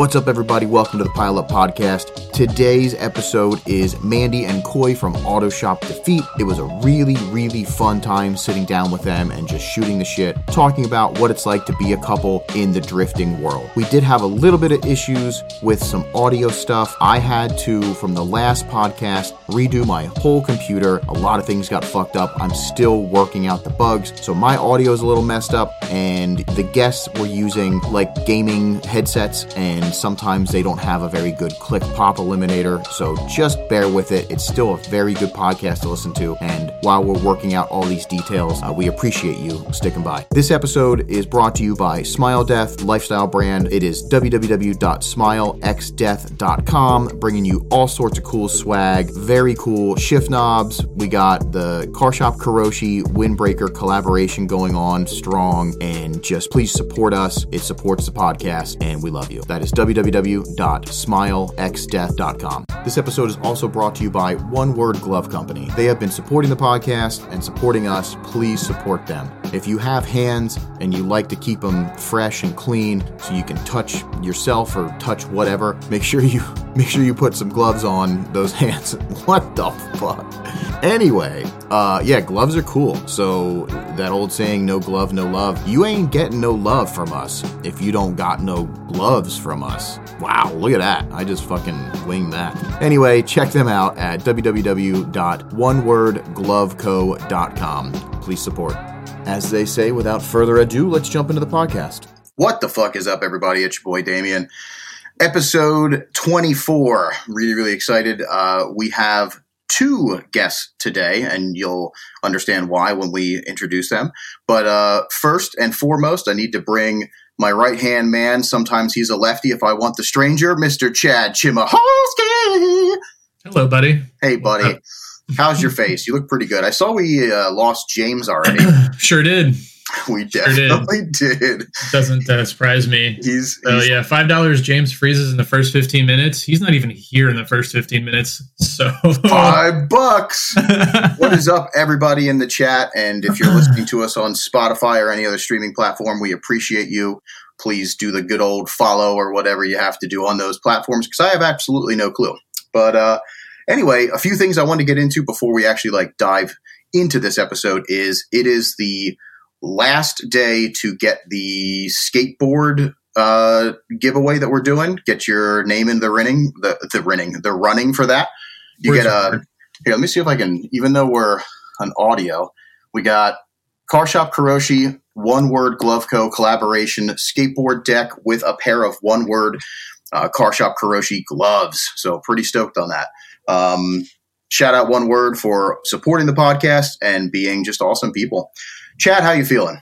What's up, everybody? Welcome to the Pile Up Podcast. Today's episode is Mandy and Coy from Auto Shop Defeat. It was a really, really fun time sitting down with them and just shooting the shit, talking about what it's like to be a couple in the drifting world. We did have a little bit of issues with some audio stuff. I had to, from the last podcast, redo my whole computer. A lot of things got fucked up. I'm still working out the bugs, so my audio is a little messed up, and the guests were using like gaming headsets and sometimes they don't have a very good click pop eliminator. So just bear with it. It's still a very good podcast to listen to. And while we're working out all these details, uh, we appreciate you sticking by. This episode is brought to you by Smile Death lifestyle brand. It is www.smilexdeath.com, bringing you all sorts of cool swag, very cool shift knobs. We got the Car Shop Karoshi Windbreaker collaboration going on strong, and just please support us. It supports the podcast, and we love you. That is www.smilexdeath.com. This episode is also brought to you by One Word Glove Company. They have been supporting the podcast and supporting us. Please support them. If you have hands and you like to keep them fresh and clean so you can touch yourself or touch whatever, make sure you make sure you put some gloves on those hands. what the fuck? Anyway, uh, yeah, gloves are cool. So that old saying, no glove, no love. You ain't getting no love from us if you don't got no gloves from us. Wow, look at that. I just fucking winged that. Anyway, check them out at www.onewordgloveco.com. Please support. As they say, without further ado, let's jump into the podcast. What the fuck is up, everybody? It's your boy Damien. Episode 24. Really, really excited. Uh, we have two guests today, and you'll understand why when we introduce them. But uh, first and foremost, I need to bring my right hand man. Sometimes he's a lefty if I want the stranger, Mr. Chad Chimahowski. Hello, buddy. Hey, buddy. How's your face? You look pretty good. I saw we uh, lost James already. sure did. We definitely sure did. did. Doesn't uh, surprise me. He's, so he's, yeah, five dollars. James freezes in the first fifteen minutes. He's not even here in the first fifteen minutes. So five bucks. what is up, everybody in the chat? And if you're listening to us on Spotify or any other streaming platform, we appreciate you. Please do the good old follow or whatever you have to do on those platforms because I have absolutely no clue. But uh, anyway, a few things I want to get into before we actually like dive into this episode is it is the last day to get the skateboard uh, giveaway that we're doing. Get your name in the running, the the running, the running for that. You Where's get a here. Let me see if I can. Even though we're on audio, we got Car Shop Karoshi One Word Glove Co. collaboration skateboard deck with a pair of One Word uh, Car Shop Karoshi gloves. So pretty stoked on that. Um, shout out One Word for supporting the podcast and being just awesome people. Chad, how you feeling?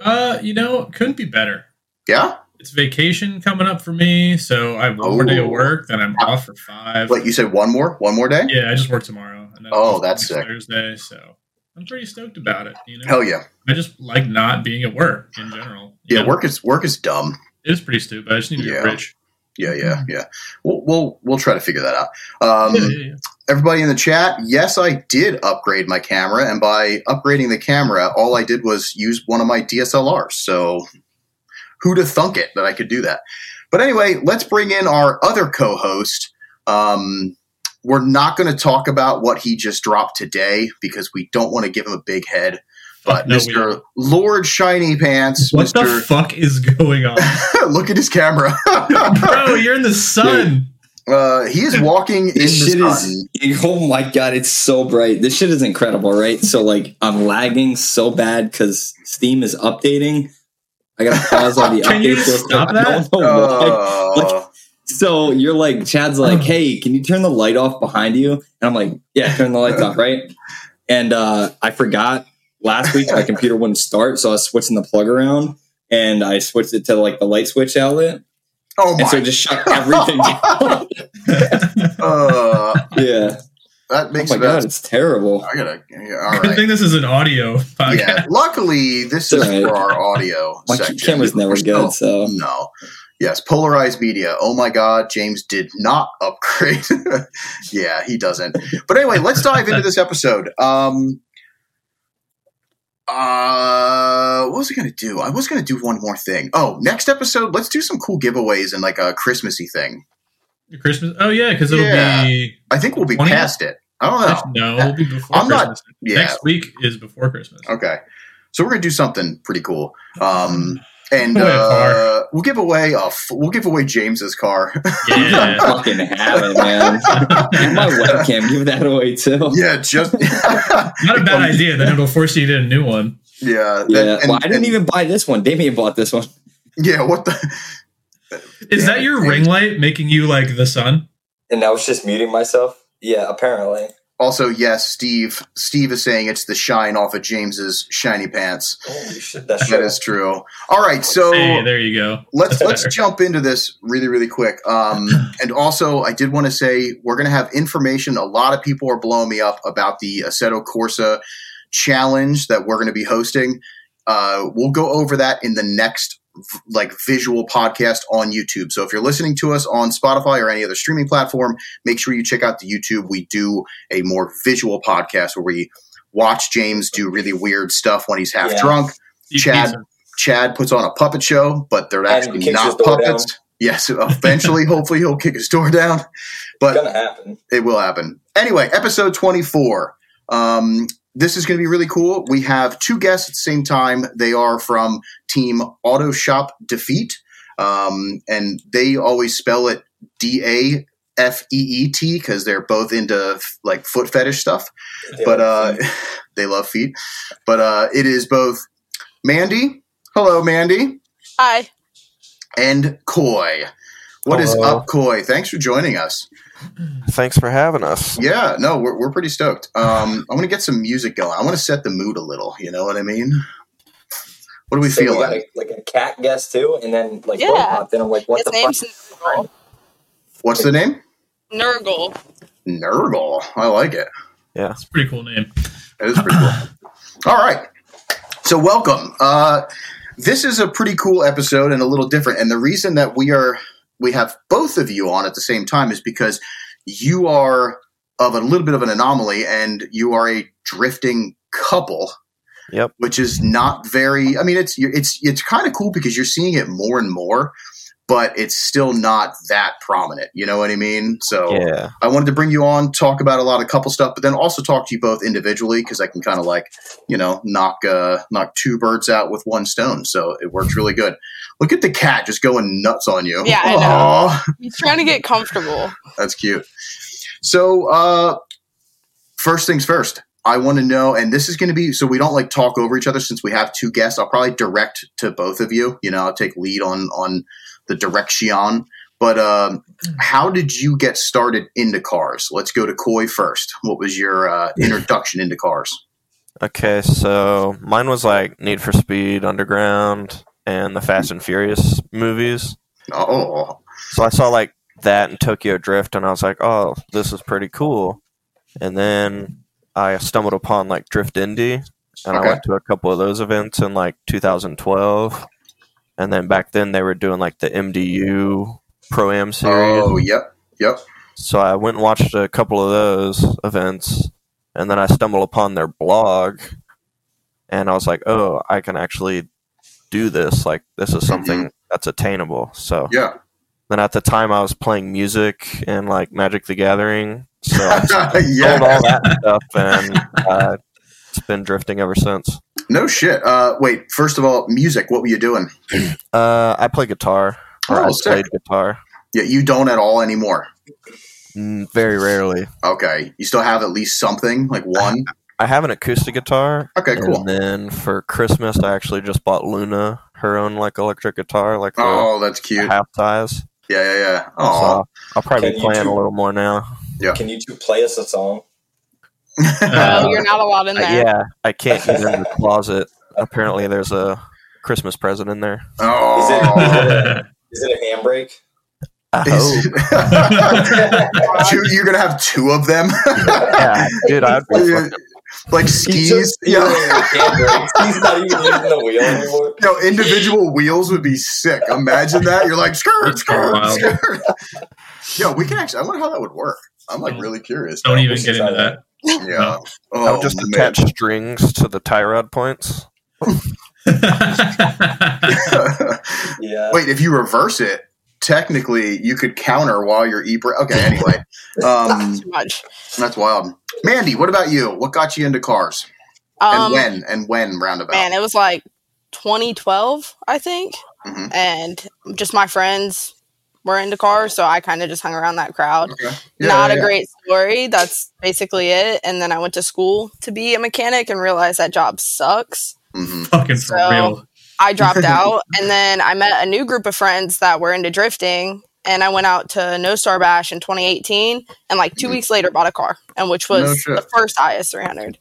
Uh, you know, couldn't be better. Yeah. It's vacation coming up for me, so I have one oh. more day of work, then I'm off for five. Wait, you said one more? One more day? Yeah, I just work tomorrow. And then oh, that's sick. Thursday, so I'm pretty stoked about it. You know, hell yeah. I just like not being at work in general. Yeah, know? work is work is dumb. It is pretty stupid. I just need to yeah. get rich. Yeah, yeah, yeah. We'll we'll we'll try to figure that out. Um, yeah, yeah, yeah. Everybody in the chat, yes, I did upgrade my camera, and by upgrading the camera, all I did was use one of my DSLRs. So, who to thunk it that I could do that? But anyway, let's bring in our other co-host. Um, we're not going to talk about what he just dropped today because we don't want to give him a big head. But no, Mr. Lord Shiny Pants. What Mr. the fuck is going on? Look at his camera. Bro, you're in the sun. Uh, he is walking in this the shit sun. Is, oh my god, it's so bright. This shit is incredible, right? So like I'm lagging so bad because Steam is updating. I gotta pause all the Can updates. You stop that? I don't know uh, like, so you're like, Chad's like, hey, can you turn the light off behind you? And I'm like, yeah, turn the lights off, right? And uh, I forgot last week my computer wouldn't start, so I was switching the plug around and I switched it to like the light switch outlet. Oh my! And so it just shut everything down. uh, yeah. That makes oh my god, it's terrible. I gotta. Yeah, all right. I think this is an audio podcast. Yeah, luckily this is right. for our audio. My section. camera's never good, so no. Yes, polarized media. Oh my God, James did not upgrade. yeah, he doesn't. But anyway, let's dive into this episode. Um, Uh, what was I gonna do? I was gonna do one more thing. Oh, next episode, let's do some cool giveaways and like a Christmassy thing. Christmas. Oh yeah, because it'll Yeah. be I think we'll be 20th? past it. I don't know. no, it'll be before I'm not- yeah. Next week is before Christmas. Okay, so we're gonna do something pretty cool. Um, and Give away a uh, we'll give away a f- we'll give away James's car. Yeah. Fucking have it, man. And my webcam, give that away too. yeah, just Not a bad idea. Then it'll force you to get a new one. yeah. Yeah. that- and- well, I didn't and- even buy this one. Damien bought this one. Yeah, what the? Is that your ring light making you like the sun? And I was just muting myself. Yeah, apparently. Also, yes, Steve. Steve is saying it's the shine off of James's shiny pants. Holy shit, that's That is true. All right, so hey, there you go. let's That's let's better. jump into this really really quick. Um, and also, I did want to say we're going to have information. A lot of people are blowing me up about the Assetto Corsa challenge that we're going to be hosting. Uh, we'll go over that in the next v- like visual podcast on YouTube. So if you're listening to us on Spotify or any other streaming platform, make sure you check out the YouTube. We do a more visual podcast where we watch James do really weird stuff when he's half Yeah. drunk. You Chad. piece Chad puts on a puppet show, but they're actually not his door puppets. Yes, eventually, hopefully, he'll kick his door down, but gonna happen. it will happen. Anyway, episode 24. Um, this is going to be really cool. We have two guests at the same time. They are from Team Auto Shop Defeat, um, and they always spell it D A F E E T because they're both into like foot fetish stuff but uh, they love feet. But uh, it is both Mandy. Hello, Mandy, Hi. and Coy. What is Hello. up, Coy? Thanks for joining us. Thanks for having us. Yeah, no, we're, we're pretty stoked. Um, I'm going to get some music going. I want to set the mood a little. You know what I mean? What do we So we feel got like? a, like a cat guest too, and then like Yeah. one popped in. I'm like, what His the name's fuck? Nurgle. What's the name? Nurgle. Nurgle. I like it. Yeah. It's a pretty cool name. That is pretty cool. All right. So, welcome. Uh, this is a pretty cool episode and a little different. And the reason that we are we have both of you on at the same time is because you are of a little bit of an anomaly, and you are a drifting couple. Yep. Which is not very. I mean, it's it's it's kind of cool because you're seeing it more and more, but it's still not that prominent. You know what I mean? So Yeah. I wanted to bring you on, talk about a lot of couple stuff, but then also talk to you both individually because I can kind of like, you know, knock uh, knock two birds out with one stone. So it works really good. Look at the cat just going nuts on you. Yeah, I know. He's trying to get comfortable. that's cute. So uh, first things first. I want to know, and this is going to be so we don't like talk over each other since we have two guests. I'll probably direct to both of you. You know, I'll take lead on on the direction. But um, how did you get started into cars? Let's go to Coy first. What was your uh, introduction into cars? Okay, so mine was like Need for Speed Underground and the Fast and Furious movies. Oh, So I saw like that and Tokyo Drift and I was like, "Oh, this is pretty cool." And then I stumbled upon like Drift Indy and Okay. I went to a couple of those events in like 2012. And then back then they were doing like the MDU Pro Am series. oh, yep, yep. So I went and watched a couple of those events, and then I stumbled upon their blog, and I was like, "Oh, I can actually do this. Like, this is something that's attainable." So Yeah, then at the time, I was playing music and like Magic the Gathering, so I sold yeah. all that stuff, and uh, it's been drifting ever since. No shit. Uh, wait. First of all, music. What were you doing? Uh, I play guitar, or Oh, I sick. played guitar Yeah, you don't at all anymore. Mm, very rarely. Okay, you still have at least something like one. I have an acoustic guitar, Okay, cool. And then for Christmas, I actually just bought Luna her own like electric guitar, like Oh, that's cute. half size. Yeah, yeah, yeah. Oh, So I'll probably Can be playing do- a little more now. Yeah. Can you two play us a song? Uh, Oh, you're not allowed in there. yeah, I can't get in the closet. Apparently, there's a Christmas present in there. oh. Is it, is it a handbrake? I hope. two, you're gonna have two of them, yeah, dude, I'd be fucking, like skis. just Yeah, handbrakes. He's not even using the wheel anymore. no, individual wheels would be sick. Imagine that. You're like skirt, That's skirt, skirt. Yo, we can actually. I wonder how that would work. I'm like really curious. Don't even get try into that. Yeah. I Oh, would just man. attach strings to the tie rod points. Yeah. Wait, if you reverse it, technically you could counter while you're e Okay, anyway. Not Um, too much. that's wild. Mandy, what about you? What got you into cars? And Um, when? And when roundabout? man, it was like 2012, I think, Mhm. and just my friends were into cars, so I kind of just hung around that crowd. Okay. Yeah, Not yeah, a yeah. great story. That's basically it. And then I went to school to be a mechanic and realized that job sucks. Mhm. Fucking for So- real. I dropped out, and then I met a new group of friends that were into drifting, and I went out to No Star Bash in 2018, and like 2 Mhm. weeks later bought a car, and which was shit. the first IS 300,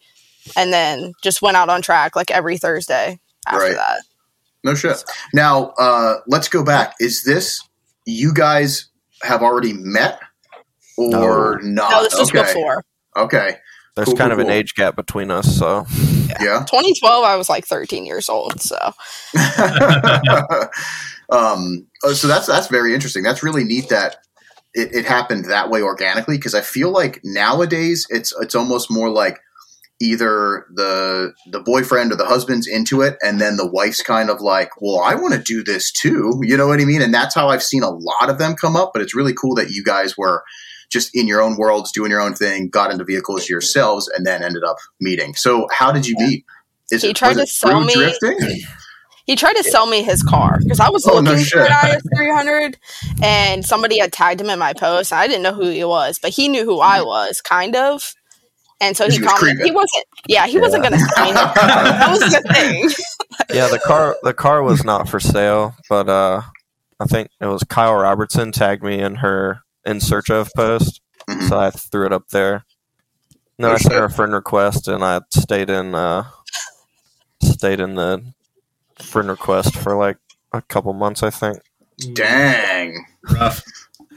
and then just went out on track like every Thursday after Right. that. No shit. Now, uh, let's go back. Is this you guys have already met or not? No, this was okay. before Okay. There's Cool, kind cool, of an age gap between us, so Yeah. 2012. I was like 13 years old, so um, uh, so that's that's very interesting. That's really neat that it, it happened that way organically because I feel like nowadays it's it's almost more like either the the boyfriend or the husband's into it and then the wife's kind of like well i want to do this too you know what i mean? And that's how i've seen a lot of them come up but it's really cool that you guys were just in your own worlds doing your own thing got into vehicles yourselves and then ended up meeting. So how did you meet? Is He tried was to sell me- drifting? He tried to sell me his car because I was Oh, no looking for shit. an IS 300 and somebody had tagged him in my post. I didn't know who he was, but he knew who I mm-hmm. was, kind of. And so he he was commented, he wasn't, yeah, he wasn't going to sign it. That was the thing. yeah, the car the car was not for sale, but uh, I think it was Kyle Robertson tagged me in her in search of post, Mhm. so I threw it up there. And then Oh, I sent her a friend request, and I stayed in uh, stayed in the friend request for like a couple months, I think. dang Rough.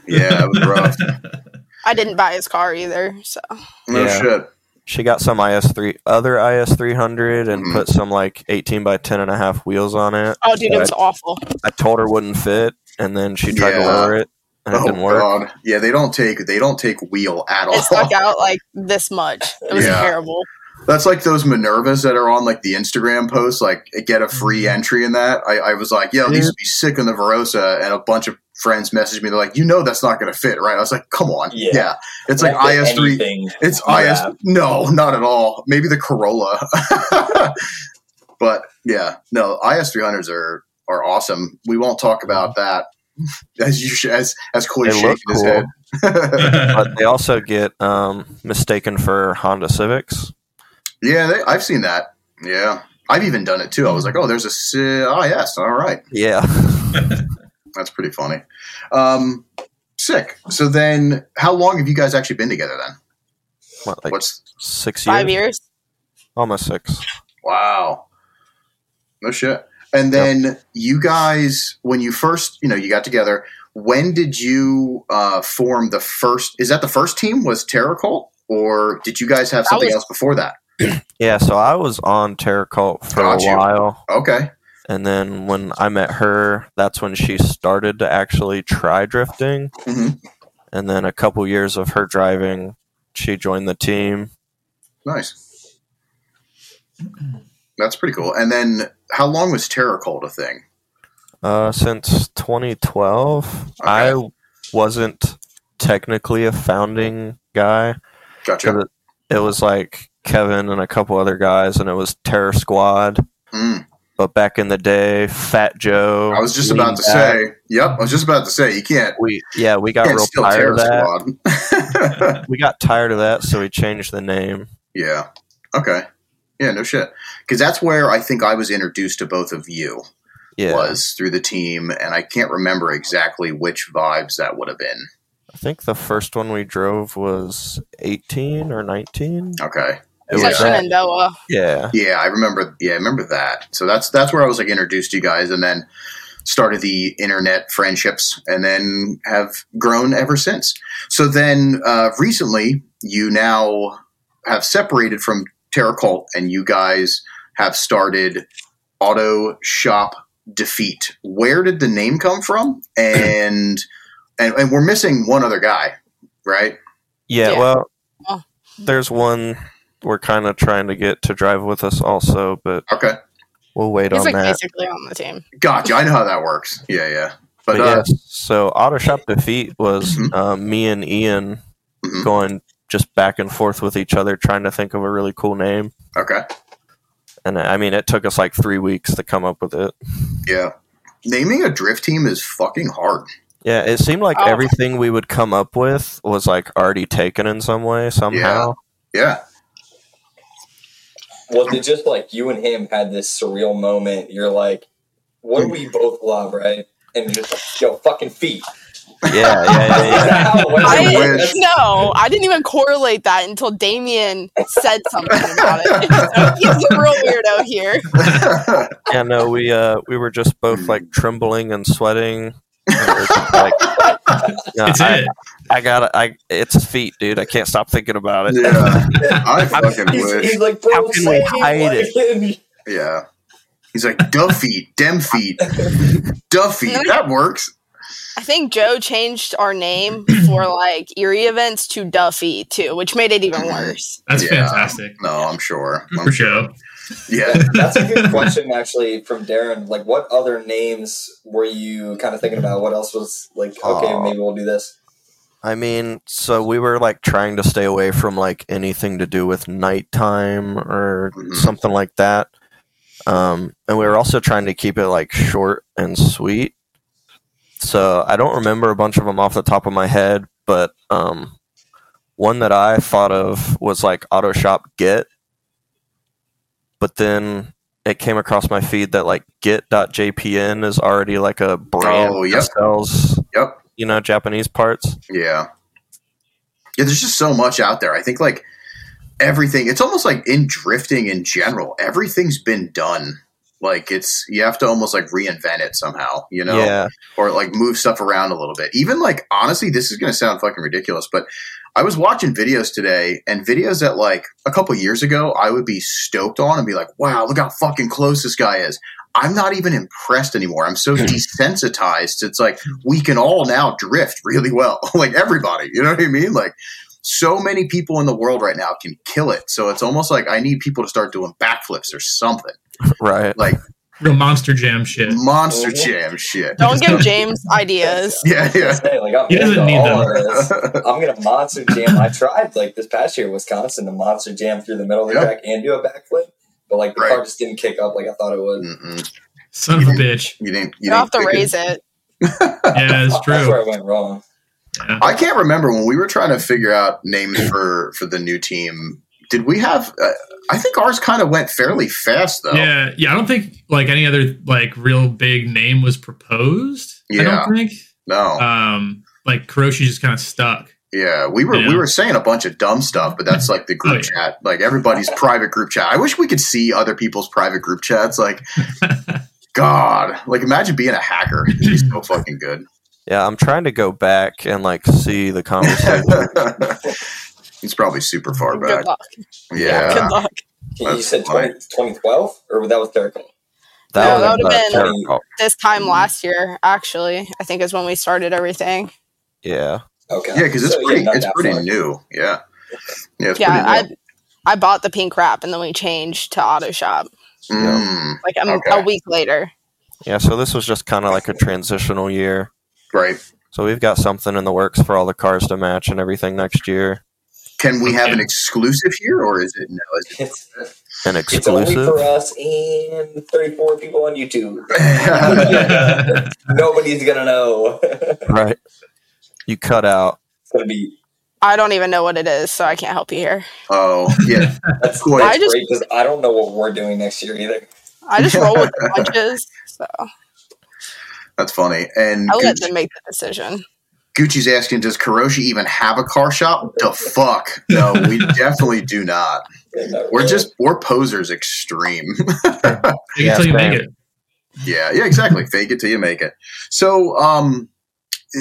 yeah it was rough I didn't buy his car either. So no Yeah. shit She got some IS three other IS three hundred and Mhm. put some like eighteen by ten and a half wheels on it. oh, dude, it was awful. I told her wouldn't fit, and then she tried to Yeah. lower it, and it oh didn't work. god yeah they don't take they don't take wheel at all It stuck out like this much. It was Yeah. terrible. That's like those Minervas that are on like the Instagram posts, like get a free Mhm. entry in that. I, I was like, yo, these Yeah. would be sick in the Verossa, and a bunch of friends message me. They're like, you know, that's not going to fit, right? I was like, come on, yeah, Yeah. it's like Won't IS three. It's IS. have. No, not at all. Maybe the Corolla, but yeah, no, IS three hundreds are are awesome. We won't talk about mm-hmm. that as you sh- as as Coy They shaking look his cool. head. but they also get um, mistaken for Honda Civics. yeah, they, I've seen that. Yeah, I've even done it too. I was mm-hmm. like, oh, there's a C- ah, yes, All right. Yeah, That's pretty funny. Um, sick. So then, how long have you guys actually been together then? what, like What's six years, Five years. almost six. wow? No shit. And then you guys, when you first, you know, you got together. When did you uh, form the first? Is that the first team? Was Terror Cult, or did you guys have something was- else before that? Yeah, so I was on Terra Cult for Got a you. while, Okay. And then when I met her, that's when she started to actually try drifting. hmm And then a couple years of her driving, she joined the team. Nice. That's pretty cool. And then, how long was Terror Cult a thing? Uh, since 2012, I wasn't technically a founding guy. Gotcha. It, it was like Kevin and a couple other guys, and it was Terror Squad. Mm. But back in the day, Fat Joe. I was just about to say. Yep, I was just about to say you can't. we yeah we got real tired of that. We got tired of that, so we changed the name. yeah. Okay. Yeah. No shit. Because that's where I think I was introduced to both of you. Yeah, Was through the team, and I can't remember exactly which vibes that would have been. I think the first one we drove was 18 or 19. Okay. It was Yeah. Shenandoah. Yeah, Yeah, I remember. Yeah, I remember that. So that's that's where I was like introduced to you guys, and then started the internet friendships, and then have grown ever since. So then uh, recently, you now have separated from Terra Cult, and you guys have started Auto Shop Defeat. Where did the name come from? And and, and we're missing one other guy, right? yeah. Yeah. Well, Oh. there's one we're kind of trying to get to drive with us also, but Okay, we'll wait He's on like that. basically on the team. gotcha. I know how that works. Yeah, yeah. But, But, uh, yes, so Auto Shop Defeat was Mhm. um, me and Ian Mhm. going just back and forth with each other, trying to think of a really cool name. okay, And I mean, it took us like three weeks to come up with it. yeah. Naming a drift team is fucking hard. Yeah, it seemed like Oh. everything we would come up with was like already taken in some way, somehow. Yeah, Was it just like you and him had this surreal moment? You're like, what do we both love, right? And you're just like, yo, fucking feet. Yeah, yeah, yeah, yeah. Is that how it went? I I wish. no, I didn't even correlate that until Damien said something about it. So he's the real weirdo here. yeah, no, we uh we were just both like trembling and sweating. And it was just like, no, It's I, it. I got I it's feet, dude. I can't stop thinking about it. yeah. I fucking He's, wish. he's like, bro, How can we hide it. Yeah. He's like, Duffy, dem feet, Duffy. That works. I think Joe changed our name for like Erie events to Duffy too, which made it even worse. That's Yeah. fantastic. No, I'm sure. I'm For sure. Yeah. That's a good question, actually, from Darren. Like, what other names were you kind of thinking about? What else was like, okay, Aw. maybe we'll do this? I mean, so we were like trying to stay away from like anything to do with nighttime or Mhm. something like that. Um, and we were also trying to keep it like short and sweet. So I don't remember a bunch of them off the top of my head, but um, one that I thought of was like Auto Shop Get. But then it came across my feed that like Get.jpn is already like a brand Oh, yep. that sells Yep. you know Japanese parts. Yeah. Yeah, there's just so much out there. I think like everything, it's almost like in drifting in general, everything's been done. Like it's you have to almost like reinvent it somehow, you know? Yeah. Or like move stuff around a little bit. Even like honestly, this is gonna sound fucking ridiculous, but I was watching videos today and videos that like a couple years ago I would be stoked on and be like, wow, look how fucking close this guy is. I'm not even impressed anymore. I'm so hmm. desensitized. It's like we can all now drift really well. like everybody, you know what I mean? Like so many people in the world right now can kill it. So it's almost like I need people to start doing backflips or something. Right. Like Real monster jam shit. monster jam shit. Don't give James ideas. Yeah, yeah. Say, like, I'm He doesn't need all them. I'm gonna monster jam. I tried like this past year, in Wisconsin, to monster jam through the middle of the Yep. track and do a backflip, but like the Right. car just didn't kick up like I thought it would. Mm-mm. Son of a bitch. You didn't. You You have to didn't pick raise it. Yeah, it's That's true. where I went wrong. Yeah. I can't remember when we were trying to figure out names for for the new team. Did we have? Uh, I think ours kind of went fairly fast though. Yeah, yeah. I don't think like any other like real big name was proposed. I Yeah. don't think. No. Um, like Karoshi just kind of stuck. yeah, we were we were saying a bunch of dumb stuff, but that's like the group Oh, yeah. chat, like everybody's private group chat. I wish we could see other people's private group chats. Like, God, like imagine being a hacker. It'd be so fucking good. Yeah, I'm trying to go back and like see the conversation. It's probably super far Good back. luck. Yeah. Good luck. You said 20, 2012 or that was Derek? That No, that would've uh, been- Terra Col- This time last year, actually, I think is when we started everything. Yeah. Okay. Yeah, because it's So, pretty not it's pretty far. new. Yeah. Yeah, it's yeah, I I bought the pink wrap and then we changed to auto shop. Mm, like a, Okay. a week later. Yeah, so this was just kind of like a transitional year. right. So we've got something in the works for all the cars to match and everything next year. Can we have an exclusive here, or is it no? Is It's, An it's only exclusive. for us and 34 people on YouTube. Nobody's gonna know. Right. You cut out. It's gonna be I don't even know what it is, so I can't help you here. oh yeah, that's, Cool. that's I just- great because I don't know what we're doing next year either. I just roll with the punches, so that's funny. And I'll let them make the decision. Gucci's asking, does Karoshi even have a car shop? The fuck? No, we definitely do not. Yeah, not We're really. just we're posers extreme. Yeah, you make it. Yeah, yeah, exactly. Fake it till you make it. So, um,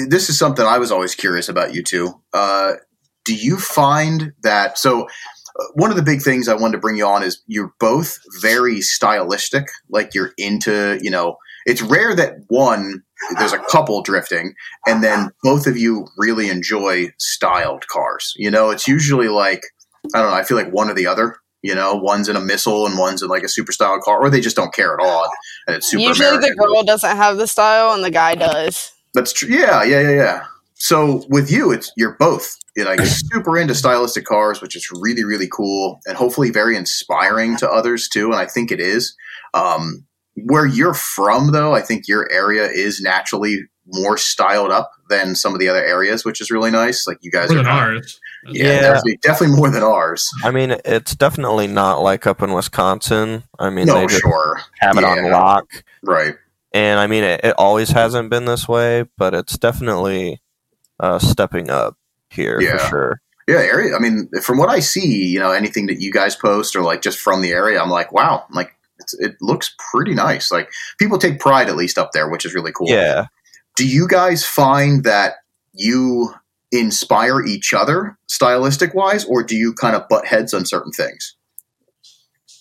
this is something I was always curious about you two. Uh, do you find that so? uh, One of the big things I wanted to bring you on is you're both very stylistic. Like you're into, you know, it's rare that one there's a couple drifting, and then both of you really enjoy styled cars. You know, it's usually like I don't know. I feel like one or the other. You know, one's in a missile and one's in like a super styled car, or they just don't care at all, and it's super. Usually American. the girl doesn't have the style and the guy does. That's true. Yeah, yeah, yeah, yeah. So with you, it's you're both you're like super into stylistic cars, which is really, really cool, and hopefully very inspiring to others too. And I think it is. Um, where you're from, though, I think your area is naturally more styled up than some of the other areas, which is really nice. Like you guys More are than not- ours. Yeah, Yeah. Definitely, definitely more than ours. I mean, it's definitely not like up in Wisconsin. I mean, no, they sure, have it on lock. right. And I mean, it, it always hasn't been this way, but it's definitely uh, stepping up here Yeah. for sure. Yeah, area. I mean, from what I see, you know, anything that you guys post or like just from the area, I'm like, wow, I'm like it's, it looks pretty nice. Like people take pride at least up there, which is really cool. Yeah. Do you guys find that you inspire each other stylistic wise, or do you kind of butt heads on certain things?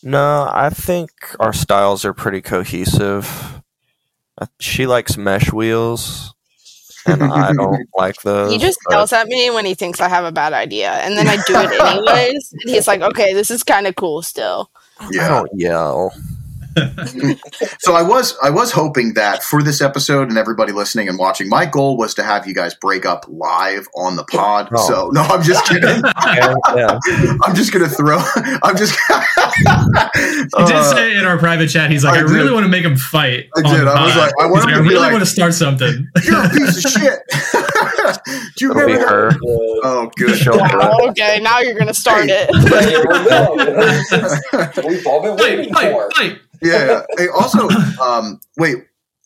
No, I think our styles are pretty cohesive. Uh, She likes mesh wheels, and I don't like those. He just but- yells at me when he thinks I have a bad idea, and then I do it anyways. and he's like, "Okay, this is kind of cool still." I don't yell. so I was I was hoping that for this episode and everybody listening and watching, my goal was to have you guys break up live on the pod. Oh. So no, I'm just kidding. Yeah, yeah. I'm just gonna throw. I'm just. He did say in our private chat, he's like, I I, really want to make him fight. I did. I was like, I He's want like, him I really like- want to start something. You're a piece of shit. Do you It'll remember? her. Oh, good. She'll do it. Wow, oh, okay, now you're gonna start Hey. it. We go. We've all been waiting fight, for. fight. Yeah. Hey, also, um, wait.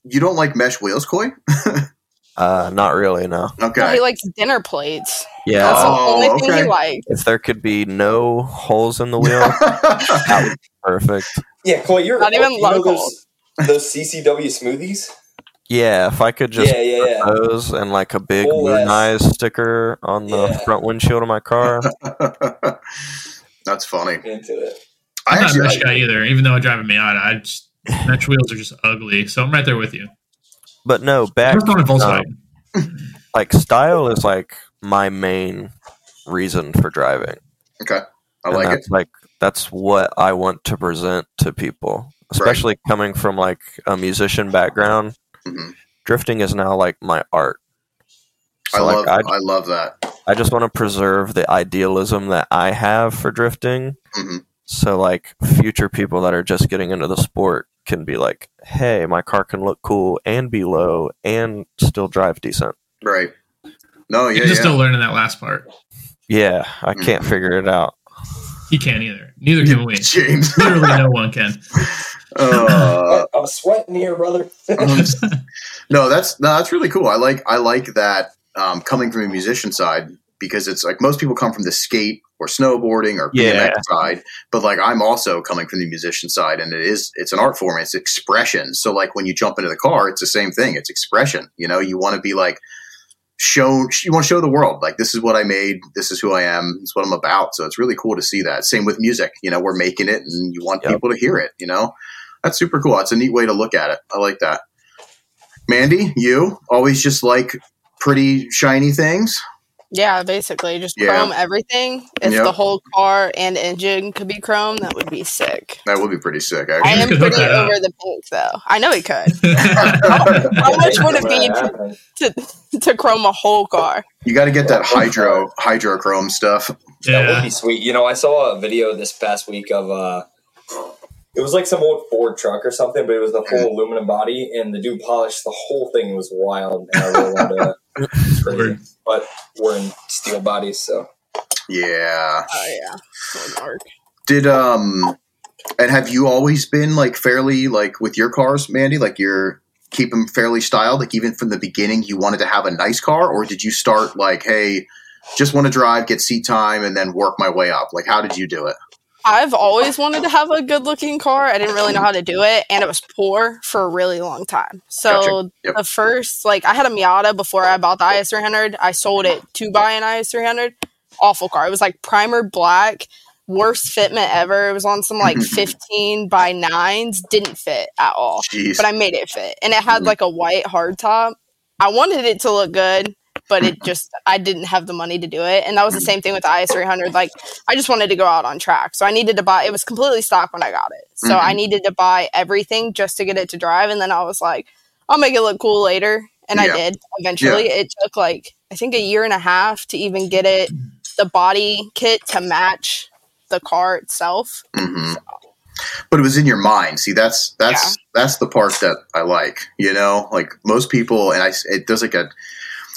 You don't like mesh wheels, Coy? Uh, not really. No. No, Okay. he likes dinner plates. Yeah. That's the Oh, only thing okay. he likes. if there could be no holes in the wheel, that would be perfect. Yeah, Coy, you're Not even you know local. those, those CCW smoothies. Yeah, if I could just yeah, yeah, yeah. those and like a big Full Mooneyes sticker on the Yeah. front windshield of my car. That's funny. Into it. I I'm not a actually, mesh guy either, even though it drives me out. I just mesh wheels are just ugly. So I'm right there with you. But no, back First on a Volkswagen. um, like style is like my main reason for driving. okay. I and like it. like that's what I want to present to people, especially coming from like a musician background. Mhm. Drifting is now like my art. I So love. like I, I love that. I just want to preserve the idealism that I have for drifting. Mhm. So like future people that are just getting into the sport can be like, "Hey, my car can look cool and be low and still drive decent." Right. No. Yeah. He's just Yeah. still learning that last part. Yeah, I can't Mhm. figure it out. He can't either. Neither can we. James. Literally, no one can. Uh, I'm sweating here, brother. no, that's no, that's really cool. I like I like that um, coming from a musician side because it's like most people come from the skate or snowboarding or BMX Yeah. side, but like I'm also coming from the musician side, and it is it's an art form. It's expression. So like when you jump into the car, it's the same thing. It's expression. You know, you want to be like show you want to show the world like this is what I made. This is who I am. It's what I'm about. So it's really cool to see that. Same with music. You know, we're making it, and you want Yep. people to hear it. You know, that's super cool. That's a neat way to look at it. I like that. Mandy, you always just like pretty shiny things. Yeah, basically, just Yeah. chrome everything. If Yep. the whole car and engine could be chrome, that would be sick. That would be pretty sick, I actually. just am could hook pretty that up. over the pink, though. I know he could. How much would it be to, to, to chrome a whole car? you got to get that hydro hydrochrome stuff. Yeah. That would be sweet. You know, I saw a video this past week of uh it was like some old Ford truck or something, but it was the full aluminum body, and the dude polished the whole thing. It was wild, and I really wanted to. It's crazy. But we're in steel bodies, so Yeah. Oh yeah, so dark. Did um, and have you always been like fairly like with your cars, Mandy? Like you're keep them fairly styled. Like even from the beginning, you wanted to have a nice car, or did you start like, hey, just want to drive, get seat time, and then work my way up? Like how did you do it? I've always wanted to have a good looking car. I didn't really know how to do it, and it was poor for a really long time. So Gotcha. Yep. the first, like, I had a Miata before I bought the IS300. I sold it to buy an IS300. Awful car. It was like primer black, worst fitment ever. It was on some like mm-hmm. 15 by nines. Didn't fit at all, Jeez. but I made it fit, and it had mm-hmm. like a white hardtop. I wanted it to look good. But it just I didn't have the money to do it. And that was the same thing with the IS 300. Like I just wanted to go out on track, so I needed to buy. It was completely stock when I got it, so Mhm. I needed to buy everything just to get it to drive. And then I was like, I'll make it look cool later, and Yeah. I did. Eventually, it took like I think a year and a half to even get it the body kit to match the car itself. hmm But it was in your mind. See, that's that's that's the part that I like. You know, like most people, and I it does like a.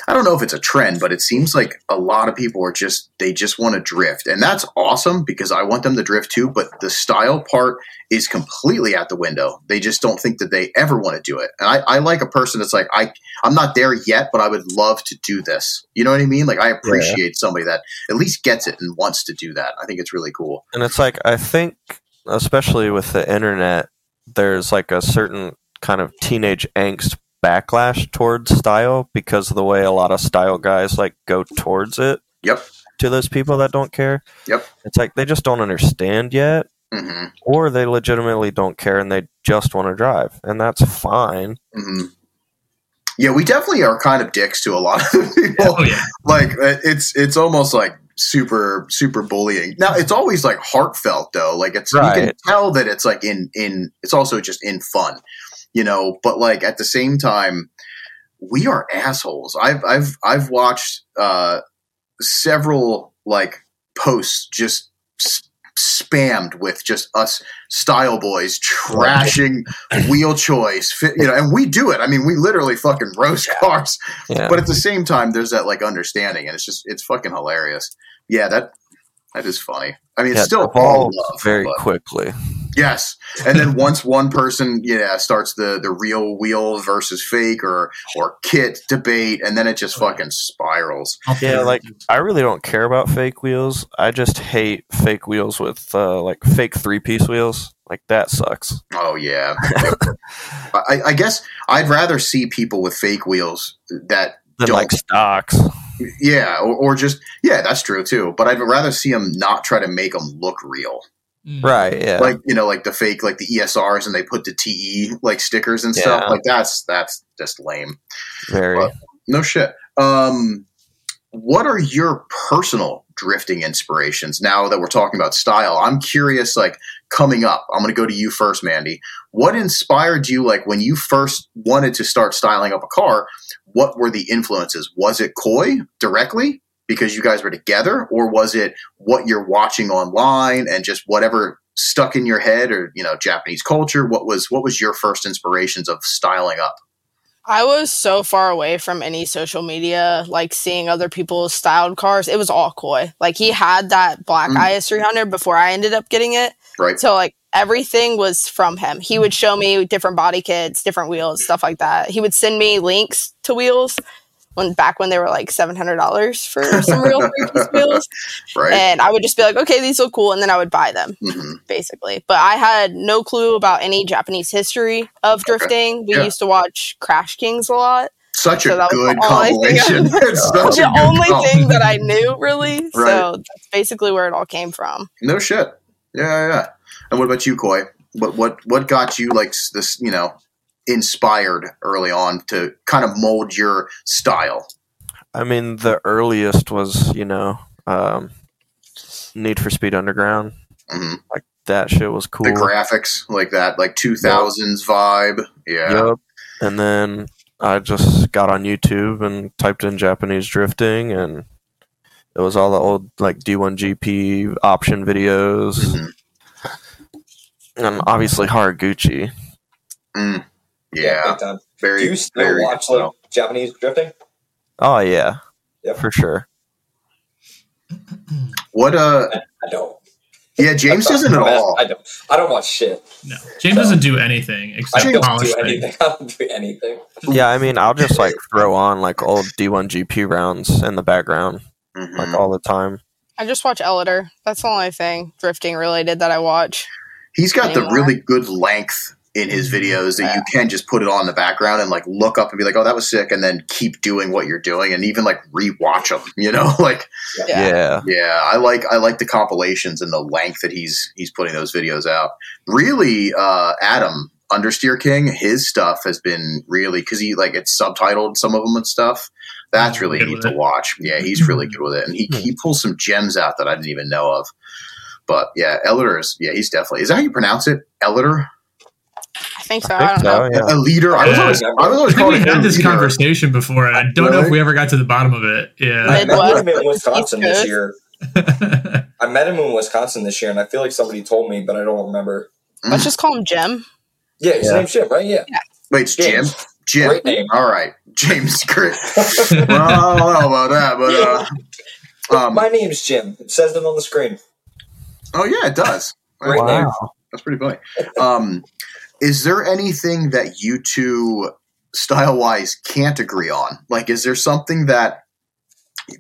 I don't know if it's a trend, but it seems like a lot of people are just they just want to drift, and that's awesome because I want them to drift too. But the style part is completely out the window. They just don't think that they ever want to do it. And I, I like a person that's like I I'm not there yet, but I would love to do this. You know what I mean? Like I appreciate somebody that at least gets it and wants to do that. I think it's really cool. And it's like I think, especially with the internet, there's like a certain kind of teenage angst backlash towards style because of the way a lot of style guys like go towards it Yep. to those people that don't care. Yep. It's like they just don't understand yet, hmm or they legitimately don't care and they just want to drive, and that's fine. hmm Yeah, we definitely are kind of dicks to a lot of people. Oh yeah. Like uh, it's it's almost like super super bullying. Now it's always like heartfelt though. Like it's you can tell that it's like in in it's also just in fun, you know. But like at the same time, we are assholes. I've I've I've watched uh, several like posts just spammed with just us style boys trashing wheel choice fit, you know and we do it i mean we literally fucking roast cars Yeah. but at the same time there's that like understanding and it's just it's fucking hilarious yeah that that is funny i mean it's Yeah, still all love very but- quickly. Yes and then once one person yeah starts the the real wheel versus fake or or kit debate and then it just fucking spirals I'll Yeah, like. I really don't care about fake wheels. I just hate fake wheels with uh, like fake three piece wheels. Like that sucks. oh yeah I, I guess i'd rather see people with fake wheels that Than Don't. like stocks. yeah or, or just yeah that's true too but i'd rather see them not try to make them look real. Right. Yeah. like you know like the fake like the esrs and they put the te like stickers and stuff Yeah. like that's that's just lame very. well, no shit um what are your personal drifting inspirations now that we're talking about style i'm curious like coming up i'm going to go to you first mandy what inspired you like when you first wanted to start styling up a car what were the influences was it coy directly because you guys were together or was it what you're watching online and just whatever stuck in your head or you know japanese culture what was what was your first inspirations of styling up I was so far away from any social media, like seeing other people's styled cars. It was all Coy. Like he had that black Mm. IS 300 before I ended up getting it. right So like everything was from him. He would show me different body kits, different wheels, stuff like that. He would send me links to wheels when back when they were like seven hundred dollars for some real three-piece wheels, right and I would just be like, okay, these look cool, and then I would buy them hmm basically. But I had no clue about any Japanese history of drifting. We Yeah. used to watch Crash Kings a lot. such a So that was good the only thing I- compilation it's such the only thing that I knew really. Right. So that's basically where it all came from. No shit. Yeah, yeah, yeah. And what about you, Coy? What what what got you like this? You know, inspired early on to kind of mold your style. I mean, the earliest was you know, um, Need for Speed Underground. hmm Like That shit was cool. The graphics, like that, like two thousands vibe. Yeah. Yep. And then I just got on YouTube and typed in Japanese drifting, and it was all the old like D1GP option videos, Mhm. and obviously Haraguchi. Mm. Yeah. big time. Very. Do you still very watch good like Japanese drifting? Oh yeah, Yep. for sure. What? Uh. I don't. Yeah. James I'm doesn't at all. I don't. I don't watch shit. No, James doesn't do anything I except don't polish do things. anything. I don't do anything. Yeah, I mean, I'll just like throw on like old D1GP rounds in the background Mhm. like all the time. I just watch Eliter. That's the only thing drifting related that I watch. He's got the really good length in his videos that you can just put it on in the background and like look up and be like, "Oh, that was sick," and then keep doing what you're doing, and even like rewatch them. You know, like Yeah. Yeah, Yeah, I like I like the compilations and the length that he's he's putting those videos out. Really, uh, Adam, Understeer King, his stuff has been really because he like it's subtitled some of them and stuff. That's really neat to watch. Yeah, he's really good with it, and he he pulls some gems out that I didn't even know of. But yeah, Eliter is yeah, he's definitely is that how you pronounce it? Eliter, I think so. I I, don't know. yeah. a leader. I was Yeah. always I was always I think we him had this leader. conversation before. and I don't know if we ever got to the bottom of it. Yeah, I Yeah. met him in Wisconsin this year. I met him in Wisconsin this year, and I feel like somebody told me, but I don't remember. Let's just call him Jim. Yeah, his Yeah. name's Jim, right? Yeah. Wait, it's Jim. James. Jim. Great name. All right, James. Great. well, I don't know about that, but uh, um, My name's Jim. It says it on the screen. oh yeah, it does. Great name. That's pretty funny. Um, is there anything that you two, style wise, can't agree on? Like, is there something that,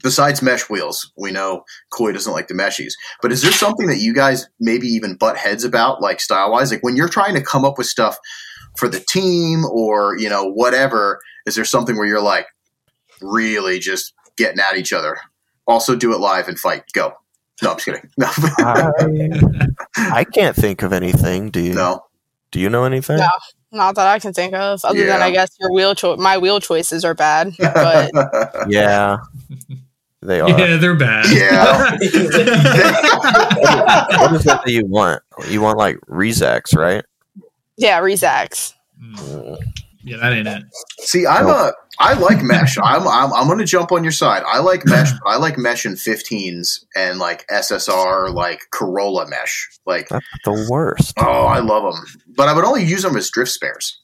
besides mesh wheels, we know Coy doesn't like the meshies, but is there something that you guys maybe even butt heads about, like style wise? Like, when you're trying to come up with stuff for the team or, you know, whatever, is there something where you're like really just getting at each other? Also, do it live and fight. Go. No, I'm just kidding. No. I, I can't think of anything. Do you? no. Do you know anything? No. Not that I can think of, other than I guess your wheel cho- my wheel choices are bad. But Yeah, they are. yeah, they're bad. yeah. What is it that you want? You want like Rezax, right? yeah, Rezax. Mm, yeah, that ain't it. See, I'm a I like mesh. I'm I'm I'm gonna jump on your side. I like mesh. but I like mesh in 15s and like SSR, like Corolla mesh. Like, That's the worst. oh, I love them. But I would only use them as drift spares.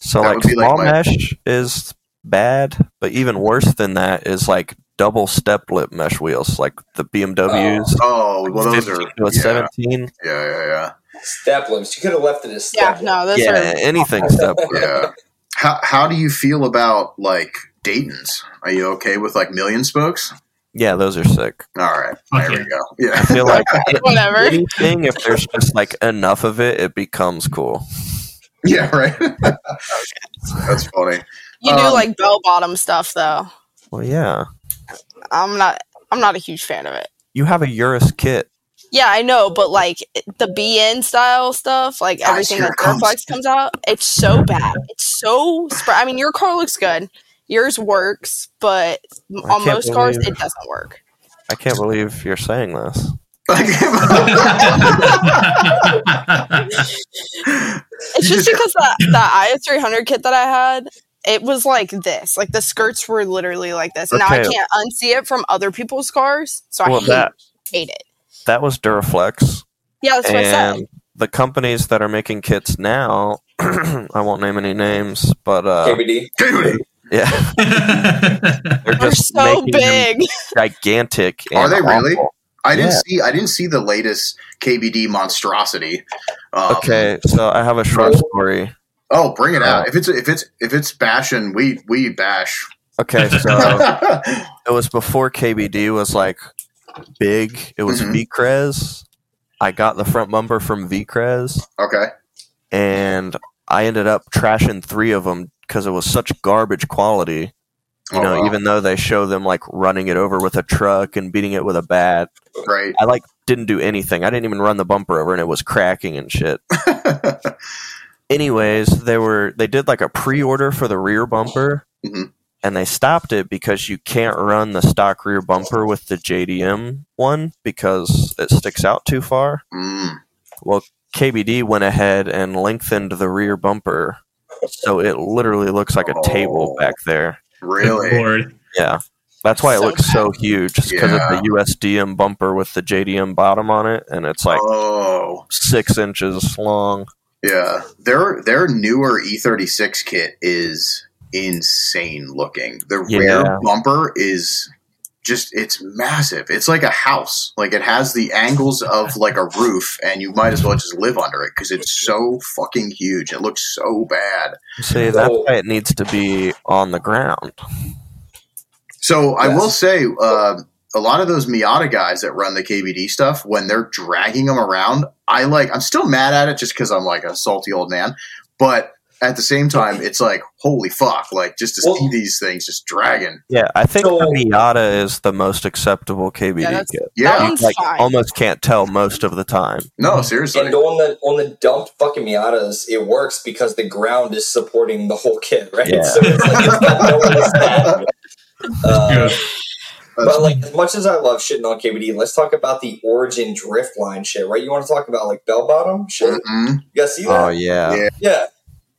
So That like would be, like, small my- mesh is bad, but even worse than that is like double step lip mesh wheels, like the BMWs. Oh, oh, well, those 15 are to a yeah, 17. yeah, yeah, yeah. Step lips. You could have left it as Yeah, step no, those Yeah, are anything step yeah. How how do you feel about like Dayton's? Are you okay with like million spokes? Yeah, those are sick. All right, Fuck there yeah. we go. Yeah, I feel like whatever. anything, if there's just like enough of it, it becomes cool. yeah, right. That's funny. You do Um, like bell bottom stuff though. Well, yeah. I'm not I'm not a huge fan of it. You have a Uras kit. Yeah, I know, but like the BN style stuff, like Guys, everything that it comes. Comes out, it's so bad. It's so. Sp- I mean, your car looks good. Yours works, but on can't most cars, it doesn't work. I can't believe you're saying this. It's just just- because that that IS 300 kit that I had, it was like this. Like the skirts were literally like this. And Now I can't unsee it from other people's cars, so I hate, that hate it. That was Duraflex, Yeah, that's what I said. the companies that are making kits now, I won't name any names, but uh, KBD. Dude, yeah, they're They're just so big. gigantic. Are and they really? I didn't Yeah. see. I didn't see the latest KBD monstrosity. Um, Okay, so I have a short Oh. story. Oh, bring it out. Uh, If it's if it's if it's bashing, we we bash. Okay, so it was before KBD was like big. It was Mhm. V-Crez. I got the front bumper from V-Crez, okay. and I ended up trashing three of them because it was such garbage quality. You Oh, know, wow. even though they show them like running it over with a truck and beating it with a bat, Right. I like didn't do anything. I didn't even run the bumper over, and it was cracking and shit. Anyways, they were they did like a pre-order for the rear bumper, Mhm. And they stopped it because you can't run the stock rear bumper with the JDM one because it sticks out too far. Mm. Well, KBD went ahead and lengthened the rear bumper, so it literally looks like a table Oh. back there. Really? Yeah. That's why it So looks so huge, because Yeah. of the USDM bumper with the JDM bottom on it, and it's like oh, six inches long. yeah. Their their newer E36 kit is insane looking. The Yeah. rear bumper is just it's massive. It's like a house. Like it has the angles of like a roof, and you might as well just live under it because it's so fucking huge. It looks so bad. See, that's Oh. why it needs to be on the ground. So I will say, uh, a lot of those Miata guys that run the KBD stuff, when they're dragging them around, I like. I'm still mad at it just because I'm like a salty old man. But at the same time, it's like holy fuck! Like just to Well- see these things just dragging. Yeah, I think So- the Miata is the most acceptable KBD Yeah, that's- kit. That Yeah, one's Like fine. almost can't tell most of the time. no, seriously. And on the on the dumped fucking Miatas, it works because the ground is supporting the whole kit, right? Yeah. So it's like it's got no one. Uh, but like as much as I love shitting on KBD, let's talk about the origin drift line shit, right? You want to talk about like bell bottom shit? Mhm. You guys see that? Oh yeah. Yeah. yeah.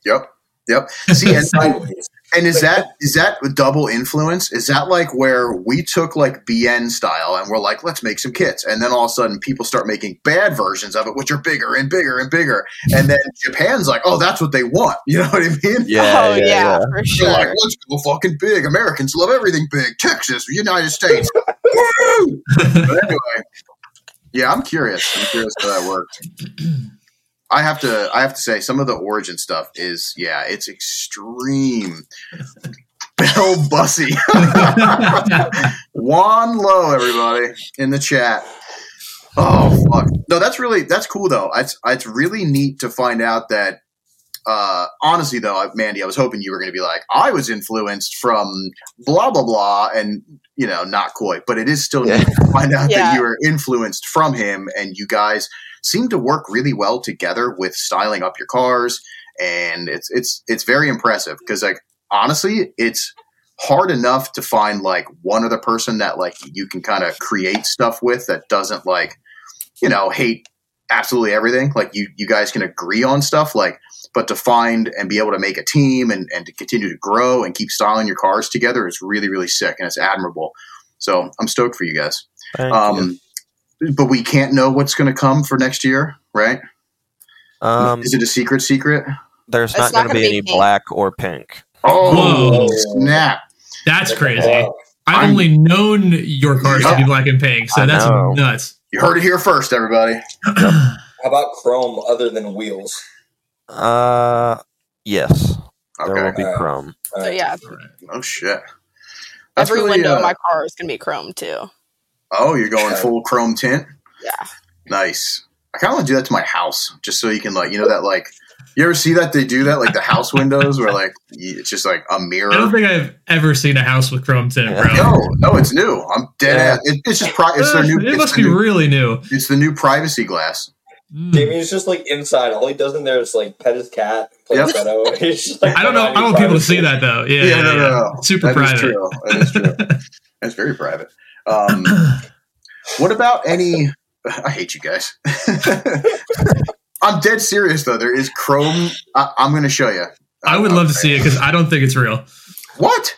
Yep. Yep. See, and, Sideways. and is that is that a double influence? Is that like where we took like BN style and we're like, let's make some kits, and then all of a sudden people start making bad versions of it, which are bigger and bigger and bigger, and then Japan's like, oh, that's what they want. You know what I mean? Yeah, oh yeah, yeah, yeah. for They're sure. like, let's go fucking big. Americans love everything big. Texas, United States. Woo! But anyway, yeah, I'm curious. I'm curious how that worked. I have to. I have to say, some of the origin stuff is, yeah, it's extreme. Bell Bussy, Juan Low, everybody in the chat. Oh fuck! No, that's really that's cool though. It's it's really neat to find out that. Uh, honestly, though, Mandy, I was hoping you were going to be like, I was influenced from blah blah blah, and you know, not quite, but it is still Yeah. neat to find out that you were influenced from him, and you guys seem to work really well together with styling up your cars, and it's it's it's very impressive because like honestly, it's hard enough to find like one other person that like you can kind of create stuff with that doesn't like you know hate absolutely everything. Like you you guys can agree on stuff. Like but to find and be able to make a team and, and to continue to grow and keep styling your cars together is really really sick and it's admirable so i'm stoked for you guys Thank you. um but we can't know what's going to come for next year right Um, is it a secret secret there's It's not not going to be be any pink. black or pink. oh Whoa. snap That's crazy. Wow. I've I'm- only known your cars to be black and pink, so I that's know. nuts. you heard it here first everybody How about chrome other than wheels? Uh, yes, there will be Alright. chrome. Uh, So yeah, oh shit That's every really, window uh, of my car is gonna be chrome too. Oh, you're going full chrome tint? Yeah. Nice. I kind of want to do that to my house, just so you can like, you know, that like, you ever see that they do that like the house windows where like it's just like a mirror. I don't think I've ever seen a house with chrome tint, bro. no, no, it's new. I'm dead. Yeah. ass. It, it's just pri- it's their Uh, new. it must the be new- really new. It's the new privacy glass. Mm. Jamie's just like inside. All he does in there is like pet his cat, play Yep. Seto. He's just, like, I don't know. I don't want people to see that though. Yeah, yeah, no, no, yeah. no. Super That is private. true. That is true. That's very private. Um, what about any? I hate you guys. I'm dead serious though. There is Chrome. I, I'm going to show you. I would love to see it because I don't think it's real. What?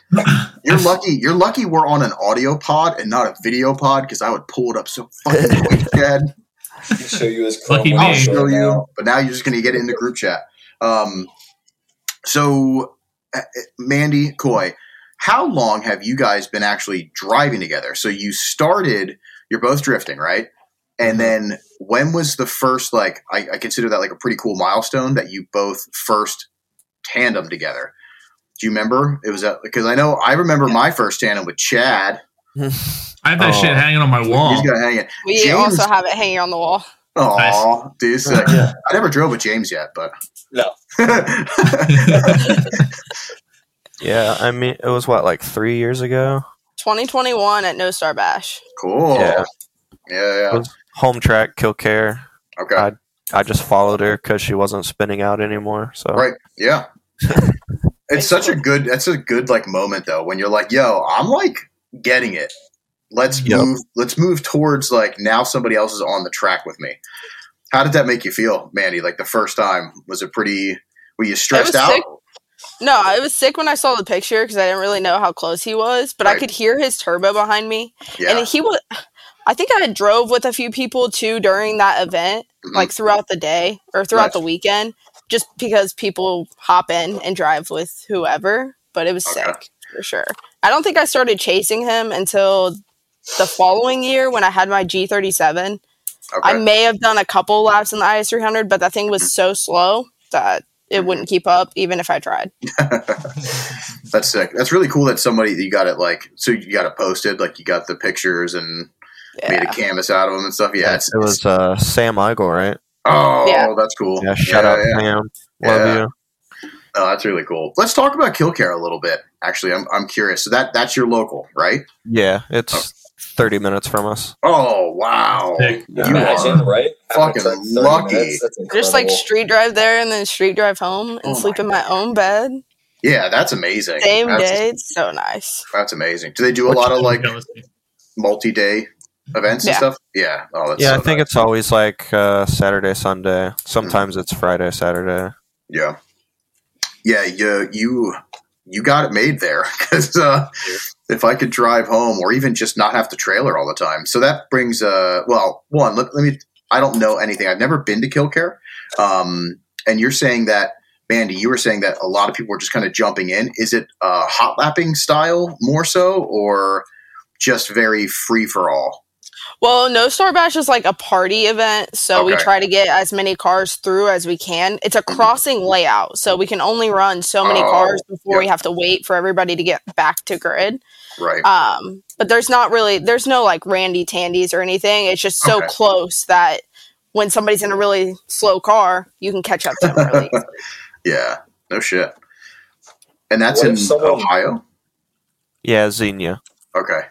You're lucky. You're lucky we're on an audio pod and not a video pod because I would pull it up so fucking quick, Dad. He'll show you his chrome. Lucky. I'll you show you. But now you're just going to get it in the group chat. Um, so, uh, Mandy, Coy, how long have you guys been actually driving together? So you started. You're both drifting, right? And then when was the first like I, I consider that like a pretty cool milestone that you both first tandem together? Do you remember? It was because I know I remember my first tandem with Chad. I have that Oh. shit hanging on my wall. He's got hanging. We James- also have it hanging on the wall. Oh, dude, sick. I never drove with James yet, but No. Yeah, I mean, it was what like three years ago. 2021 at No Star Bash. cool. Yeah. Yeah, yeah. Was home track, Kil-Kare. Okay. I- I just followed her because she wasn't spinning out anymore. So Right. Yeah. it's such a good that's a good like moment though when you're like, yo, I'm like getting it. Let's Yep. move let's move towards like now somebody else is on the track with me. How did that make you feel, Mandy? Like the first time? Was it pretty were you stressed out? sick. No, I was sick when I saw the picture because I didn't really know how close he was, but I could hear his turbo behind me, Yeah. and he was. I think I drove with a few people too during that event, Mhm. like throughout the day or throughout Nice. the weekend, just because people hop in and drive with whoever. But it was Okay. sick for sure. I don't think I started chasing him until the following year when I had my G37. I may have done a couple laps in the IS300, but that thing Mm-hmm. was so slow that it wouldn't keep up even if I tried. That's sick. That's really cool that somebody you got it like so you got it posted, like you got the pictures and made a canvas out of them and stuff. Yeah, it's, it was uh, Sam Eigel, right? Oh, Yeah. that's cool. Yeah, shout out yeah. Sam. Love Yeah. you. Oh, that's really cool. Let's talk about Kil-Kare a little bit. Actually, I'm I'm curious. So that that's your local, right? Yeah, it's 30 minutes from us. Oh wow, Sick. you Imagine, are right? fucking After 30 lucky. minutes, that's Just like street drive there and then street drive home and Oh sleep in my own bed. yeah, that's amazing. Same that's, day. It's so nice. That's amazing. Do they do a lot of like multi-day events and stuff? Yeah. Oh, that's Yeah, so I think nice. it's always like uh, Saturday, Sunday. Sometimes it's Friday, Saturday. Yeah. Yeah, you you you got it made there because uh, if I could drive home or even just not have to trailer all the time, so that brings uh well one let, let me I don't know anything I've never been to Kil-Kare, um, and you're saying that Mandy you were saying that a lot of people were just kind of jumping in. Is it uh, hot lapping style more so or just very free for all? Well, No Star Bash is like a party event, so we try to get as many cars through as we can. It's a crossing layout, so we can only run so many Oh, cars before we have to wait for everybody to get back to grid. Right. Um, but there's not really there's no like randy tandies or anything. It's just so Okay. close that when somebody's in a really slow car, you can catch up to them really yeah. No shit. And that's What in someone- Ohio. Yeah, Xenia. Okay.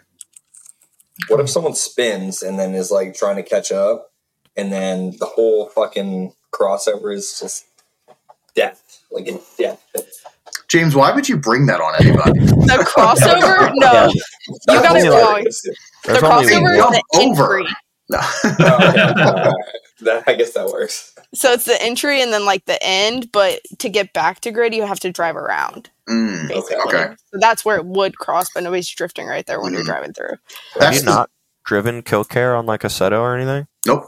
What if someone spins and then is like trying to catch up, and then the whole fucking crossover is just death, like a death. James, why would you bring that on anybody? The crossover? No. Yeah. You got it wrong. The crossover is the over. entry. No. Okay. Alright. That- I guess that works. So it's the entry and then like the end, but to get back to grid, you have to drive around. Mm, Basically. okay. So that's where it would cross, but nobody's drifting right there when Mhm. you're driving through. Have That's you not driven Kil-Kare on like a Seto or anything? Nope.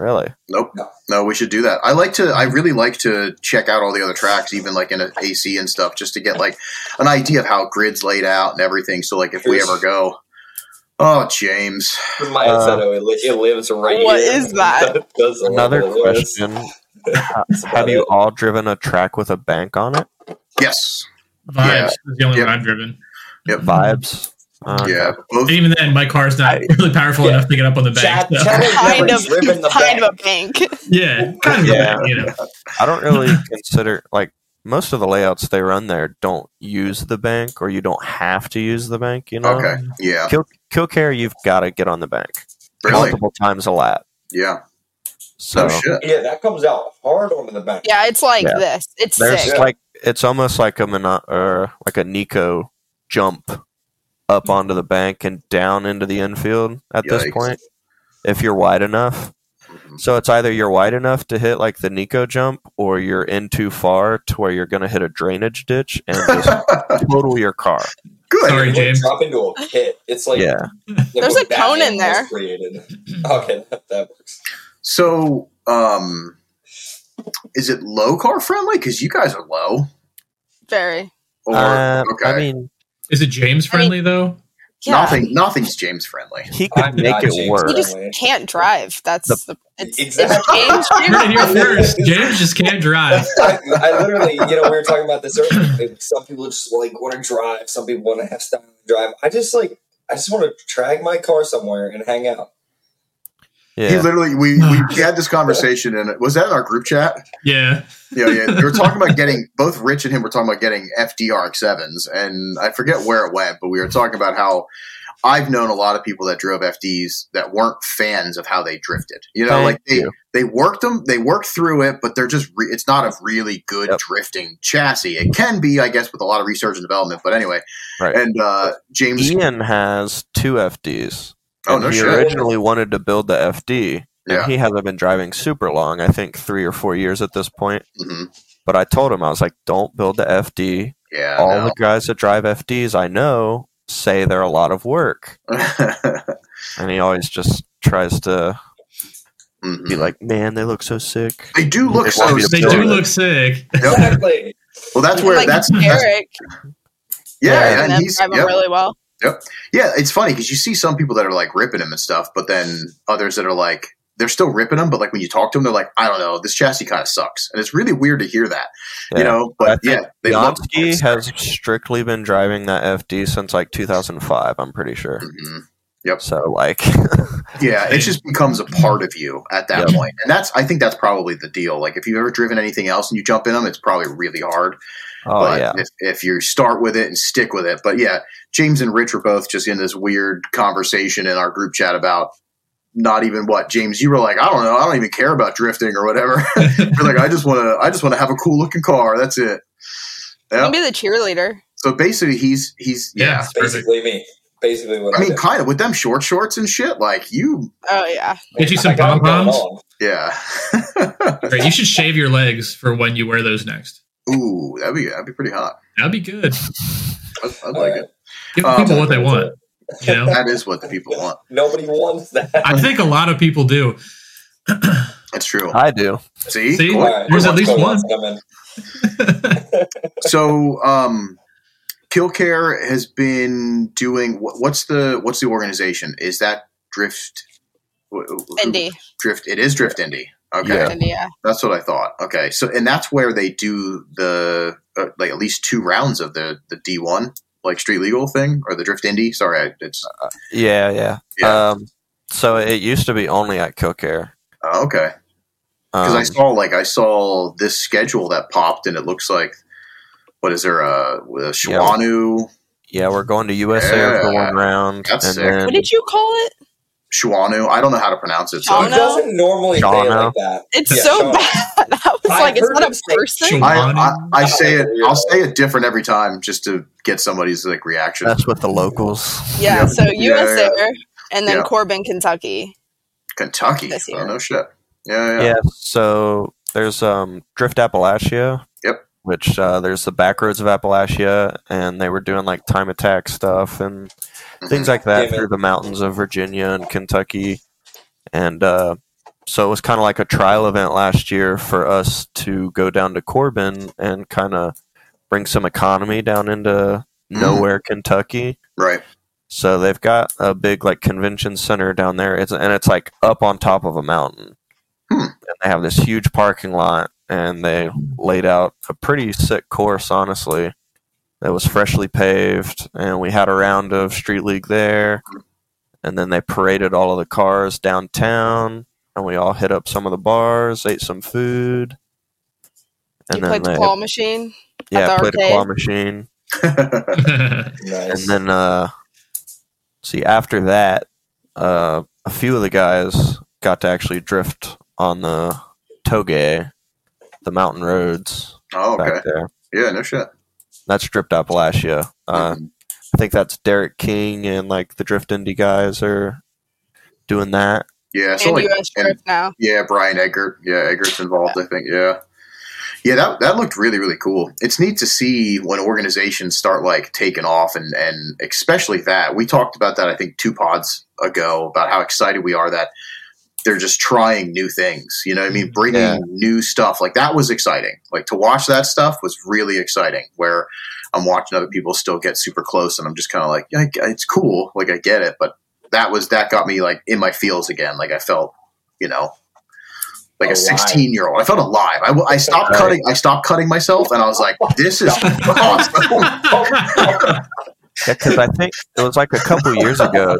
Really? Nope. No. No, we should do that. I like to. I really like to check out all the other tracks, even like in a AC and stuff, just to get like an idea of how grids laid out and everything. So, like, if we ever go, oh, James, My Uh, Assetto, it, lives right What here. is that? Does Another question. That's Have you it. all driven a track with a bank on it? yes, Vibes Yeah. is the only Yep. one I've driven. yep, Vibes? Uh, yeah, both. And even then, my car's not I- really powerful yeah. enough to get up on the bank. Chad, so- Chad Kind of, the kind bank. of a bank. yeah, kind of. Yeah. You know, I don't really consider like most of the layouts they run there don't use the bank, or you don't have to use the bank. You know, Okay, yeah, Kil-Kare. you've got to get on the bank really, multiple times a lap. yeah. So oh shit. Yeah, that comes out hard on the bank. Yeah, it's like Yeah. this. It's there's sick. like it's almost like a mono- or like a Nico jump up onto the bank and down into the infield at this point if you're wide enough. So it's either you're wide enough to hit like the Nico jump, or you're in too far to where you're going to hit a drainage ditch and just total your car. Good. Sorry. You, like, James. drop into a pit. It's like Yeah, like There's a cone in there. Created. Okay, that, that works. So, um, is it low car friendly? Because you guys are low. Very. Or Uh, okay, I mean, is it James friendly though? Yeah. nothing. Nothing's James friendly. he could I'm make it James work. You just can't drive. That's The- the, it's, Exactly. it's James You heard it here first. James just can't drive. I, I literally, you know, we were talking about this earlier. Some people just like want to drive. Some people want to have style and drive. I just like, I just want to drag my car somewhere and hang out. He literally, we, we we had this conversation, and it was that in our group chat. Yeah, Yeah, yeah. We were talking about getting both Rich and him were talking about getting FDRX sevens, and I forget where it went, but we were talking about how I've known a lot of people that drove FDs that weren't fans of how they drifted. You know, Thank like they you. they worked them, they worked through it, but they're just re- it's not a really good Yep. drifting chassis. It can be, I guess, with a lot of research and development, but anyway. Right. And uh, James, Ian has two FDs. Oh and no he shit, originally wanted to build the FD, and he hasn't been driving super long. I think three or four years at this point. hmm But I told him I was like, "Don't build the FD. yeah. All no. the guys that drive FDs I know say they're a lot of work." And he always just tries to Mhm. be like, "Man, they look so sick." they do look They so. want they do it. look sick. Yep. Exactly. Well, that's where like that's, that's Eric. yeah, Eric and and them he's drive 'em yep. really well. Yeah, it's funny because you see some people that are like ripping him and stuff, but then others that are like they're still ripping him, but like when you talk to them, they're like, I don't know, this chassis kind of sucks, and it's really weird to hear that, you know. But yeah, they has strictly been driving that FD since like 2005. I'm pretty sure. hmm Yep. So like, Yeah, it just becomes a part of you at that Yep. point. and that's I think that's probably the deal. Like if you've ever driven anything else and you jump in them, it's probably really hard. Oh but yeah, if, if you start with it and stick with it, but yeah, James and Rich were both just in this weird conversation in our group chat about not even what James. You were like, I don't know, I don't even care about drifting or whatever. You're like, I just want to, I just want to have a cool looking car. That's it. You Yeah. can be the cheerleader. So basically, he's he's yeah, yeah. Basically me. Basically what I, I mean, do. kind of with them short shorts and shit. Like you, Oh yeah. Get you some I got it going pom-poms? yeah. Great. You should shave your legs for when you wear those next. Ooh, that'd be that'd be pretty hot. That'd be good. I, I'd like it. Give Um, people what they want. You know, That is what the people want. Nobody wants that. I think a lot of people do. That's true. I do. See, See? Cool. All right, There's at least one. next? Come in. so um kil-kare has been doing what's the what's the organization is that drift wh- who- Indy. drift it is drift indy okay Yeah. That's what i thought okay so and that's where they do the uh, like at least two rounds of the the d1 like street legal thing or the drift indy sorry I, it's Yeah, yeah. Yeah. Um, so it used to be only at Kil-Kare. uh, okay because Um, i saw like i saw this schedule that popped and it looks like what is there uh, a Shawanu, yeah, we're going to USA Yeah. for one round, That's and sick. then What did you call it? Shawanu. I don't know how to pronounce it. So Shawanu? He doesn't normally say it like that. It's Yeah, so Shauna. bad. I was I like, it's not a say person? I, I, I say it. I'll say it different every time just to get somebody's like reaction. that's what the locals. Yeah, Yeah. so Yeah, US yeah. Air and then Yeah. Corbin, Kentucky. Kentucky. Oh no shit. Yeah, yeah. Yeah. So there's um Drift Appalachia. Yep. Which uh, there's the back roads of Appalachia, and they were doing like time attack stuff and. Things like that through the mountains of Virginia and Kentucky. And uh, so it was kind of like a trial event last year for us to go down to Corbin and kind of bring some economy down into Mm. nowhere, Kentucky. Right. So they've got a big like convention center down there. It's and it's like up on top of a mountain. Hmm. And they have this huge parking lot and they laid out a pretty sick course, honestly. That was freshly paved and we had a round of street league there. And then they paraded all of the cars downtown and we all hit up some of the bars, ate some food. And you then played the they claw machine. yeah, the played a claw machine and then uh see after that uh a few of the guys got to actually drift on the toge the mountain roads oh, okay. back there Yeah, no shit. That's drift appalachia uh Mhm. i think that's derek king and like the drift indy guys are doing that Yeah, so like, and- now. yeah, Brian Eggert. Yeah, Eggert's involved. I think. Yeah, yeah. That that looked really really cool. It's neat to see when organizations start like taking off, and and especially that we talked about that I think two pods ago about how excited we are that they're just trying new things. You know, what I mean, mm, bringing Yeah. new stuff like that was exciting. Like to watch that stuff was really exciting. Where I'm watching other people still get super close, and I'm just kind of like, yeah, it's cool. Like I get it, but that was that got me like in my feels again. Like I felt, you know, like a 16 year old. I felt alive. I, I stopped Right. cutting. I stopped cutting myself, and I was like, this is awesome. yeah because i think it was like a couple years ago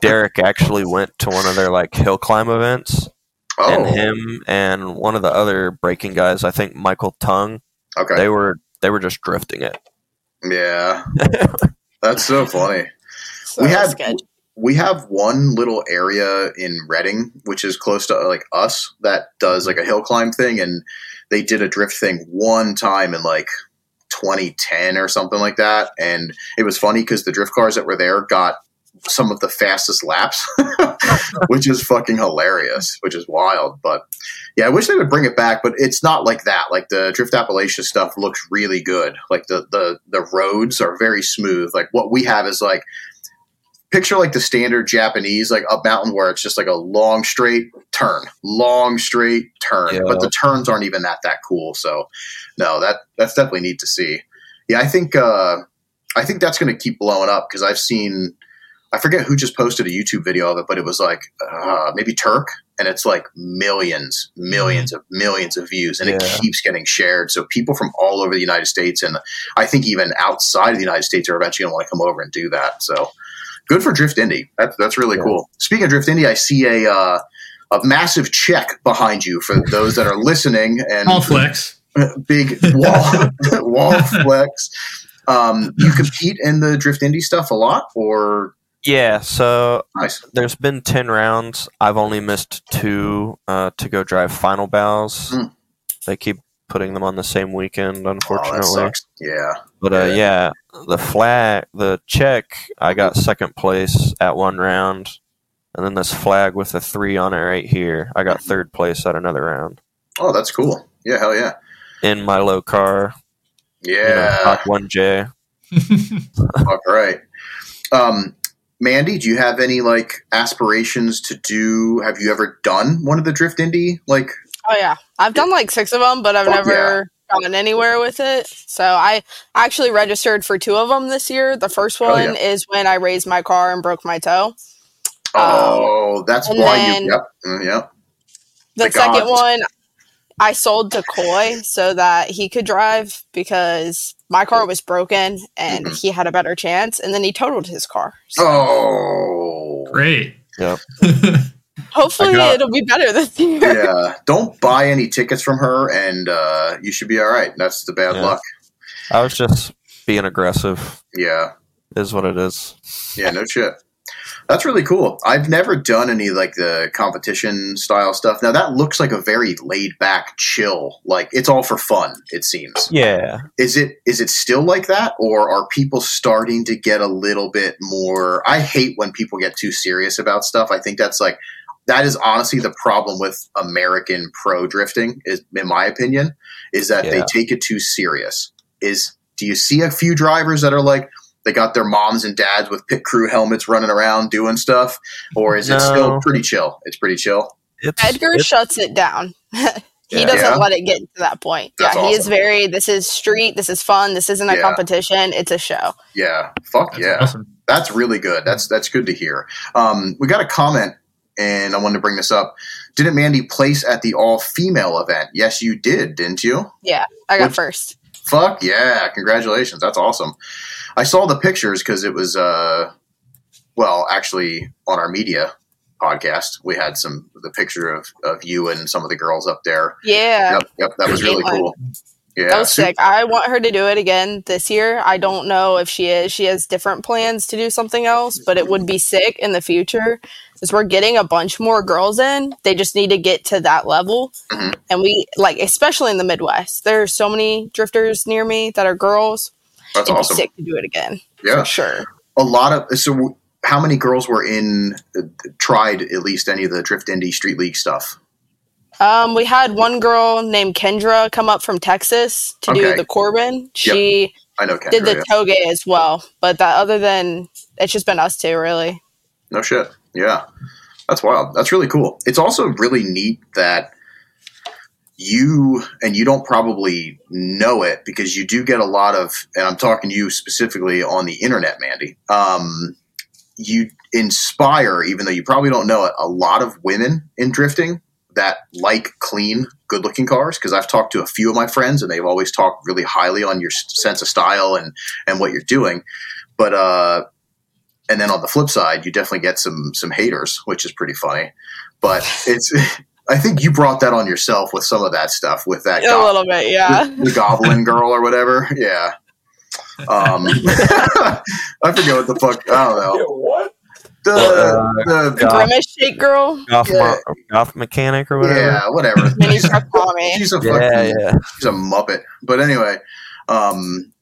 derek actually went to one of their like hill climb events Oh, and him and one of the other breaking guys i think michael tongue okay. they were they were just drifting it Yeah, that's so funny. So we that's had good. we have one little area in Reading, which is close to like us, that does like a hill climb thing, and they did a drift thing one time in like 2010 or something like that, and it was funny because the drift cars that were there got some of the fastest laps, which is fucking hilarious, which is wild. But yeah, I wish they would bring it back, but it's not like that. Like the Drift Appalachia stuff looks really good. Like the the the roads are very smooth. Like what we have is like picture like the standard Japanese like up mountain where it's just like a long straight turn, long straight turn. Yeah. But the turns aren't even that that cool. So no, that that's definitely neat to see. Yeah, I think uh I think that's going to keep blowing up because I've seen I forget who just posted a YouTube video of it, but it was like uh, maybe Turk, and it's like millions, millions of millions of views, and it keeps getting shared. So people from all over the United States, and I think even outside of the United States, are eventually going to want to come over and do that. So good for Drift Indy. That's that's really Yeah. cool. Speaking of Drift Indy, I see a uh, a massive check behind you for those that are listening and All flex. big wall wall flex. Um, you compete in the Drift Indy stuff a lot, or Yeah, so nice? there's been 10 rounds. I've only missed two uh, to go drive Final Bout. Hmm. They keep putting them on the same weekend, Oh, unfortunately. sucks. Yeah. but uh, Yeah. yeah, the flag, the check, I got second place at one round. And then this flag with a three on it right here, I got third place at another round. Oh, that's cool. Yeah, hell yeah. In my low car, you know, Yeah. 1J. All right. Um, Mandy, do you have any like aspirations to do? Have you ever done one of the Drift Indy? Like, Oh yeah, I've done like six of them, but I've Fuck never gotten anywhere with it. So I actually registered for two of them this year. The first Oh, one is when I raised my car and broke my toe. oh, that's why then- you. Yep. mm, Yep. The The second gods. one, I sold to Coy so that he could drive because my car was broken and Mhm. he had a better chance. And then he totaled his car. So Oh. Great. Yep. hopefully got- it'll be better this year. Yeah. Don't buy any tickets from her, and uh, you should be all right. That's the bad Yeah. luck. I was just being aggressive, Yeah. is what it is. Yeah. No shit. That's really cool. I've never done any like the competition style stuff. Now that looks like a very laid back, chill. Like it's all for fun. It seems. Yeah. is it is it still like that or are people starting to get a little bit more i hate when people get too serious about stuff i think that's like that is honestly the problem with american pro drifting is in my opinion is that they take it too serious is do you see a few drivers that are like they got their moms and dads with pit crew helmets running around doing stuff or is it still pretty chill it's pretty chill It's, Edgar it's- shuts it down. he Yeah. doesn't Yeah. let it get to that point. That's yeah, he is very. This is street. This is fun. This isn't a Yeah. competition. It's a show. yeah fuck That's yeah awesome. That's really good. That's that's good to hear. Um, we got a comment, and I wanted to bring this up. Didn't Mandy place at the all female event? Yes, you did, didn't you? Yeah, I got Which- first. Fuck yeah! Congratulations. That's awesome. I saw the pictures because it was uh, well, actually on our media podcast, we had some the picture of of you and some of the girls up there. Yeah, Yep, yep, that was really cool. Yeah, that was sick. I want her to do it again this year. I don't know if she is. She has different plans to do something else, but it would be sick in the future because we're getting a bunch more girls in. They just need to get to that level, Mhm. and we like, especially in the Midwest. There are so many drifters near me that are girls. That's It'd awesome. be sick to do it again Yeah, sure. a lot of so. How many girls were in? Uh, tried at least any of the Drift Indy Street League stuff? Um, we had one girl named Kendra come up from Texas to do the Corbin. She I know Kendra. did the yeah. toge as well, but that other than it's just been us two really. No shit. Yeah. That's wild. That's really cool. It's also really neat that you and you don't probably know it because you do get a lot of and I'm talking to you specifically on the internet, Mandy. Um you inspire, even though you probably don't know it, a lot of women in drifting that like clean, good looking cars. Because I've talked to a few of my friends and they've always talked really highly on your sense of style and, and what you're doing. But, uh, and then on the flip side, you definitely get some some haters, which is pretty funny. But it's I think you brought that on yourself with some of that stuff with that A go- little bit, yeah. the, the goblin girl or whatever. Yeah. Um, I forget what the fuck. I don't know. what? The, Uh, the, The grimace shake girl, Golf, Yeah. golf mechanic or whatever. yeah, whatever. mini. She's a fucking yeah. she's a muppet. But anyway, um,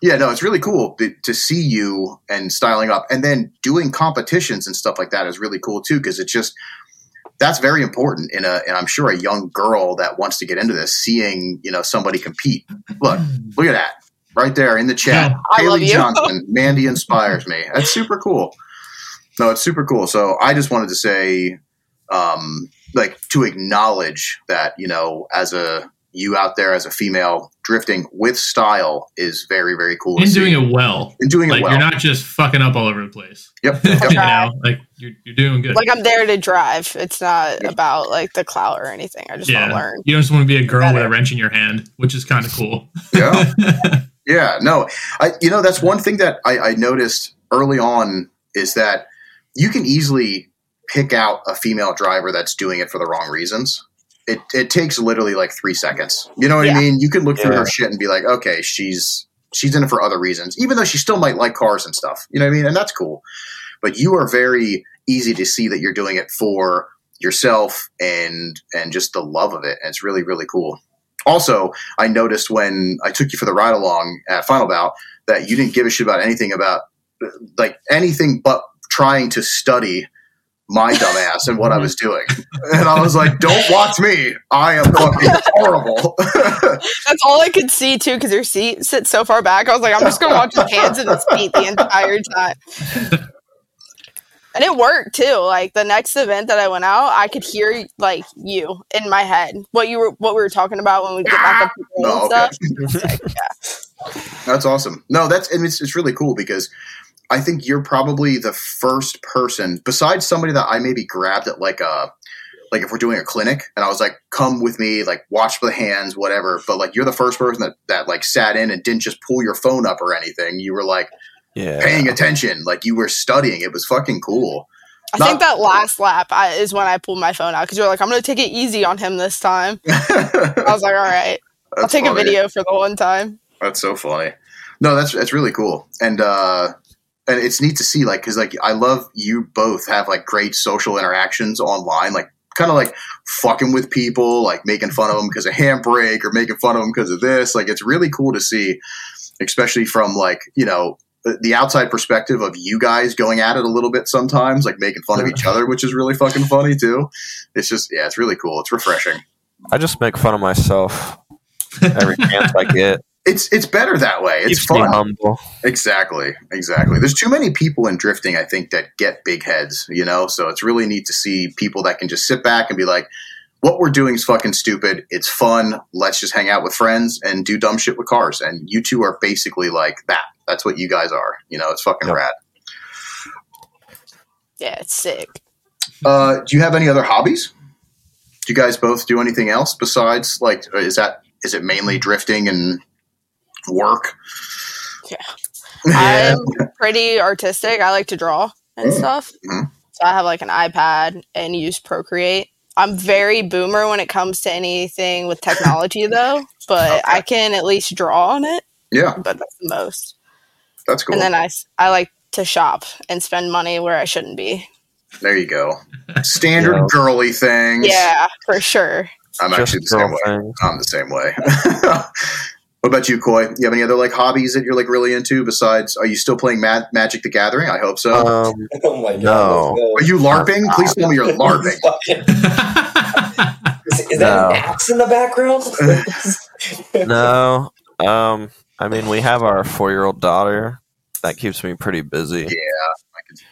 yeah, no, it's really cool to, to see you and styling up, and then doing competitions and stuff like that is really cool too because it's just that's very important in a, and I'm sure a young girl that wants to get into this, seeing you know somebody compete. Look, look at that right there in the chat. Yeah. I love Haley you. Johnson, Mandy inspires me. That's super cool. No, it's super cool. So I just wanted to say, um, like to acknowledge that you know, as a you out there as a female drifting with style is very very cool. to And see. doing it well. and doing Like it well. you're not just fucking up all over the place. yep. you know like you're, you're doing good. Like I'm there to drive. It's not about like the clout or anything. I just want to learn. you don't just want to be a girl with a wrench in your hand, which is kind of cool. yeah. Yeah, no, I you know that's one thing that I, I noticed early on is that you can easily pick out a female driver that's doing it for the wrong reasons. It, it takes literally like three seconds. You know what Yeah. I mean? You can look through Yeah. her shit and be like, okay, she's she's in it for other reasons, even though she still might like cars and stuff. You know what I mean? And that's cool. But you are very easy to see that you're doing it for yourself and and just the love of it. And it's really really cool. Also, I noticed when I took you for the ride along at Final Bout that you didn't give a shit about anything about like anything but trying to study my dumbass and what I was doing. And I was like, don't watch me. I am fucking horrible. That's all I could see too, because your seat sits so far back. I was like, I'm just gonna watch his hands and his feet the entire time. And it worked too. Like the next event that I went out, I could hear like you in my head. What you were what we were talking about when we get back up to the and okay. stuff. Sick, yeah. That's awesome. No, that's and it's, it's really cool because I think you're probably the first person besides somebody that I maybe grabbed at like a like if we're doing a clinic and I was like, come with me, like watch the hands, whatever. But like you're the first person that, that like sat in and didn't just pull your phone up or anything. You were like Yeah. paying attention, like you were studying. It was fucking cool. I Not- think that last lap I, is when I pulled my phone out because you're like, I'm gonna take it easy on him this time. I was like, all right, I'll That's take a video for the one time. That's so funny. No, that's that's really cool, and uh, and it's neat to see like because like I love you both have like great social interactions online, like kind of like fucking with people, like making fun of them because of handbrake or making fun of them because of this. Like it's really cool to see, especially from like you know the, the outside perspective of you guys going at it a little bit sometimes, like making fun of each other, which is really fucking funny too. It's just yeah, it's really cool. It's refreshing. I just make fun of myself every chance I get. It's it's better that way. It's Keeps fun. humble. Exactly, exactly. There's too many people in drifting, I think, that get big heads, you know? So it's really neat to see people that can just sit back and be like, what we're doing is fucking stupid. It's fun. Let's just hang out with friends and do dumb shit with cars. And you two are basically like that. That's what you guys are. You know, it's fucking Yep. rad. Yeah, it's sick. Uh, do you have any other hobbies? Do you guys both do anything else besides, like, uh, is that, is it mainly drifting and work? Yeah. Yeah. I'm pretty artistic. I like to draw and Mm. stuff. So I have like an iPad and use Procreate. I'm very boomer when it comes to anything with technology, though. But Okay. I can at least draw on it. Yeah, But that's the most. that's cool. And then I, I like to shop and spend money where I shouldn't be. there you go. Standard Yeah. girly things. Yeah, for sure. I'm Just actually the same way. things. I'm the same way. What about you, Coy? You have any other like hobbies that you're like really into besides? Are you still playing Ma- Magic the Gathering? I hope so. Um, Oh my god. No. Are you LARPing? Please tell me you're LARPing. Is, is that No. an axe in the background? no. Um, I mean, we have our four-year-old daughter. That keeps me pretty busy. Yeah, I can see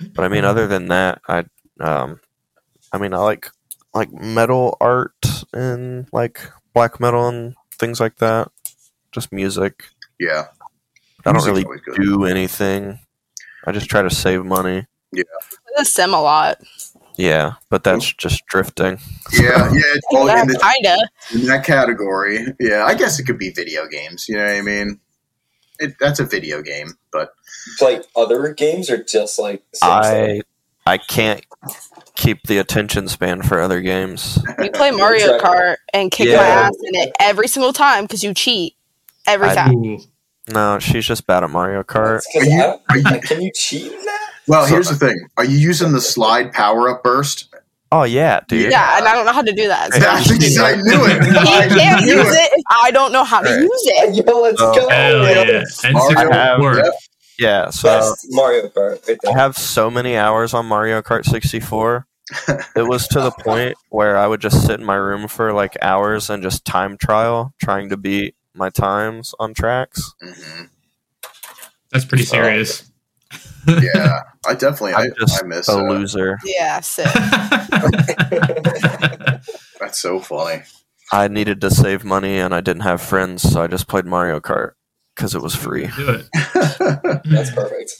that. But I mean, other than that, I um, I mean, I like like metal art and like black metal and things like that. Just music. Yeah, I don't Music's really do anything. I just try to save money. Yeah. I sim a lot. Yeah, but that's just drifting. yeah, yeah. It's all Yeah, in, the, kinda. in that category. Yeah, I guess it could be video games. You know what I mean? It, that's a video game, but Play other games or just like Sims? I I can't keep the attention span for other games. You play Mario Exactly. Kart and kick my ass in it every single time because you cheat every I- time. Ooh. No, she's just bad at Mario Kart. Are you- are you- can you cheat in that? well, So- here's the thing: Are you using the slide power up burst? Oh yeah, dude. Yeah, and I don't know how to do that. So That's I knew it. he I can't use it if I don't know how to Right. use it. Yo, let's Oh, go. Hell yo. yeah. And Mario, super have- work. Yeah. Yeah, so Best Mario Kart right I have so many hours on Mario Kart 64. it was to the point where I would just sit in my room for like hours and just time trial, trying to beat my times on tracks. Mhm. That's pretty So- serious. Yeah, I definitely I, I'm just I miss a uh, loser. Yeah, sick. That's so funny. I needed to save money and I didn't have friends, so I just played Mario Kart because it was free. Do it. That's perfect.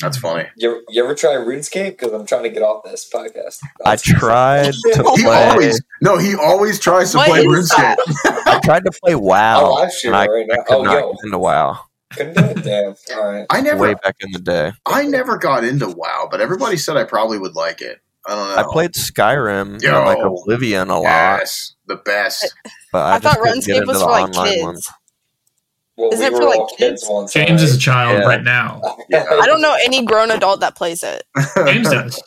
That's funny. You ever, you ever try RuneScape? Because I'm trying to get off this podcast. I tried to He play. always no, he always tries to What play RuneScape. I tried to play WoW. Oh, I'm sure and I, right now. I could Oh, not yo. get into WoW. Couldn't do it. Damn. All right. I never, way back in the day. I never got into WoW, but everybody said I probably would like it. I don't know. I played Skyrim Yo. and like Oblivion a lot, the best. but I, I thought just couldn't get RuneScape was for, like, online kids. one. Well, Isn't we it for, like, kids kids? James is a child Yeah. right now. I don't know any grown adult that plays it. James does.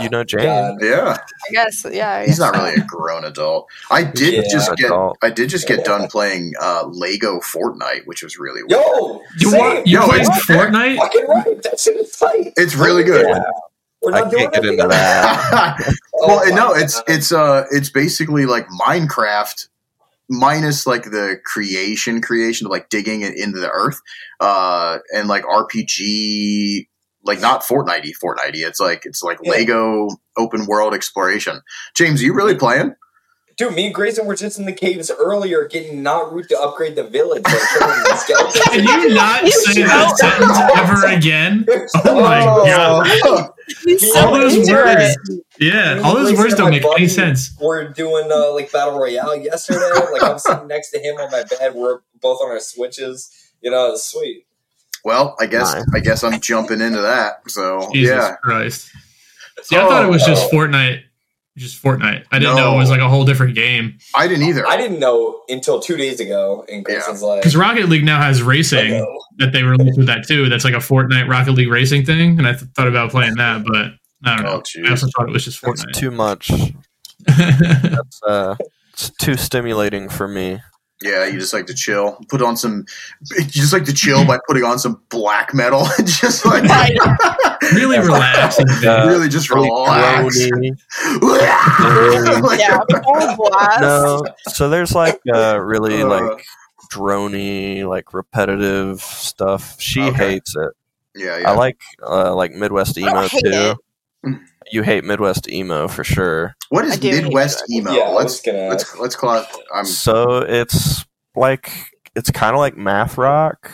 You know, James. God. yeah, I guess, yeah. I he's not so. really a grown adult. I did Yeah. just get, Adult. I did just get Yeah. done playing uh, Lego Fortnite, which was really weird. Yo, You same. want you Yo, played it's- Fortnite? fucking right. That shit is. It's really good. Yeah. I can't get into that. Oh well, my no, it's God. it's uh it's basically like Minecraft minus like the creation creation of like digging it into the earth uh and like RPG like not Fortnite Fortnite it's like it's like Yeah. Lego open world exploration. James, are you really playing? Dude, me and Grayson were just in the caves earlier getting Naruto to upgrade the village. Like, killing the skeletons. Can you not You say know- that sentence ever again? Oh my god! He's All so those into words. Yeah, Me all and those words don't make any sense. We're doing uh, like battle royale yesterday. Like I'm sitting next to him on my bed. We're both on our switches. You know, it's sweet. Well, I guess Nice. I guess I'm jumping into that. So Jesus yeah. Christ! See, I thought it was just Oh. Fortnite. Just Fortnite. I didn't No. know it was like a whole different game. I didn't either. I didn't know until two days ago. And Grayson's like, Because Rocket League now has racing "Uh-oh." that they released with that too. That's like a Fortnite Rocket League racing thing, and I th- thought about playing that, but I don't know. Oh, I also thought it was just It's Fortnite. too much. It's, uh, it's too stimulating for me. Yeah, you just like to chill. Put on some. You just like to chill by putting on some black metal and just like Right. really relaxing. Uh, really just relax. Like- Yeah. No, so there's like uh, really Uh. like drony, like repetitive stuff. She Okay. hates it. yeah, yeah. I like uh, like Midwest emo don't hate too. it. You hate Midwest emo for sure. what I is do hate Midwest emo? Yeah, let's gonna let's ask. let's call it. I'm So it's like it's kind of like math rock,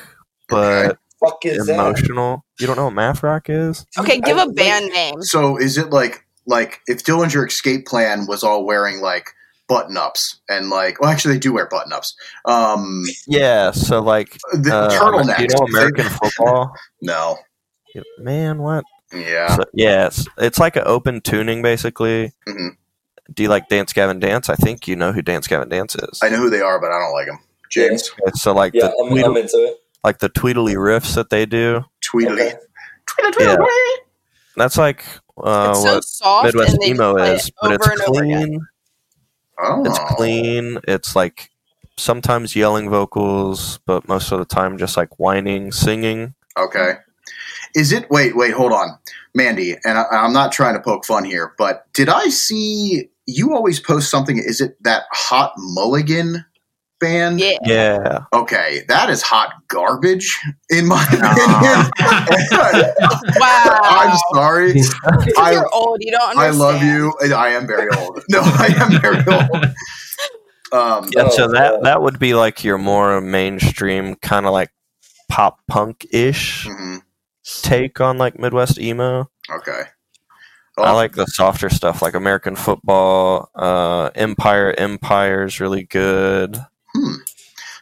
but fuck is that? emotional. You don't know what math rock is? Okay, give I- a band name. so. Is it like like if Dillinger Escape Plan was all wearing like button ups and like well actually they do wear button ups. Um, Yeah. So like the uh, turtlenecks. You know American football? No. Man, what? Yeah. So, yeah, it's, it's like an open tuning basically. Mhm. Do you like Dance Gavin Dance? I think you know who Dance Gavin Dance is. I know who they are, but I don't like them. James Okay, so like Yeah, the I'm, tweedle, I'm into it. like the tweedly riffs that they do. Tweedly. Okay. Tweedle, Yeah. tweedle. That's like uh, it's so what soft Midwest and they emo play is, it but it's and clean. Oh. It's clean. It's like sometimes yelling vocals, but most of the time just like whining, singing. Okay. Is it? Wait, wait, hold on, Mandy. And I, I'm not trying to poke fun here, but did I see you always post something? Is it that Hot Mulligan band? Yeah. Yeah, Okay, that is hot garbage in my opinion. Wow. I'm sorry. I- You're old. You don't I love you. I am very old. No, I am very old. Um, yeah. So Oh, that God. that would be like your more mainstream kind of like pop punk ish mhm, take on like Midwest emo. okay. I like the softer stuff, like American football, uh, Empire. Empire's really good. Hmm.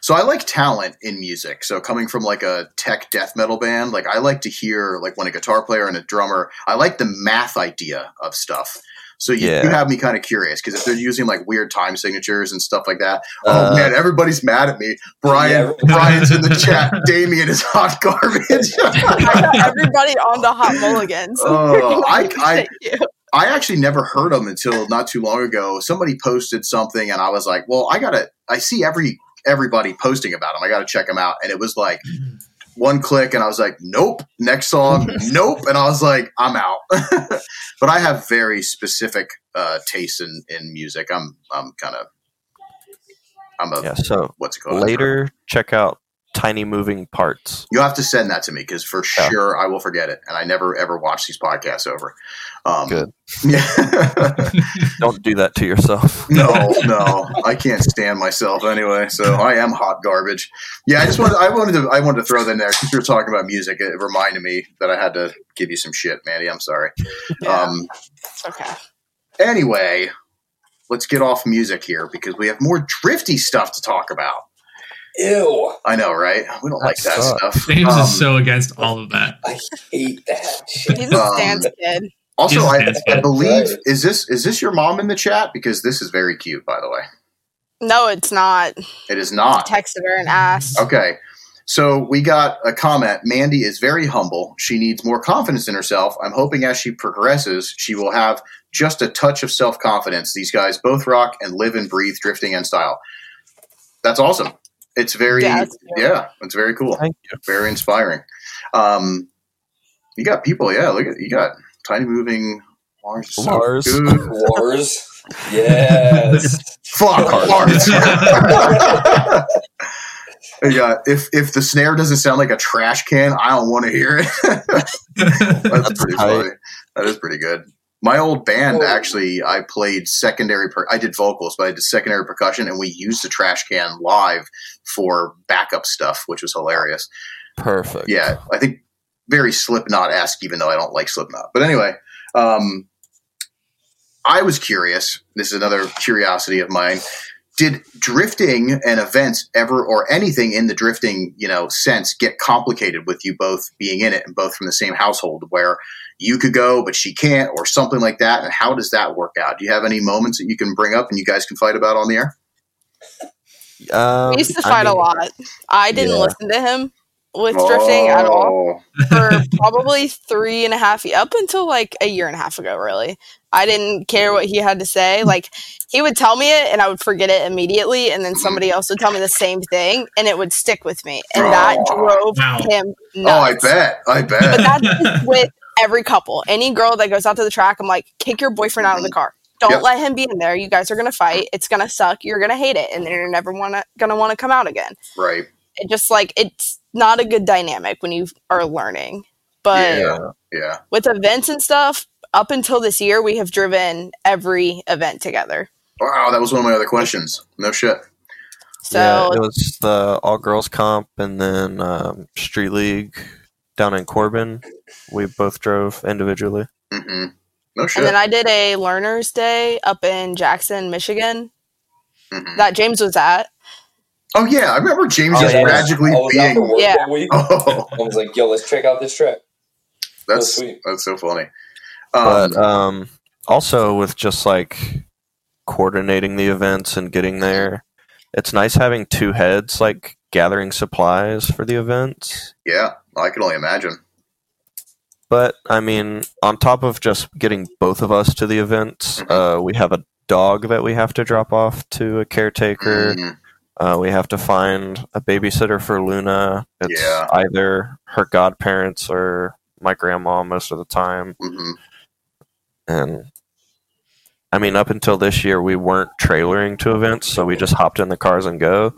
So I like talent in music. So coming from like a tech death metal band, like I like to hear like when a guitar player and a drummer. I like the math idea of stuff. So you, Yeah. you have me kind of curious because if they're using like weird time signatures and stuff like that, Uh, oh man, everybody's mad at me. Brian, Yeah. Brian's in the chat. Damien is hot garbage. Everybody on the hot mulligans. Oh, I- I- Thank you. I actually never heard them until not too long ago. Somebody posted something, and I was like, "Well, I gotta." I see every everybody posting about them. I gotta check them out. And it was like one click, and I was like, "Nope." Next song, nope. And I was like, "I'm out." but I have very specific uh, tastes in in music. I'm I'm kind of I'm a yeah. So what's it called? later, check out Tiny Moving Parts. You have to send that to me because for Yeah. sure I will forget it, and I never ever watch these podcasts over. Um, Good. Yeah. Don't do that to yourself. no, no, I can't stand myself anyway. So I am hot garbage. Yeah, I just wanted, I wanted to, I wanted to throw that in there because you were talking about music. It reminded me that I had to give you some shit, Mandy. I'm sorry. Yeah, Um, okay. anyway, let's get off music here because we have more drifty stuff to talk about. Ew. I know, right? We don't That like that sucks. stuff. James Um, is so against all of that. I hate that shit. He's a Um, stance kid. also, He's a I, dance I believe Right. is this is this your mom in the chat? Because this is very cute, by the way. No, it's not. It is not. Texted her and asked. Okay. So we got a comment. Mandy is very humble. She needs more confidence in herself. I'm hoping as she progresses, she will have just a touch of self confidence. These guys both rock and live and breathe drifting and style. That's awesome. It's very, Yeah, yeah, it's very cool. Thank you. Very inspiring. Um, you got people, yeah. Look at you got tiny moving Mars. is so Lars. Wars. Yes. Fuck Mars. yeah, if if the snare doesn't sound like a trash can, I don't want to hear it. That's, That's pretty tight. funny. That is pretty good. My old band Whoa. actually, I played secondary. Per- I did vocals, but I did secondary percussion, and we used the trash can live for backup stuff, which was hilarious. Perfect. Yeah, I think very Slipknot esque, even though I don't like Slipknot. But anyway, um, I was curious. This is another curiosity of mine. Did drifting and events ever, or anything in the drifting, you know, sense, get complicated with you both being in it and both from the same household, where you could go but she can't, or something like that? And how does that work out? Do you have any moments that you can bring up and you guys can fight about on the air? Um, We used to I fight a lot. I didn't Yeah. listen to him with oh. drifting at all Oh, for probably three and a half up until like a year and a half ago. Really, I didn't care what he had to say. Like he would tell me it, and I would forget it immediately, and then somebody else would tell me the same thing, and it would stick with me, and that Oh. drove Wow. him Oh, I bet. I bet. But that's with every couple. Any girl that goes out to the track, I'm like, kick your boyfriend out of the mm-hmm. car. Don't Yep. let him be in there. You guys are gonna fight. It's gonna suck. You're gonna hate it, and then you're never wanna gonna want to come out again. right. It just like it's not a good dynamic when you are learning. But Yeah. Yeah. with events and stuff, up until this year, we have driven every event together. Wow, that was one of my other questions. No shit. So yeah, it was the all girls comp and then um, street league down in Corbin. We both drove individually. hmm No shit. and then I did a learners day up in Jackson, Michigan Mhm. that James was at. Oh yeah, I remember James Oh, just yeah, was- magically was being. Yeah. that week. Oh, I was like, yo, let's check out this track. that's sweet. that's so funny. But Um, um, also with just like coordinating the events and getting there, it's nice having two heads like gathering supplies for the events. yeah, I can only imagine. But I mean, on top of just getting both of us to the events, uh, we have a dog that we have to drop off to a caretaker. Mhm. Uh, we have to find a babysitter for Luna. It's Yeah. either her godparents or my grandma most of the time. Mhm. And I mean, up until this year, we weren't trailering to events, so we just hopped in the cars and go.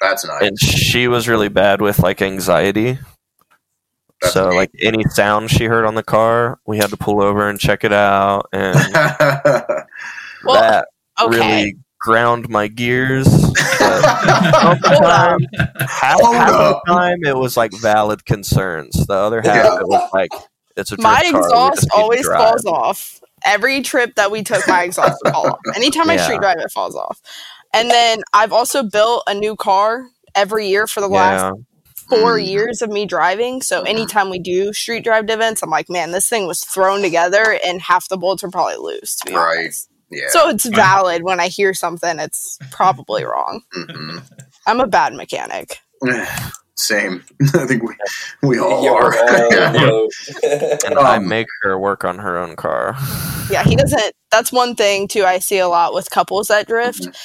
That's nice. And she was really bad with like anxiety. That's so neat. like any sound she heard on the car, we had to pull over and check it out, and Well, that Okay. really ground my gears. Half the time, half, half up. the time it was like valid concerns. The other half Yeah. it was like it's a my car, exhaust just need to always falls off. Every trip that we took, my exhaust would fall off. Anytime I street drive, it falls off. And then I've also built a new car every year for the last Yeah, four Mm. years of me driving. So anytime we do street drive events, I'm like, man, this thing was thrown together and half the bolts are probably loose. To be Right. honest. Yeah. So it's valid when I hear something, it's probably wrong. Mhm. I'm a bad mechanic. Same. I think we we all Yeah, are. we're all, Yeah. yo. and I Um, make her work on her own car. Yeah, he doesn't. That's one thing too. I see a lot with couples that drift. Mhm.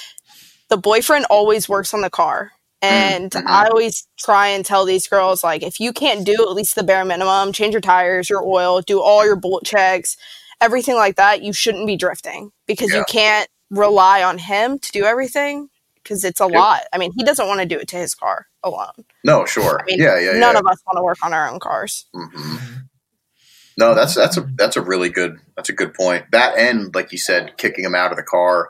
The boyfriend always works on the car, and Mhm. I always try and tell these girls like, if you can't do at least the bare minimum, change your tires, your oil, do all your bolt checks, everything like that, you shouldn't be drifting because Yeah. you can't rely on him to do everything because it's a Yep. lot. I mean, he doesn't want to do it to his car alone. No, sure. I mean, yeah, yeah, none yeah. of us want to work on our own cars. hmm No, that's that's a that's a really good that's a good point. That and like you said, kicking him out of the car.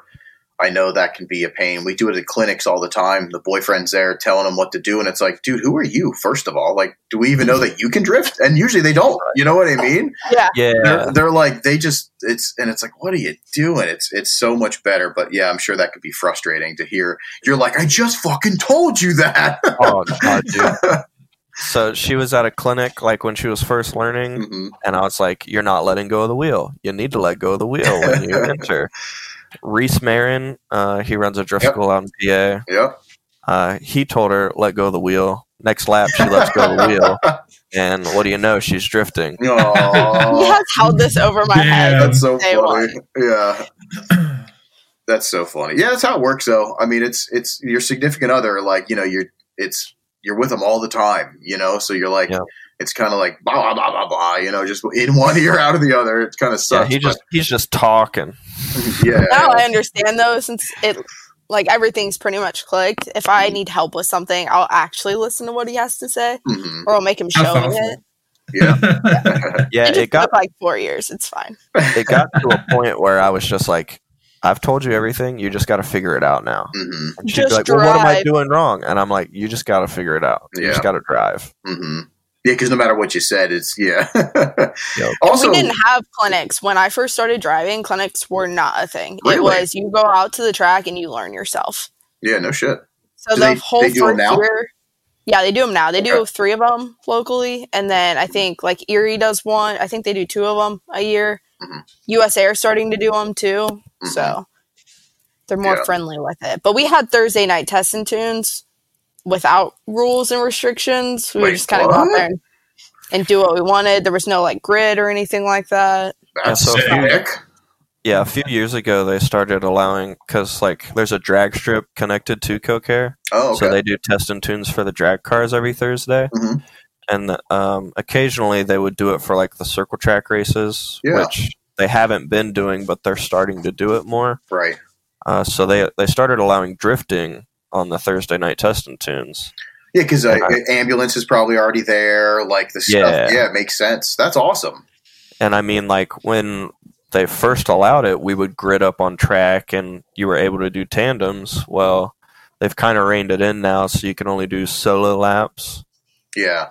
I know that can be a pain. We do it at clinics all the time. The boyfriend's there telling them what to do, and it's like, dude, who are you? First of all, like, do we even know that you can drift? And usually they don't. You know what I mean? Yeah. Yeah. They're, they're like they just it's and it's like, what are you doing? It's it's so much better. But yeah, I'm sure that could be frustrating to hear. You're like, I just fucking told you that. oh god, dude. So she was at a clinic like when she was first learning, Mhm. and I was like, "You're not letting go of the wheel. You need to let go of the wheel when you enter." Reese Marin, uh, he runs a drift Yep. school out in PA. Yep. Uh, he told her, "Let go of the wheel." Next lap, she lets go of the wheel, and what do you know? She's drifting. Aw. He has held this over my Damn. head. That's so Day funny. Yeah. That's so funny. Yeah, that's how it works though. I mean, it's it's your significant other, like, you know, you're it's you're with them all the time, you know, so you're like Yeah. It's kind of like blah blah blah blah blah, you know, just in one ear out of the other. It kind of Yeah, sucks. he just he's just talking. yeah. Now I understand though, since it like everything's pretty much clicked. If I need help with something, I'll actually listen to what he has to say, Mhm. or I'll make him How show me thoughtful. it. Yeah. Yeah, It, it got took like four years. It's fine. it got to a point where I was just like, "I've told you everything. You just got to figure it out now." hmm she'd be Just like, "Well, what am I doing wrong?" And I'm like, "You just got to figure it out. You Yeah. just got to drive." hmm Yeah, because no matter what you said, it's yeah. Yep. Also, we didn't have clinics when I first started driving. Clinics were not a thing. Really? It was you go out to the track and you learn yourself. yeah, no shit. So Do the they- whole they do 'em first now? year, yeah, they do them now. They do Okay. three of them locally, and then I think like Erie does one. I think they do two of them a year. Mhm. US Air starting to do them too, Mhm. so they're more Yeah. friendly with it. But we had Thursday night test and tunes without rules and restrictions. We Wait, would just kind of go out there and, and do what we wanted. There was no like grid or anything like that. That's so sick. Yeah, a few years ago they started allowing because like there's a drag strip connected to Kil-Kare, Oh, okay. so they do test and tunes for the drag cars every Thursday, Mhm. and um, occasionally they would do it for like the circle track races, Yeah. which they haven't been doing, but they're starting to do it more. right. Uh, so they they started allowing drifting on the Thursday night test and tunes. Yeah, because uh, ambulance is probably already there. Like the stuff. Yeah. Yeah, it makes sense. That's awesome. And I mean, like when they first allowed it, we would grid up on track, and you were able to do tandems. Well, they've kind of reined it in now, so you can only do solo laps. Yeah,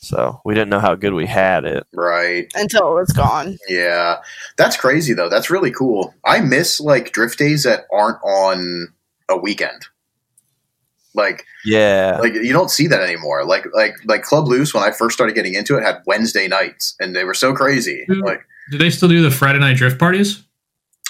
So we didn't know how good we had it. right. Until it was gone. Yeah, that's crazy though. That's really cool. I miss like drift days that aren't on a weekend. Like, Yeah, like you don't see that anymore. Like, like, like Club Loose when I first started getting into it had Wednesday nights, and they were so crazy. Mm. Like, Do they still do the Friday night drift parties?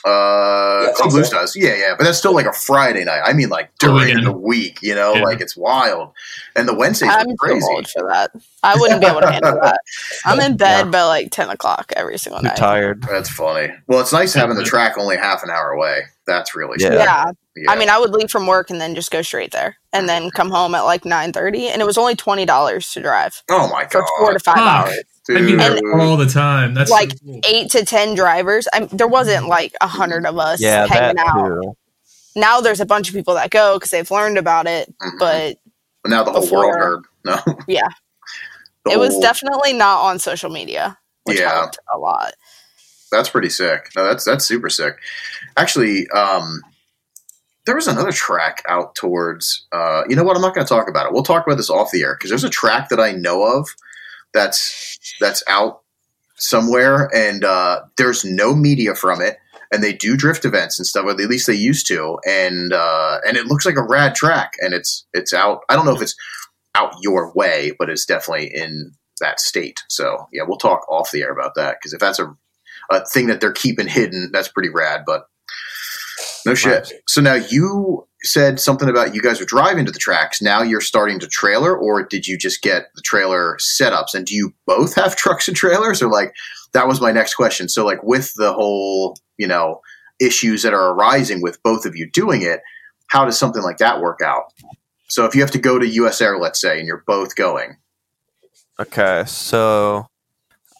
Uh, Yeah, I Club think Loose does. Yeah, yeah, but that's still like a Friday night. I mean, like Oh, during weekend. the week. You know, Yeah. like it's wild. And the Wednesdays I'm are too crazy. old for that. I wouldn't be able to handle that. I'm in bed Yeah. by like ten o'clock every single too night. tired. That's funny. Well, it's nice having the track only half an hour away. That's really Yeah. Yeah. Yeah. I mean, I would leave from work and then just go straight there, and then come home at like nine thirty, and it was only twenty dollars to drive oh my for god, four to five Fuck. hours. I do that Dude. all the time. That's Like, so cool. Eight to ten drivers. I there wasn't like a hundred of us Yeah, hanging that out. too. Now there's a bunch of people that go because they've learned about it, Mhm. but But now the whole before- world heard. No. Yeah. The it was definitely not on social media, which Yeah. helped a lot. That's pretty sick. No, that's that's super sick. Actually, um, there was another track out towards. Uh, you know what? I'm not going to talk about it. We'll talk about this off the air because there's a track that I know of that's that's out somewhere, and uh, there's no media from it. And they do drift events and stuff, or at least they used to, and uh, and it looks like a rad track, and it's it's out. I don't know if it's out your way, but it's definitely in that state. So yeah, we'll talk off the air about that because if that's a a thing that they're keeping hidden. That's pretty rad, but no shit. So now you said something about you guys are driving to the tracks. Now you're starting to trailer, or did you just get the trailer setups? And do you both have trucks and trailers, or like that was my next question. So like with the whole you know issues that are arising with both of you doing it, how does something like that work out? So if you have to go to US Air, let's say, and you're both going, Okay, so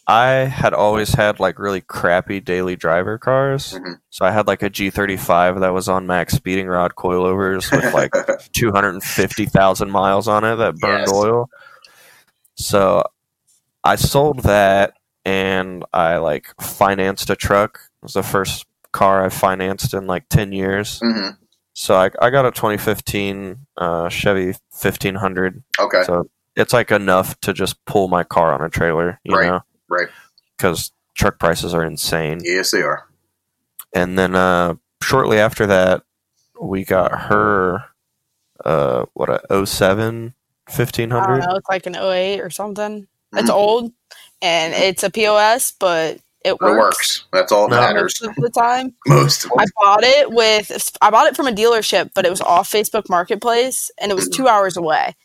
I had always had like really crappy daily driver cars. Mhm. So I had like a G35 that was on max speeding rod coilovers with like 250,000 miles on it that burned Yes. oil. So I sold that and I like financed a truck. It was the first car I've financed in like ten years. hmm So I, I got a 2015 uh, Chevy 1500. Okay. So it's like enough to just pull my car on a trailer, you Right, know, right. because truck prices are insane. Yes, they are. And then uh, shortly after that, we got her uh, what a 07 1500. know. It's like an 08 or something. It's Mhm. old and it's a POS, but it It works. works. That's all that No. matters. Most of the time. Most I bought it with I bought it from a dealership, but it was off Facebook Marketplace and it was two hours away.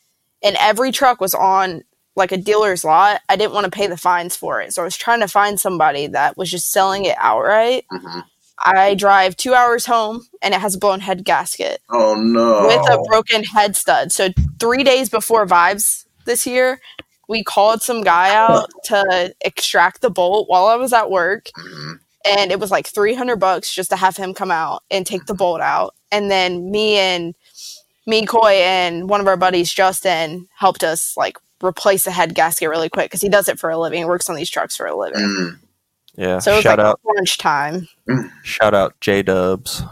And every truck was on like a dealer's lot. I didn't want to pay the fines for it. So I was trying to find somebody that was just selling it outright. hmm I drive two hours home and it has a blown head gasket Oh no. with a broken head stud. So three days before Vibes this year, we called some guy out to extract the bolt while I was at work Mhm. and it was like 300 bucks just to have him come out and take the bolt out and then me and me coy and one of our buddies justin helped us like replace the head gasket really quick because he does it for a living he works on these trucks for a living Mm. Yeah. so it was shout like out, crunch time shout out J Dubs.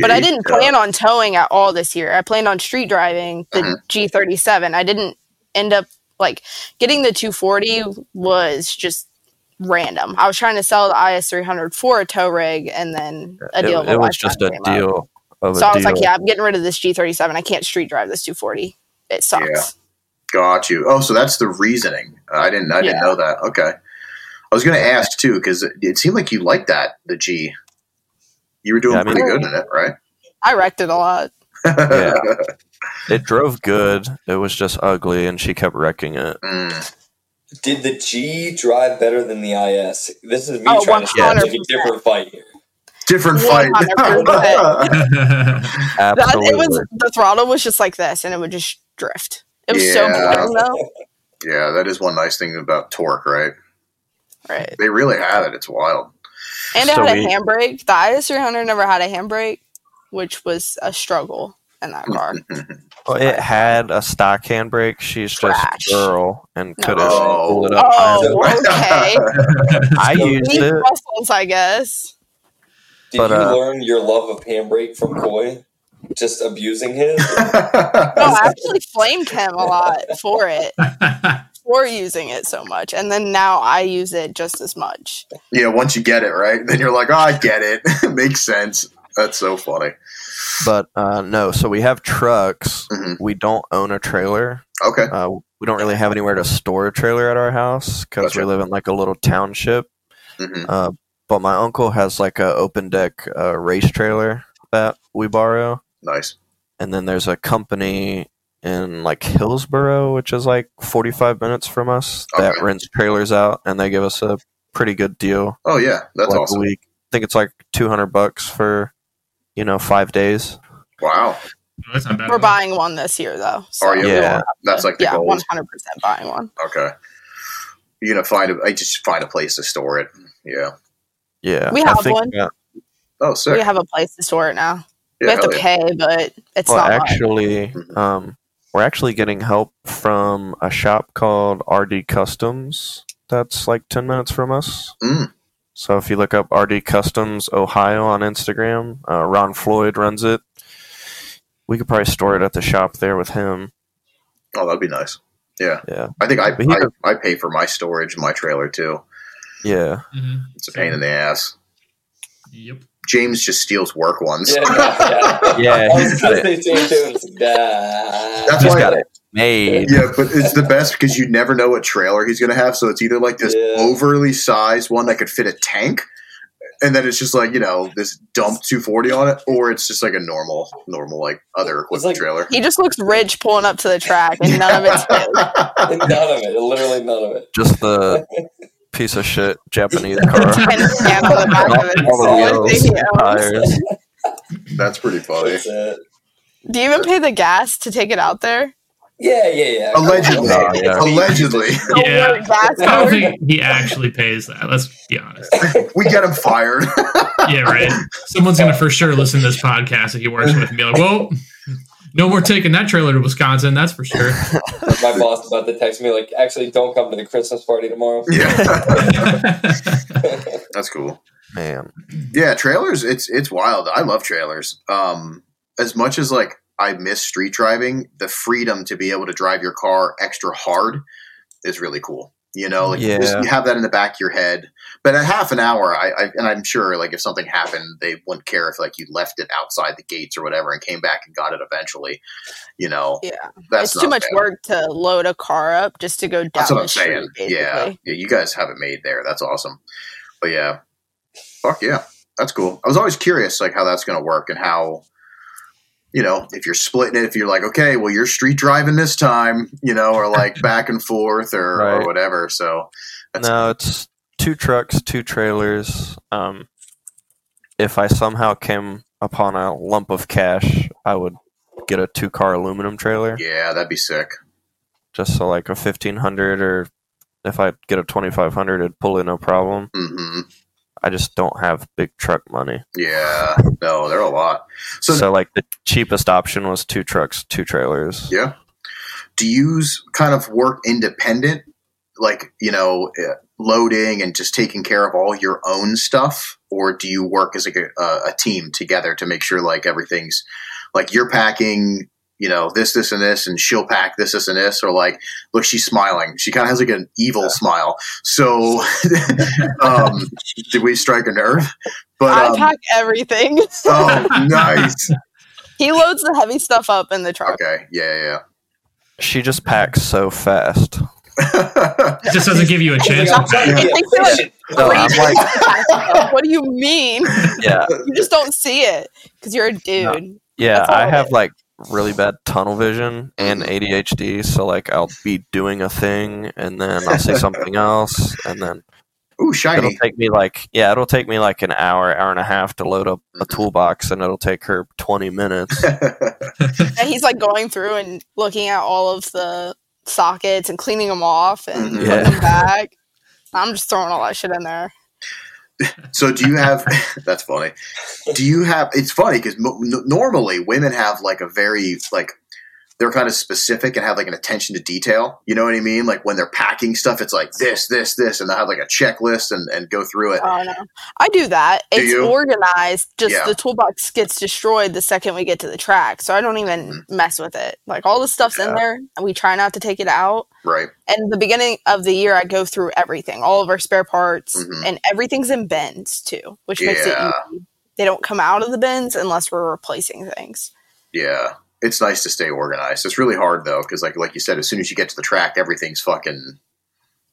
but i didn't plan on towing at all this year i planned on street driving the Mhm. g37 i didn't end up like getting the 240 was just random i was trying to sell the is300 for a tow rig and then a deal of a it was just a lifetime came up. deal of So a I was deal. like, yeah, I'm getting rid of this G37. I can't street drive this 240. It sucks. Yeah. Got you. Oh, so that's the reasoning. I didn't. I didn't know that. Okay. I was going to ask too because it, it seemed like you liked that the G. You were doing Yeah, I mean- pretty good in it, right? I wrecked it a lot. Yeah. It drove good. It was just ugly, and she kept wrecking it. Mm. Did the G drive better than the IS? This is me Oh, trying to start like a different fight here. Different fight. 100%. That, Absolutely. it was the throttle was just like this, and it would just drift. It was so Yeah. boring though. yeah, that is one nice thing about torque, right? Right. They really have it. It's wild. And it So had we- a handbrake. The IS300 never had a handbrake, which was a struggle in that car. Well, it had a stock handbrake. She's Trash. just a girl and No. couldn't Oh. pull it up. Oh, okay. I used it. muscles, I guess. Did But, you uh, learn your love of handbrake from Coy? Just abusing him. No, I actually flamed him a lot for it, for using it so much, and then now I use it just as much. yeah, once you get it right, then you're like, oh, I get it. Makes sense. That's so funny. But uh, no, so we have trucks. Mhm. We don't own a trailer. Okay. Uh, we don't really have anywhere to store a trailer at our house because we live in like a little township. hmm Uh, but my uncle has like a open deck uh, race trailer that we borrow, Nice. and then there's a company in like Hillsboro, which is like 45 minutes from us, that rents trailers out, and they give us a pretty good deal. Oh yeah, that's like awesome. a week. I think it's like 200 bucks for you know five days. Wow. That's. We're buying one this year, though. So Are you? Yeah. That's like the yeah, one hundred percent buying one. Okay. You're gonna find a. I just find a place to store it. Yeah. Yeah, We have one. that- Oh, sick. We have a place to store it now. Yeah, we have to yeah. pay, but it's well, not much. actually, um, we're actually getting help from a shop called RD Customs. That's like 10 minutes from us. Mm. So if you look up RD Customs Ohio on Instagram, uh, Ron Floyd runs it. We could probably store it at the shop there with him. Oh, that'd be nice. Yeah. Yeah. I think I, he I I pay for my storage, in my trailer too. Yeah. Mhm. It's a pain in the ass. Yep. James just steals work ones. Yeah, yeah. Yeah, I was he's got it, say same too. It's like, nah. That's he's why- got it made. Yeah, but it's the best because you never know what trailer he's going to have. So it's either like this Yeah. overly sized one that could fit a tank, and then it's just like you know this dump 240 on it, or it's just like a normal, normal like other equipment like- trailer. He just looks rich pulling up to the track, and none of it's his. none of it. Literally none of it. Just the piece of shit Japanese car. And stand on the back of it. All the That's wheels, thing he owns. tires. That's pretty funny. That's. Do you even pay the gas to take it out there? Yeah, yeah, yeah. Allegedly, yeah. allegedly, Yeah. Gas I don't think he actually pays that. Let's be honest. we get him fired. Yeah, right. Someone's gonna for sure listen to this podcast if he works with me. Like, well, no more taking that trailer to Wisconsin. That's for sure. My boss about to text me like, actually, don't come to the Christmas party tomorrow. yeah, that's cool. man. Yeah, trailers. It's it's wild. I love trailers. Um, as much as like I miss street driving, the freedom to be able to drive your car extra hard is really cool. You know, like you just- Yeah. you have that in the back of your head. But at half an hour, I, I and I'm sure like if something happened, they wouldn't care if like you left it outside the gates or whatever and came back and got it eventually. You know, Yeah, that's it's too much bad. work to load a car up just to go down That's what the I'm street. saying. Basically. Yeah, yeah, you guys have it made there. That's awesome. But yeah, fuck yeah, that's cool. I was always curious, like how that's going to work and how, you know, if you're splitting it, if you're like, okay, well, you're street driving this time, you know, or like back and forth or, or whatever. So that's No, it's two trucks, two trailers. Um, if I somehow came upon a lump of cash, I would get a two car aluminum trailer, yeah, that'd be sick. just so like a fifteen hundred, or if I get a twenty five hundred, it'd pull in no problem. hmm I just don't have big truck money, Yeah, no, they're a lot. So, so, like the cheapest option was two trucks, two trailers. yeah, do you kind of work independent, like you know, uh, loading and just taking care of all your own stuff, or do you work as a, a, a team together to make sure like everything's like you're packing, you know, this, this, and this, and she'll pack this, this, and this, or like, look, she's smiling. She kind of has like an evil smile. So, um, did we strike a nerve? But I um, pack everything. oh, nice. he loads the heavy stuff up in the truck. Okay, yeah, yeah, She just packs so fast. Yeah, It just doesn't give you a chance. I'm to trying to pack. get It takes me, like, efficient. No, three I'm like, to pack stuff. what do you mean? yeah, You just don't see it because you're a dude. Yeah, I have is. like really bad tunnel vision and ADHD, so like I'll be doing a thing and then I'll say something else and then Ooh, shiny. it'll take me like yeah, it'll take me like an hour, hour and a half to load up a Mhm. toolbox and it'll take her 20 minutes. And he's like going through and looking at all of the sockets and cleaning them off and Mhm. putting them back. I'm just throwing all that shit in there. So do you have? that's funny. Do you have? It's funny because m- n- normally women have like a very like they're kind of specific and have like an attention to detail. You know what I mean? Like when they're packing stuff, it's like this, this, this, and they'll have like a checklist and, and go through it. Oh no, I do that. Do It's you? organized. Just Yeah. the toolbox gets destroyed the second we get to the track, so I don't even mess with it. Like all the stuff's in there, and we try not to take it out. Right. And the beginning of the year, I go through everything, all of our spare parts, Mhm. and everything's in bins too, which makes it easy. They don't come out of the bins unless we're replacing things. Yeah. It's nice to stay organized. It's really hard though because like like you said, as soon as you get to the track, everything's fucking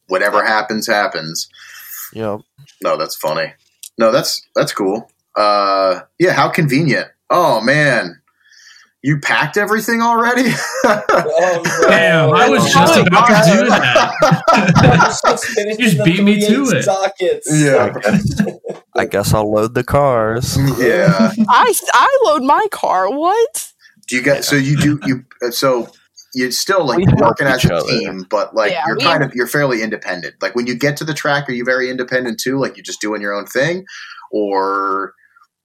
whatever happens happens. Yeah. No, that's funny. No, that's that's cool. Uh, yeah, how convenient. Oh man, you packed everything already. Oh, no. Damn, I was just Oh, about to do that. Just You just beat me to it. Sockets. Yeah. I guess, I guess I'll load the cars. yeah. I I load my car. What? Do you get so you do you uh, so you're still like We working as a other. team, but like Yeah, you're we- kind of you're fairly independent. Like when you get to the track, are you very independent too? Like you're just doing your own thing, or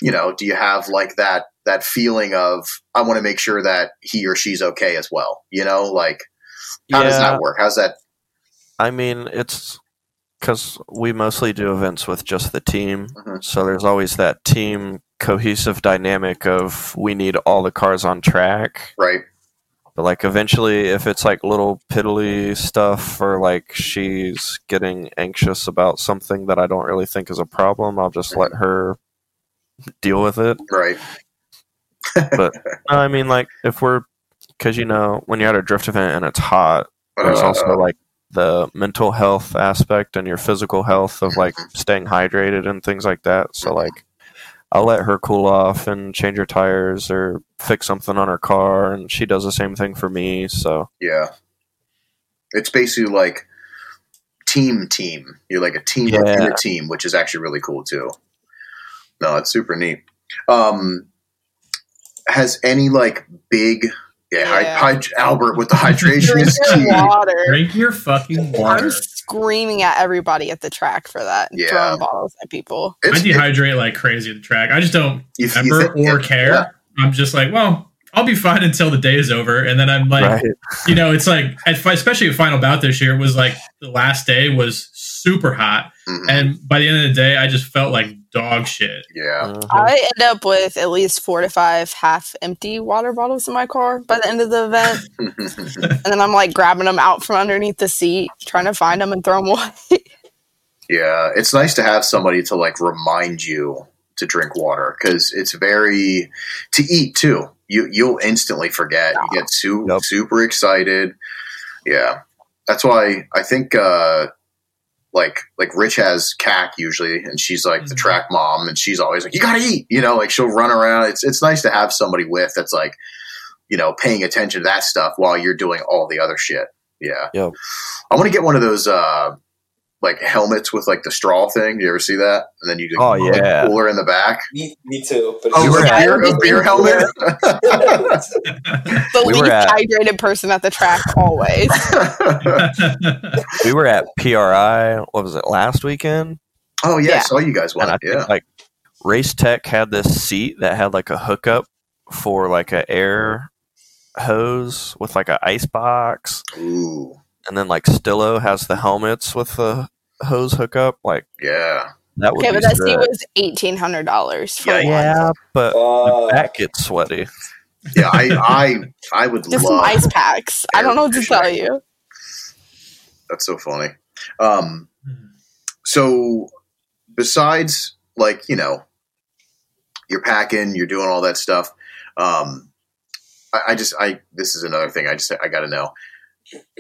you know, do you have like that that feeling of I want to make sure that he or she's okay as well? You know, like how does that work? How's that? I mean, it's because we mostly do events with just the team. Mhm. So there's always that team cohesive dynamic of we need all the cars on track. Right. But like eventually, if it's like little piddly stuff or like she's getting anxious about something that I don't really think is a problem, I'll just let her deal with it. Right. But I mean, like if we're because you know when you're at a drift event and it's hot, there's Uh, also like the mental health aspect and your physical health of like Mm-hmm. staying hydrated and things like that. So like I'll let her cool off and change her tires or fix something on her car and she does the same thing for me. So Yeah. It's basically like team team. You're like a team Yeah. within a team, which is actually really cool too. No, it's super neat. Um has any like big yeah, hy- Yeah. hy- Albert with the hydration Drink is key. water. Drink your fucking water. I'm screaming at everybody at the track for that. Yeah. Throwing bottles at people. I It's, it, dehydrate like crazy at the track. I just don't you, you remember think- or yeah, care. yeah. I'm just like, well, I'll be fine until the day is over, and then I'm like, right. you know, it's like, especially at final bout this year, it was like the last day was super hot. Mhm. And by the end of the day, I just felt like dog shit. yeah. Mhm. I end up with at least four to five half empty water bottles in my car by the end of the event. and then I'm like grabbing them out from underneath the seat, trying to find them and throw them away. Yeah, it's nice to have somebody to like remind you to drink water because it's very to eat too. You you'll instantly forget. You get su- Yep. super excited. Yeah, that's why I think uh, like like Rich has CAC usually, and she's like the Mhm. track mom, and she's always like, "You gotta eat," you know, like she'll run around. It's it's nice to have somebody with that's like, you know, paying attention to that stuff while you're doing all the other shit. Yeah, Yep. I want to get one of those. uh like helmets with like the straw thing. Do you ever see that? And then you just Oh, like, yeah. cooler in the back. Me, me too. But Oh, You were a beer, a beer helmet. The We were least at- hydrated person at the track always. we were at PRI. What was it last weekend? oh yeah, I saw you guys And I one. think Yeah. like Race Tech had this seat that had like a hookup for like a air hose with like a ice box, Ooh, and then like Stilo has the helmets with the hose hookup. Like yeah. that would Okay, be but that seat was eighteen hundred dollars for Yeah, one. yeah, but Uh, the back gets sweaty. Yeah, I, I, I would Just some ice packs. I don't know what to tell you. That's so funny. Um, so besides like you know, you're packing, you're doing all that stuff. Um, I, I just, I this is another thing. I just, I got to know.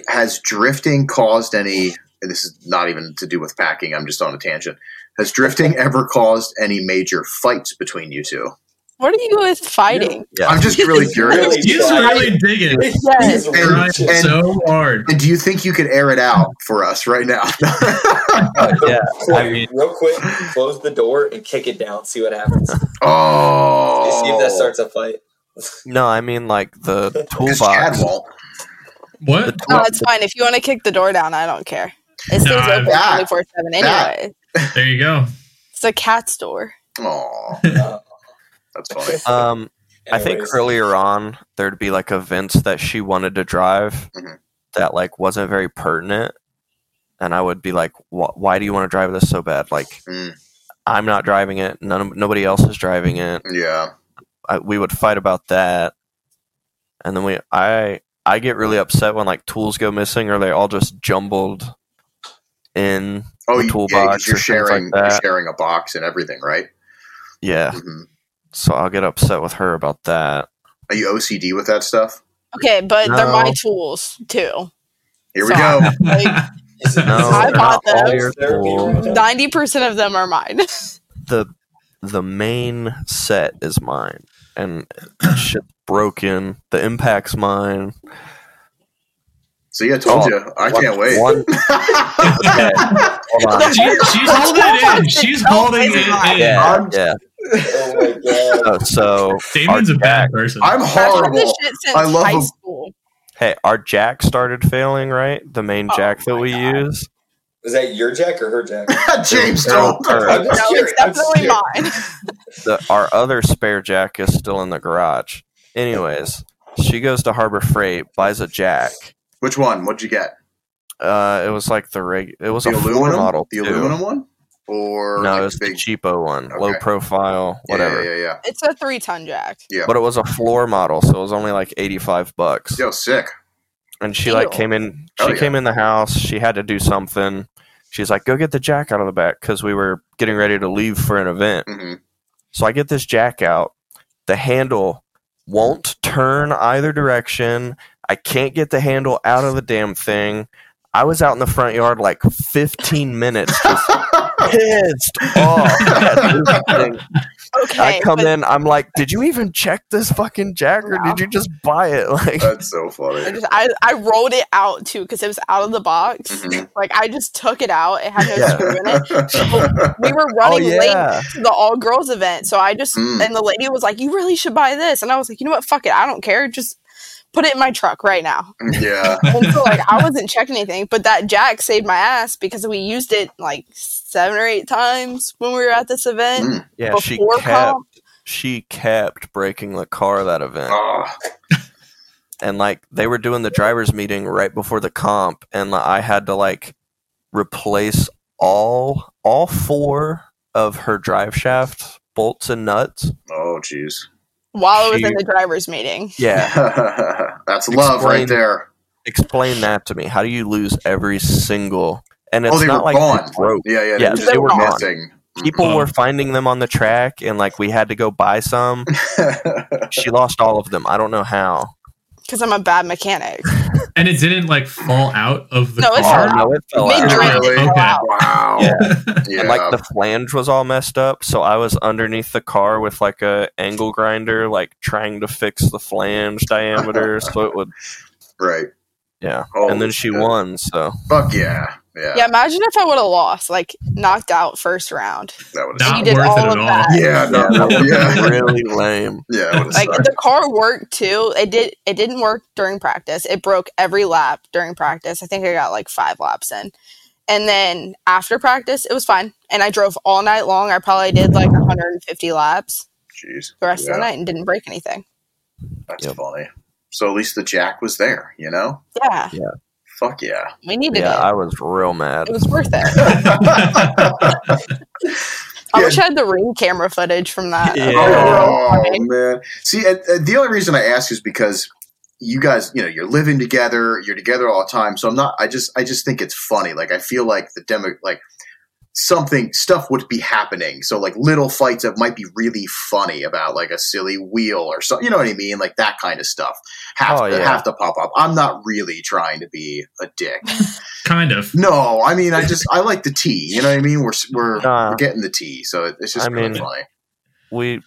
Has drifting caused any? And this is not even to do with packing. I'm just on a tangent. Has drifting ever caused any major fights between you two? What are you with fighting? Yeah, I'm just really curious. He's really digging it Yes. And- and- so hard. And do you think you could air it out for us right now? yeah. I mean, real quick, close the door and kick it down. See what happens. oh, See if that starts a fight. no, I mean like the 'Cause Chad toolbox. Won't. What? No, tool- it's fine. If you want to kick the door down, I don't care. It stays No, I- open twenty four seven anyway. There you go. It's a cat's door. Oh, that's funny. Um, I think earlier on there'd be like events that she wanted to drive Mhm. that like wasn't very pertinent, and I would be like, "Why do you want to drive this so bad?" Like, Mm, I'm not driving it. None, of- nobody else is driving it. yeah. I, we would fight about that, and then we, I, I get really upset when like tools go missing or they all just jumbled in. Oh, The you, toolbox yeah, 'cause or you're things like sharing, you're that. sharing a box and everything, right? Yeah, hmm so I'll get upset with her about that. Are you OCD with that stuff? Okay, but they're my tools too. Here we So- go. Like No, I bought not those. your Therapy tools. room. ninety percent of them are mine. the the main set is mine and shit's broken the impact's mine See, I told Oh, you. I one- can't wait. one- okay, hold on. She, she's holding it in. She's holding it in. yeah yeah Oh my god. Oh, so Damon's a bad jack, person. I'm I've had horrible. this shit since I love high school. hey our jack started failing right the main Oh jack that we God. use Is that your jack or her jack? James They're all told. No, it's definitely mine. the our other spare jack is still in the garage anyways she goes to harbor freight buys a jack Which one? What'd you get? uh it was like the reg it was The a floor aluminum model The too. aluminum one, or no like it was big? the cheapo one low profile whatever Yeah, yeah, yeah. It's a three ton jack. Yeah. but it was a floor model, so it was only like eighty five bucks. Yo, sick. And she like came in. Oh, She yeah. came in the house. She had to do something. She's like, "Go get the jack out of the back," because we were getting ready to leave for an event. hmm So I get this jack out. The handle won't turn either direction. I can't get the handle out of the damn thing. I was out in the front yard like 15 minutes, just pissed off. At this thing. Okay. I come but in, I'm like, "Did you even check this fucking jack, or No. did you just buy it?" Like, That's so I, funny. just, I, I rolled it out too because it was out of the box. Mhm. Like I just took it out. It had no Yeah. screw in it. We were oh running late to the all girls event, so I just Mm. and the lady was like, "You really should buy this," and I was like, "You know what? Fuck it. I don't care. Just put it in my truck right now." yeah. And so like I wasn't checking anything, but that jack saved my ass because we used it like seven or eight times when we were at this event Mm. yeah. She kept comp. she kept breaking the car that event, Oh, and like they were doing the drivers meeting right before the comp, and like, I had to like replace all all four of her drive shaft bolts and nuts. Oh, jeez. While I was in the driver's meeting. Yeah, That's love right there. explain that to me. How do you lose every single? And oh, it's oh, they not were like gone. they broke. Yeah, yeah, Yeah, they, they were were gone. missing. People Oh. were finding them on the track, and like we had to go buy some. She lost all of them. I don't know how. Because I'm a bad mechanic. And it didn't like fall out of the No, it car. fell out. No, it fell Mid out. drive, Really? it fell Okay. out. wow. Yeah. Yeah. And like the flange was all messed up, so I was underneath the car with like a angle grinder, like trying to fix the flange diameter, so it would, right. yeah. Holy and then she shit. won, so Fuck yeah. Yeah. Yeah, imagine if I would have lost, like knocked out first round. That would Not you did worth all it at all. that. Yeah, no, that no, yeah. really lame. Yeah, Like sucked. the car worked too. It did. It didn't work during practice. It broke every lap during practice. I think I got like five laps in, and then after practice, it was fine. And I drove all night long. I probably did like 150 laps Jeez. the rest Yeah, of the night and didn't break anything. That's Yep. funny. So at least the jack was there, you know? Yeah. Yeah, Fuck yeah. we needed Yeah, it. I was real mad. it was worth it. I Yeah. wish I had the ring camera footage from that. Yeah. Oh man! See, and, and the only reason I ask is because you guys, you know, you're living together, you're together all the time. So I'm not. I just, I just think it's funny. Like I feel like the demo, like something stuff would be happening. So like little fights that might be really funny about like a silly wheel or something. You know what I mean? Like that kind of stuff have Oh, to yeah. have to pop up. I'm not really trying to be a dick. kind of. No, I mean, I just I like the tea. You know what I mean? We're we're, Nah. we're getting the tea, so it's just I kind of mean- funny. we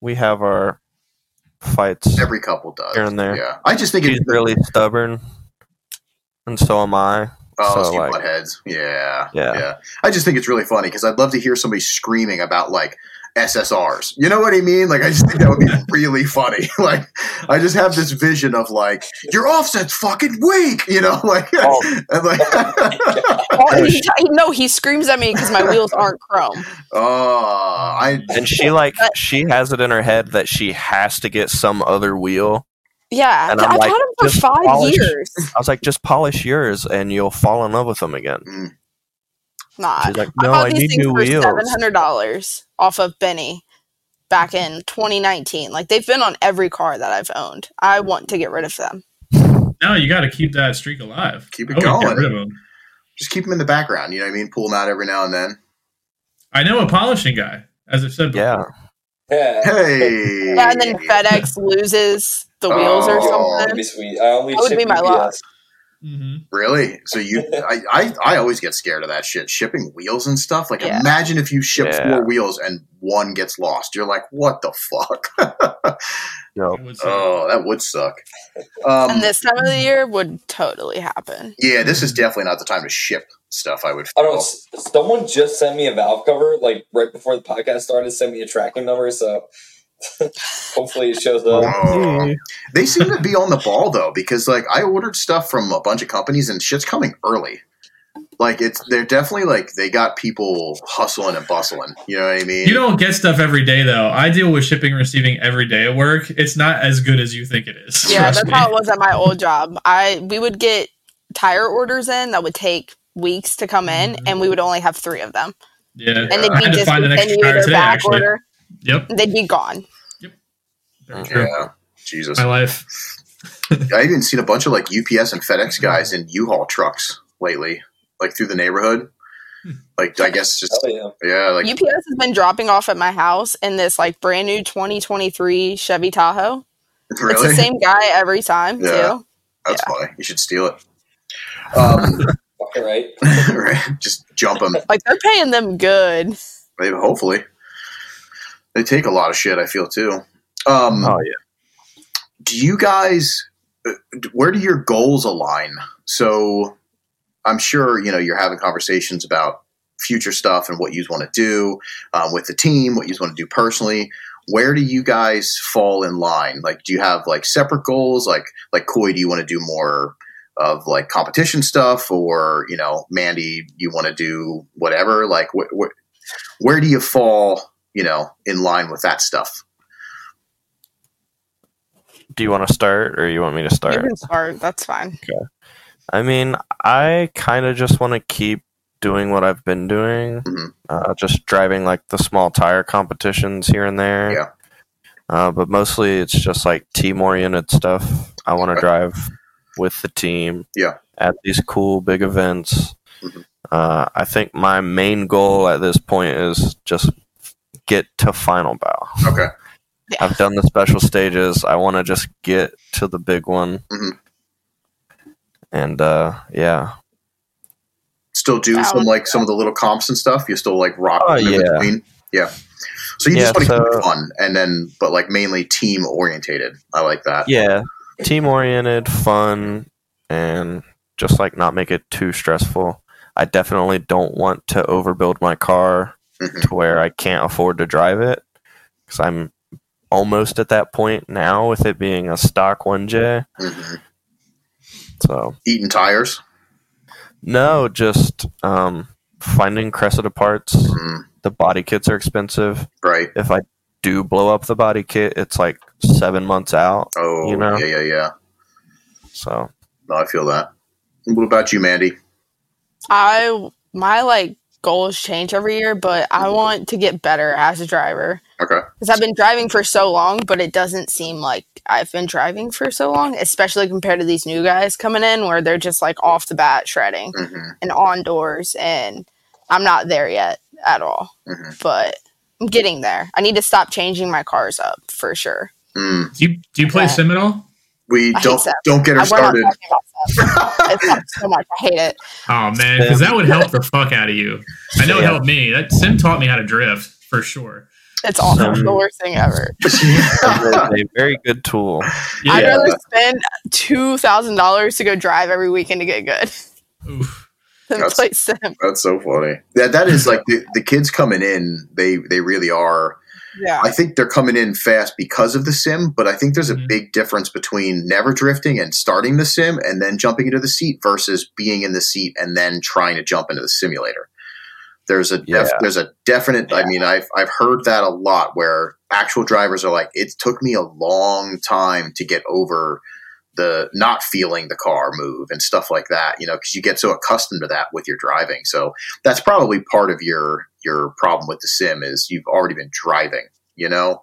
we have our fights Every couple does here and there. Yeah, I just think She's it's really stubborn, and so am I. Oh, So, so like- butt heads. Yeah, Yeah. I just think it's really funny because I'd love to hear somebody screaming about like SSRs. You know what I mean? Like, I just think that would be really funny. like, I just have this vision of like your offset's fucking weak. You know, like, Oh. and like, Oh, he, he- no, he screams at me because my wheels aren't chrome. oh, I And she like she has it in her head that she has to get some other wheel. Yeah, And I've like, had them for five polish- years. I was like, just polish yours, and you'll fall in love with them again. mm, Not. She's like, I no, bought I these need things new for wheels. seven hundred dollars off of Benny back in 2019. Like they've been on every car that I've owned. I want to get rid of them. No, you got to keep that streak alive. Keep it I going. Get rid of 'em. just keep them in the background. You know what I mean? Pull them out every now and then. I know a polishing guy, as I've said. Before. Yeah, Yeah. Hey, Yeah, and then FedEx loses the wheels or Oh. That'd something. be sweet. I only That would be my UPS. loss. hmm Really? So you, I, I, I always get scared of that shit. Shipping wheels and stuff. Like, Yeah. imagine if you ship Yeah. four wheels and one gets lost. You're like, what the fuck? Yo, oh, that would suck. Um, And this time of the year would totally happen. yeah, this is definitely not the time to ship stuff. I would. I don't. Someone just sent me a valve cover, like right before the podcast started. Sent me a tracking number, so hopefully it shows up. They seem to be on the ball though, because like I ordered stuff from a bunch of companies and shit's coming early. Like it's they're definitely like they got people hustling and bustling. You know what I mean? You don't get stuff every day, though. I deal with shipping and receiving every day at work. It's not as good as you think it is. Yeah, that's me. how it was at my old job. I we would get tire orders in that would take weeks to come in, mm-hmm. and we would only have three of them, Yeah, and they'd be had to find an extra tire today. back Actually, order. Yep, They'd be gone. Yep. Very true. yeah. Jesus. My life. I even seen a bunch of like UPS and FedEx guys in U-Haul trucks lately, like through the neighborhood. Like I guess just Hell yeah. yeah, like UPS has been dropping off at my house in this like brand new 2023 Chevy Tahoe. Really? It's the same guy every time Yeah. too. That's funny. You should steal it. Um, right. right. Just jump them. Like they're paying them good. Maybe, hopefully, they take a lot of shit. I feel too. Um, oh yeah. do you guys? Where do your goals align? So, I'm sure you know you're having conversations about future stuff and what you want to do um, with the team, what you want to do personally. Where do you guys fall in line? Like, do you have like separate goals? Like, like Coy, do you want to do more of like competition stuff, or you know, Mandy, you want to do whatever? Like, wh- wh- where do you fall? You know, in line with that stuff. Do you want to start, or you want me to You start? can start. That's fine. Okay. I mean, I kind of just want to keep doing what I've been doing, Mhm. uh, just driving like the small tire competitions here and there. Yeah. Uh, but mostly it's just like team oriented stuff. I want to Okay. drive with the team. Yeah. At these cool big events. Mhm. Uh, I think my main goal at this point is just get to Final Bout. Okay. Yeah. I've done the special stages. I want to just get to the big one. Mhm. And uh, yeah, Still do That some would- like some of the little comps and stuff. You still like rock Oh, them in yeah. between. Yeah. So you Yeah, just want to keep so- it fun, and then but like mainly team orientated. I like that. yeah, team oriented, fun, and just like not make it too stressful. I definitely don't want to overbuild my car To where I can't afford to drive it because I'm almost at that point now with it being a stock 1J. Mhm. So Eating tires. no, just um, finding Cressida parts. Mhm. The body kits are expensive. Right. If I do blow up the body kit, it's like seven months out. Oh, You know? yeah, yeah, yeah. So No, I feel that. What about you, Mandy? I my like goals change every year, but I want to get better as a driver Okay. because I've been driving for so long, but it doesn't seem like I've been driving for so long, especially compared to these new guys coming in where they're just like off the bat shredding hmm and on doors, and I'm not there yet at all, hmm but I'm getting there. I need to stop changing my cars up for sure. Mm. Do you do you play Yeah. sim at all? We I don't don't get her I- we're not started. Talking about that. It sucks so much. I hate it. Oh man, because that would help the fuck out of you. I know it helped me. That sim taught me how to drift for sure. It's awful. Sim. the worst thing ever. a very good tool. Yeah. I'd rather spend two thousand dollars to go drive every weekend to get good Oof. than That's- play sim. That's so funny. That that is like the, the kids coming in. They they really are. Yeah. I think they're coming in fast because of the sim, but I think there's a Mhm. big difference between never drifting and starting the sim and then jumping into the seat versus being in the seat and then trying to jump into the simulator. There's a def- Yeah. there's a definite. I mean, I've I've heard that a lot where actual drivers are like, it took me a long time to get over the not feeling the car move and stuff like that. You know, because you get so accustomed to that with your driving. So that's probably part of your your problem with the sim is you've already been driving. You know,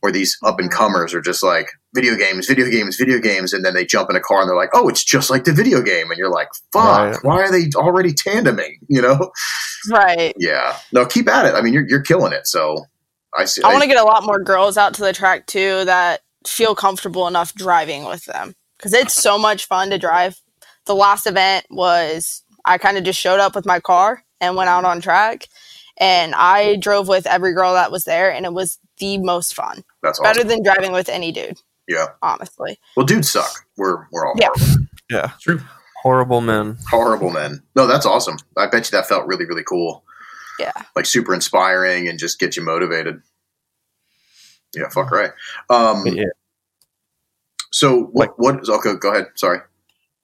where these mm-hmm. up and comers are just like video games, video games, video games, and then they jump in a car and they're like, oh, it's just like the video game, and you're like, fuck, Right. why are they already tandeming? You know. Right. Yeah. No, keep at it. I mean, you're you're killing it. So I see. I want to get a lot more girls out to the track too that feel comfortable enough driving with them because it's so much fun to drive. The last event was I kind of just showed up with my car and went out on track, and I drove with every girl that was there, and it was the most fun. that's Better than driving with any dude, Yeah. honestly. Well, dudes suck. We're we're all Yeah. horrible. Yeah, True. horrible men. horrible men. No, that's awesome. I bet you that felt really really cool. Yeah. Like super inspiring and just get you motivated. Yeah. Fuck right. Um. Yeah, So what? What? Okay. Go ahead. Sorry.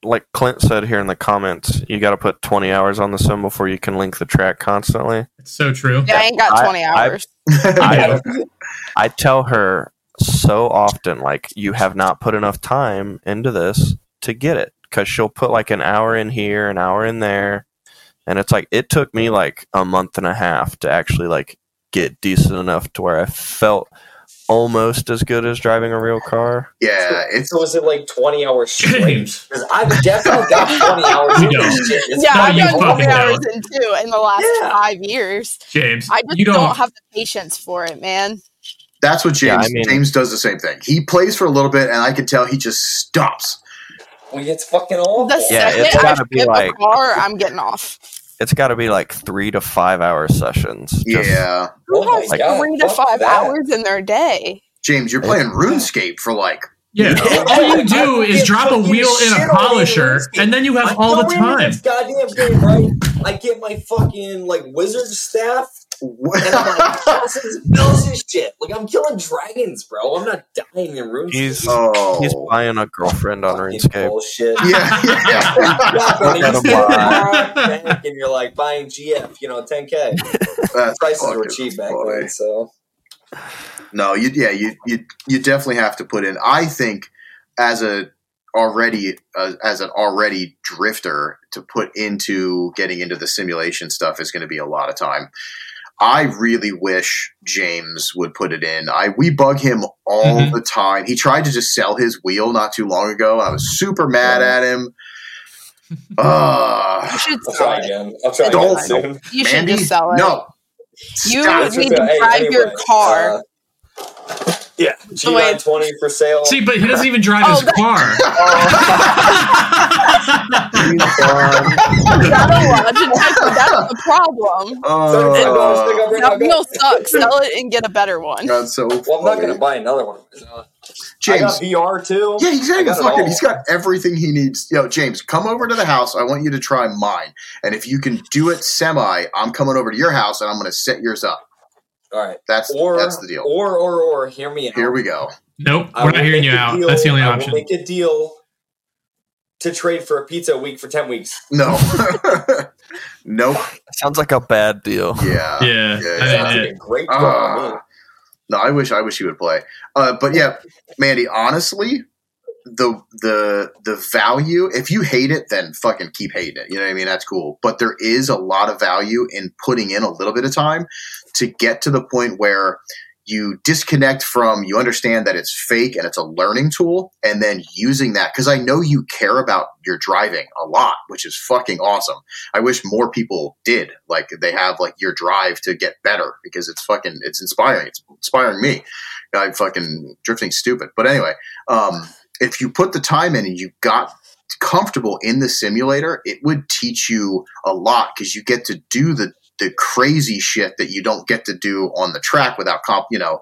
Like Clint said here in the comments, you got to put 20 hours on the sim before you can link the track constantly. It's so true. Yeah, I ain't got 20 I- hours. I, I tell her so often, like, you have not put enough time into this to get it. Because she'll put like an hour in here, an hour in there. And it's like, it took me like a month and a half to actually like get decent enough to where I felt almost as good as driving a real car. Yeah. It's So is it like 20 hours straight? James. Because I've definitely got 20 hours You in don't. this shit. It's yeah, No, I've you got 20 hours in too in the last Yeah. five years. James, I just you don't, don't. have the patience for it, man. that's what James. Yeah, I mean- James does the same thing. He plays for a little bit, and I can tell he just stops. Well, it's fucking awful. The Yeah, second it's I gotta be flip like- a car, I'm getting off. It's got to be like three to five hour sessions. Just- yeah. Who Oh has God, three to five that. hours in their day? James, you're playing RuneScape for like. Yeah. Yeah. All you do I is drop a wheel in a polisher, and then you have I all the time. This goddamn game, right? I get my fucking like wizard staff, and I'm like, this is shit. Like I'm killing dragons, bro. I'm not dying in runes. He's oh. he's buying a girlfriend on RuneScape. Bullshit. yeah. Yeah. Yeah, but Let you him sit buy. in the bank and you're like buying GF, you know, 10k. That's Prices were cheap back funny. then, so No, you yeah, you you you definitely have to put in. I think as a already uh, as an already drifter to put into getting into the simulation stuff is going to be a lot of time. I really wish James would put it in. I we bug him all Mhm. the time. He tried to just sell his wheel not too long ago. I was super mad at him. Uh, You should I'll sell try it. again. I'll try Don't- again soon. You should Mandy, just sell it. no. You Stop. need to Hey, drive your car. uh, yeah, G920 for sale. See, but he doesn't even drive Oh, his that- car. Is that a Logitech? That's the problem. Uh, $35 pickup right now, That go. wheel sucks. Sell it and get a better one. that's so Well, I'm not funny. gonna buy another one. Uh, I James, got VR too. Yeah, he's got, I got it fucking, he's got everything he needs. Yo, James, come over to the house. I want you to try mine. And if you can do it semi, I'm coming over to your house and I'm going to set yours up. All right. That's Or that's the deal. Or or or hear me out. Here we go. Nope, I we're not hearing you out. deal- That's the only I option. will make a deal to trade for a pizza a week for ten weeks. No. nope. Sounds like a bad deal. Yeah. Yeah, Yeah, I yeah. Sounds like a great deal. Uh, no, I wish I wish he would play. Uh, but yeah, Mandy, honestly, the the the value, if you hate it, then fucking keep hating it. You know what I mean? That's cool. But there is a lot of value in putting in a little bit of time to get to the point where you disconnect from you understand that it's fake and it's a learning tool and then using that because i know you care about your driving a lot which is fucking awesome i wish more people did like they have like your drive to get better because it's fucking it's inspiring it's inspiring me i'm fucking drifting stupid but anyway um if you put the time in and you got comfortable in the simulator it would teach you a lot because you get to do the the crazy shit that you don't get to do on the track without comp, you know,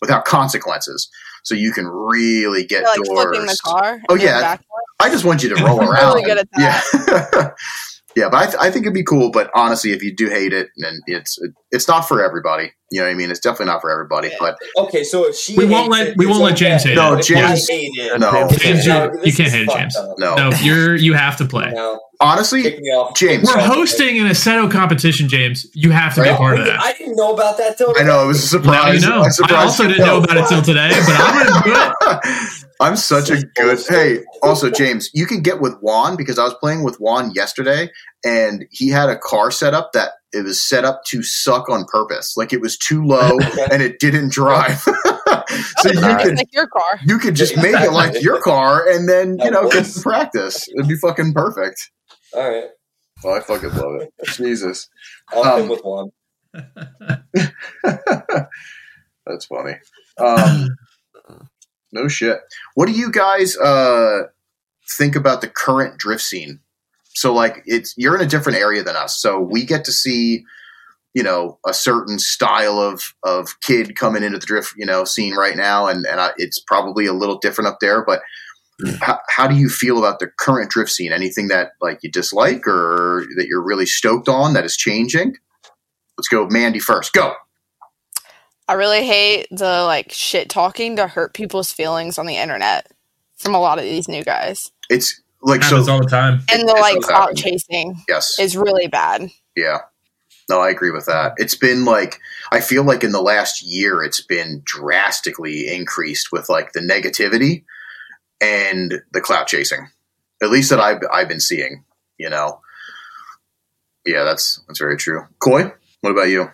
without consequences. So you can really get like doors. flipping the car. Oh, yeah. I just want you to roll around. really good at Yeah. yeah, but I, th- I think it'd be cool. But honestly, if you do hate it, then it's it's not for everybody. You know what I mean? It's definitely not for everybody. But Okay, so if she We won't let- it, we won't let James okay. hate No, But James- I hate No. James, you- you can't hate fucked James. up. no, No, you're you have to play. No, honestly, kick me off. James. We're hosting an Assetto competition, James. You have to be a part of that. I didn't know about that till I know it was a Now you surprise. know. I, I also didn't know about it till today, but I'm gonna do it. I'm such a good. Hey, also James, you can get with Juan because I was playing with Juan yesterday, and he had a car set up that it was set up to suck on purpose. Like it was too low and it didn't drive. so Oh, you could like your car. you could just make it like your car and then you know get some practice. It'd be fucking perfect. All right, Oh, I fucking love it. Jesus, I'll um, with one. that's funny. Um, no shit. What do you guys uh, think about the current drift scene? So, like, it's you're in a different area than us, so we get to see, you know, a certain style of of kid coming into the drift, you know, scene right now, and and I, it's probably a little different up there. But hmm. how, how do you feel about the current drift scene? Anything that like you dislike or that you're really stoked on that is changing? Let's go, Mandy first. Go. I really hate the like shit talking to hurt people's feelings on the internet from a lot of these new guys. It's like Happens so. all the time. And the It's like what's clout chasing Yes. is really bad. Yeah. No, I agree with that. It's been like I feel like in the last year it's been drastically increased with like the negativity and the clout chasing. At least that I've I've been seeing, you know. Yeah, that's that's very true. Coy, what about you?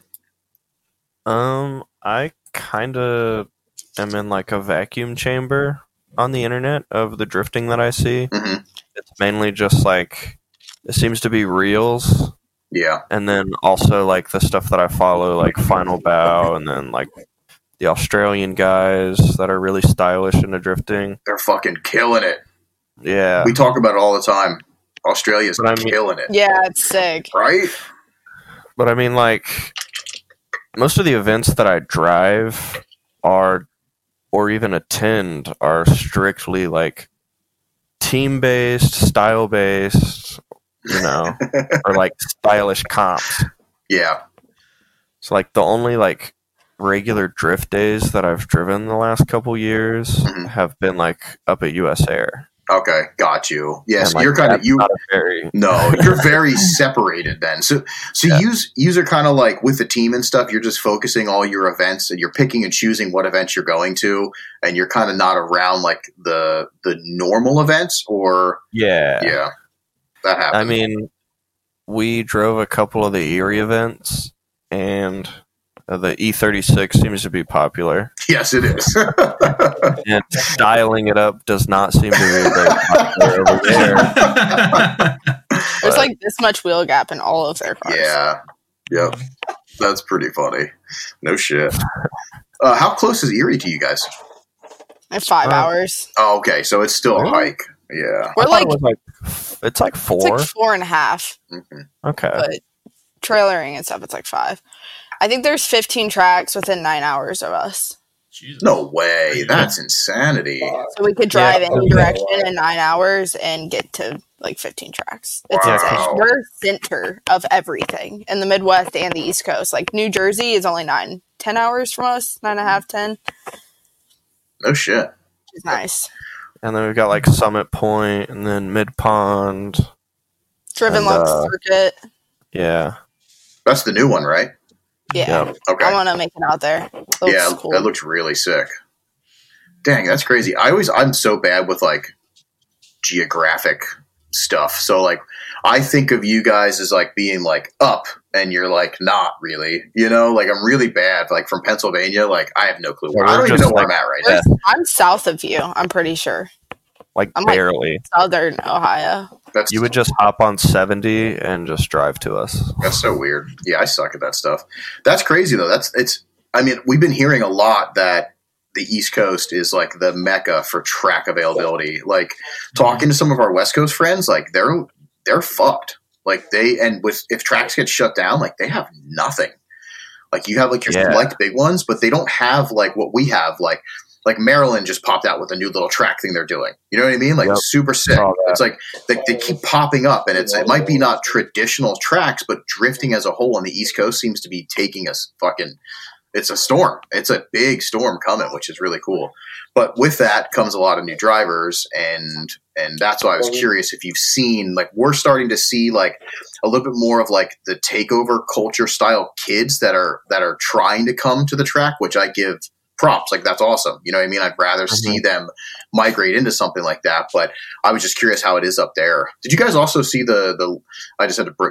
Um, I kind of am in like a vacuum chamber on the internet of the drifting that I see. hmm It's mainly just like it seems to be reels, Yeah. and then also like the stuff that I follow, like Final Bout, and then like the Australian guys that are really stylish into drifting. They're fucking killing it. Yeah, We talk about it all the time. Australia's But I mean- killing it. Yeah, it's sick. Right? But I mean, like, most of the events that I drive are, or even attend, are strictly like team based, style based, you know, or like stylish comps. Yeah. So, like, the only like regular drift days that I've driven the last couple years Mhm. have been like up at US Air. Okay, got you. Yes, like, you're kind of you. very No, you're very separated then. So, so Yeah. use use are kind of like with the team and stuff. You're just focusing all your events, and you're picking and choosing what events you're going to, and you're kind of not around like the the normal events. Or yeah. yeah, that happens. I mean, we drove a couple of the Erie events, and the E36 seems to be popular. yes, it is. And dialing it up does not seem to be very popular over there. There's But- like this much wheel gap in all of their cars. yeah, yep, that's pretty funny. No shit. Uh, how close is Erie to you guys? Like five Uh, hours. Oh, okay, so it's still a hike. Yeah. We're I like it like it's like it's four. like four and a half, Mhm. okay. but trailering and stuff, it's like five. I think there's 15 tracks within nine hours of us. Jesus. No way. That's insanity. So we could drive Yeah. any direction in nine hours and get to like 15 tracks. It's Wow. insane. We're center of everything in the Midwest and the East Coast. Like New Jersey is only nine, 10 hours from us, nine and a half, 10, No shit. which is nice. And then we've got like Summit Point and then Mid Pond. Driven And, Lux uh, Circuit. Yeah. That's the new one, right? Yeah. Yep. Okay. I want to make it out there. It looks yeah, cool. that looks really sick. Dang, that's crazy. I always I'm so bad with like geographic stuff. So like I think of you guys as like being like up and you're like not really. You know, like I'm really bad like from Pennsylvania, like I have no clue. Yeah, I don't even just know where like- I'm at right now. I'm south of you. I'm pretty sure. Like I'm like- barely. Southern Ohio. That's you would just hop on 70 and just drive to us. That's so weird. Yeah, I suck at that stuff. That's crazy though. That's it's. I mean, we've been hearing a lot that the East Coast is like the mecca for track availability. Like talking to some of our West Coast friends, like they're they're fucked. Like they and with if tracks get shut down, like they have nothing. Like you have like your Yeah. select big ones, but they don't have like what we have. Like like Maryland just popped out with a new little track thing they're doing. You know what I mean? Like Yep. super sick. It's like they, they keep popping up, and it's it might be not traditional tracks, but drifting as a whole on the East Coast seems to be taking us fucking. It's a storm. It's a big storm coming, which is really cool. But with that comes a lot of new drivers, and and that's why I was curious if you've seen like we're starting to see like a little bit more of like the takeover culture style kids that are that are trying to come to the track, which I give props. Like that's awesome. You know what I mean? I'd rather see them migrate into something like that. But I was just curious how it is up there. Did you guys also see the the? I just had to br-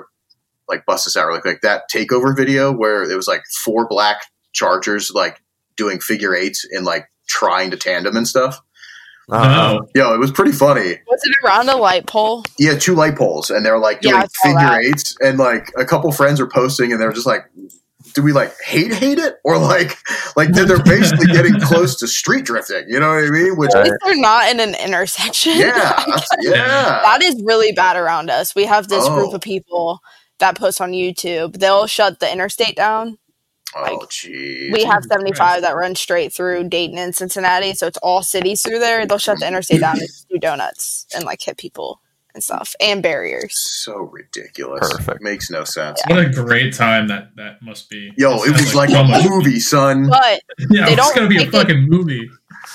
like bust this out really quick. That takeover video where it was like four black Chargers like doing figure eights and like trying to tandem and stuff. Uh, Oh, Yo, it was pretty funny. Was it around a light pole? Yeah, two light poles, and they're like doing I saw figure that. eights, and like a couple friends are posting, and they're just like, "Do we like hate hate it, or like like they're they're basically getting close to street drifting?" You know what I mean? Which At least they're not in an intersection. yeah, that's- yeah, that is really bad around us. We have this group Oh. of people that post on YouTube. They'll shut the interstate down. oh geez, We have 75 that run straight through Dayton and Cincinnati, so it's all cities through there. They'll shut the interstate down and do donuts and like hit people and stuff and barriers. so ridiculous. Perfect. Makes no sense. what a great time that that must be. Yo, That it was sounds like a movie, son. But Yeah, they it's don't gonna be a take it- fucking movie.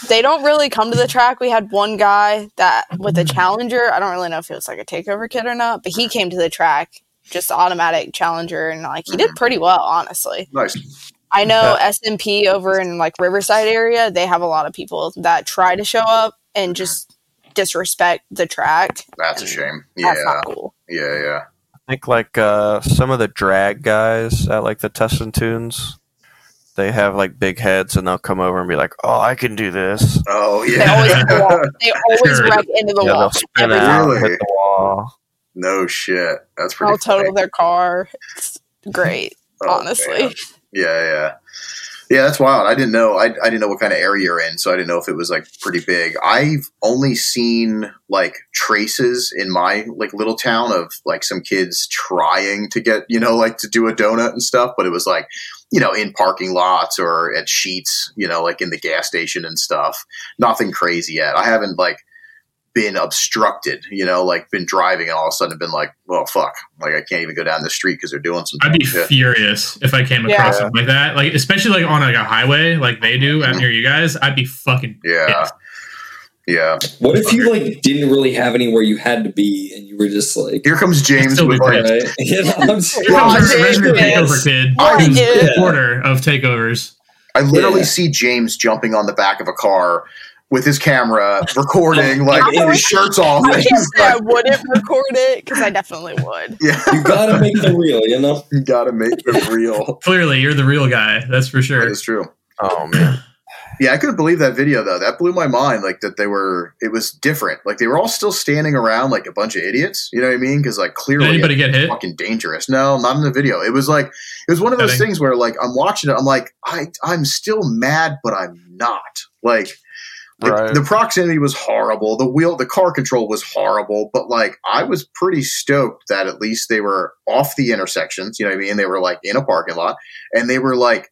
they don't really come to the track. We had one guy that with a challenger. I don't really know if it was like a takeover kid or not, but he came to the track just automatic challenger and like he did mm-hmm. pretty well, honestly. Nice. I know SMP over in like Riverside area, they have a lot of people that try to show up and mm-hmm. just disrespect the track. That's a shame. Yeah, That's not cool. yeah, yeah. I think like uh, some of the drag guys at like the Test and Tunes, they have like big heads and they'll come over and be like, "Oh, I can do this." Oh They yeah. always. They always Sure. wreck into the yeah, wall. they'll spin out, time. hit the wall. no shit. That's pretty. They'll total their car. It's great, Oh, honestly. man. Yeah, yeah. Yeah, that's wild. I didn't know. I, I didn't know what kind of area you're in, so I didn't know if it was like pretty big. I've only seen like traces in my like little town of like some kids trying to get you know like to do a donut and stuff, but it was like you know in parking lots or at sheets, you know, like in the gas station and stuff. Nothing crazy yet. I haven't like been obstructed, you know, like been driving and all of a sudden been like, well, fuck, like I can't even go down the street because they're doing some I'd be shit. furious if I came Yeah. across something like that. Like especially like on like a highway like they do out near you guys. I'd be fucking Yeah. pissed. Yeah. What if you like didn't really have anywhere you had to be, and you were just like, Here comes James with like, right? You know, I'm just- Here comes Watch our resident takeover kid. Watch who's it. the of takeovers. I literally Yeah. see James jumping on the back of a car with his camera, recording, like I his shirt's off. I and can't say I wouldn't record it because I definitely would. yeah, you gotta make the real, you know. you gotta make it real. Clearly, you're the real guy. That's for sure. is true. Oh man. Yeah, I couldn't believe that video though. That blew my mind. Like that they were. It was different. Like they were all still standing around like a bunch of idiots. You know what I mean? Because like Did clearly anybody get hit? fucking dangerous. No, not in the video. It was like it was one of those Setting. things where like I'm watching it. I'm like I I'm still mad, but I'm not. Like the, Right. the proximity was horrible. The wheel, the car control was horrible. But like I was pretty stoked that at least they were off the intersections. You know what I mean? They were like in a parking lot, and they were like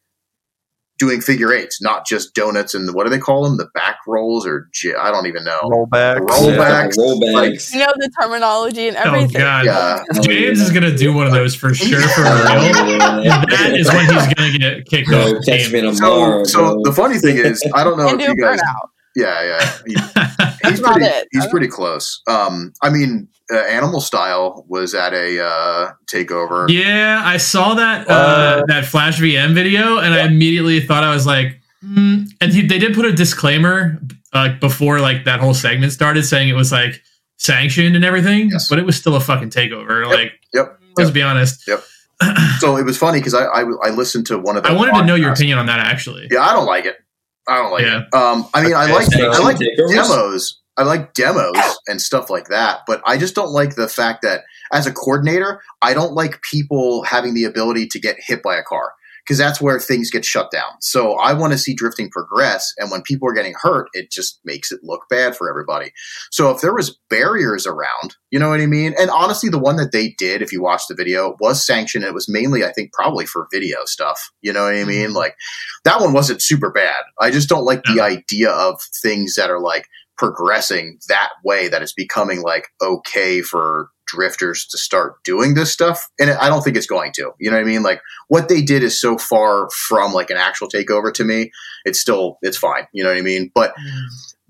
doing figure eights, not just donuts and what do they call them? The back rolls or j- I don't even know. Rollbacks. Rollbacks. rollbacks. You know the terminology and everything. Oh everything. god, Yeah. James is gonna do one of those for sure for real. That is when he's gonna get kicked off the catch me tomorrow. So, so the funny thing is, I don't know and if do you guys. burnout. Yeah, yeah. He- he's pretty. it. He's pretty close. Um, I mean, uh, Animal Style was at a uh, takeover. Yeah, I saw that uh, Uh, that Flash VM video, and I immediately thought I was like, mm. and he, they did put a disclaimer like before like that whole segment started, saying it was like sanctioned and everything, Yes. but it was still a fucking takeover. Like, Yep. let's Yep. be honest. Yep. So it was funny because I, I I listened to one of the. I wanted to know your opinion on that actually. Yeah, I don't like it. I don't like Yeah. it. Um, I mean, I like I like demos. I like demos and stuff like that, but I just don't like the fact that as a coordinator, I don't like people having the ability to get hit by a car because that's where things get shut down. So I want to see drifting progress, and when people are getting hurt, it just makes it look bad for everybody. So if there was barriers around, you know what I mean? And honestly, the one that they did, if you watch the video, was sanctioned. It was mainly, I think, probably for video stuff. You know what I mean? Mm-hmm. Like that one wasn't super bad. I just don't like the idea of things that are like progressing that way that it's becoming like okay for drifters to start doing this stuff and i don't think it's going to you know what i mean? Like what they did is so far from like an actual takeover to me it's still it's fine you know what i mean? But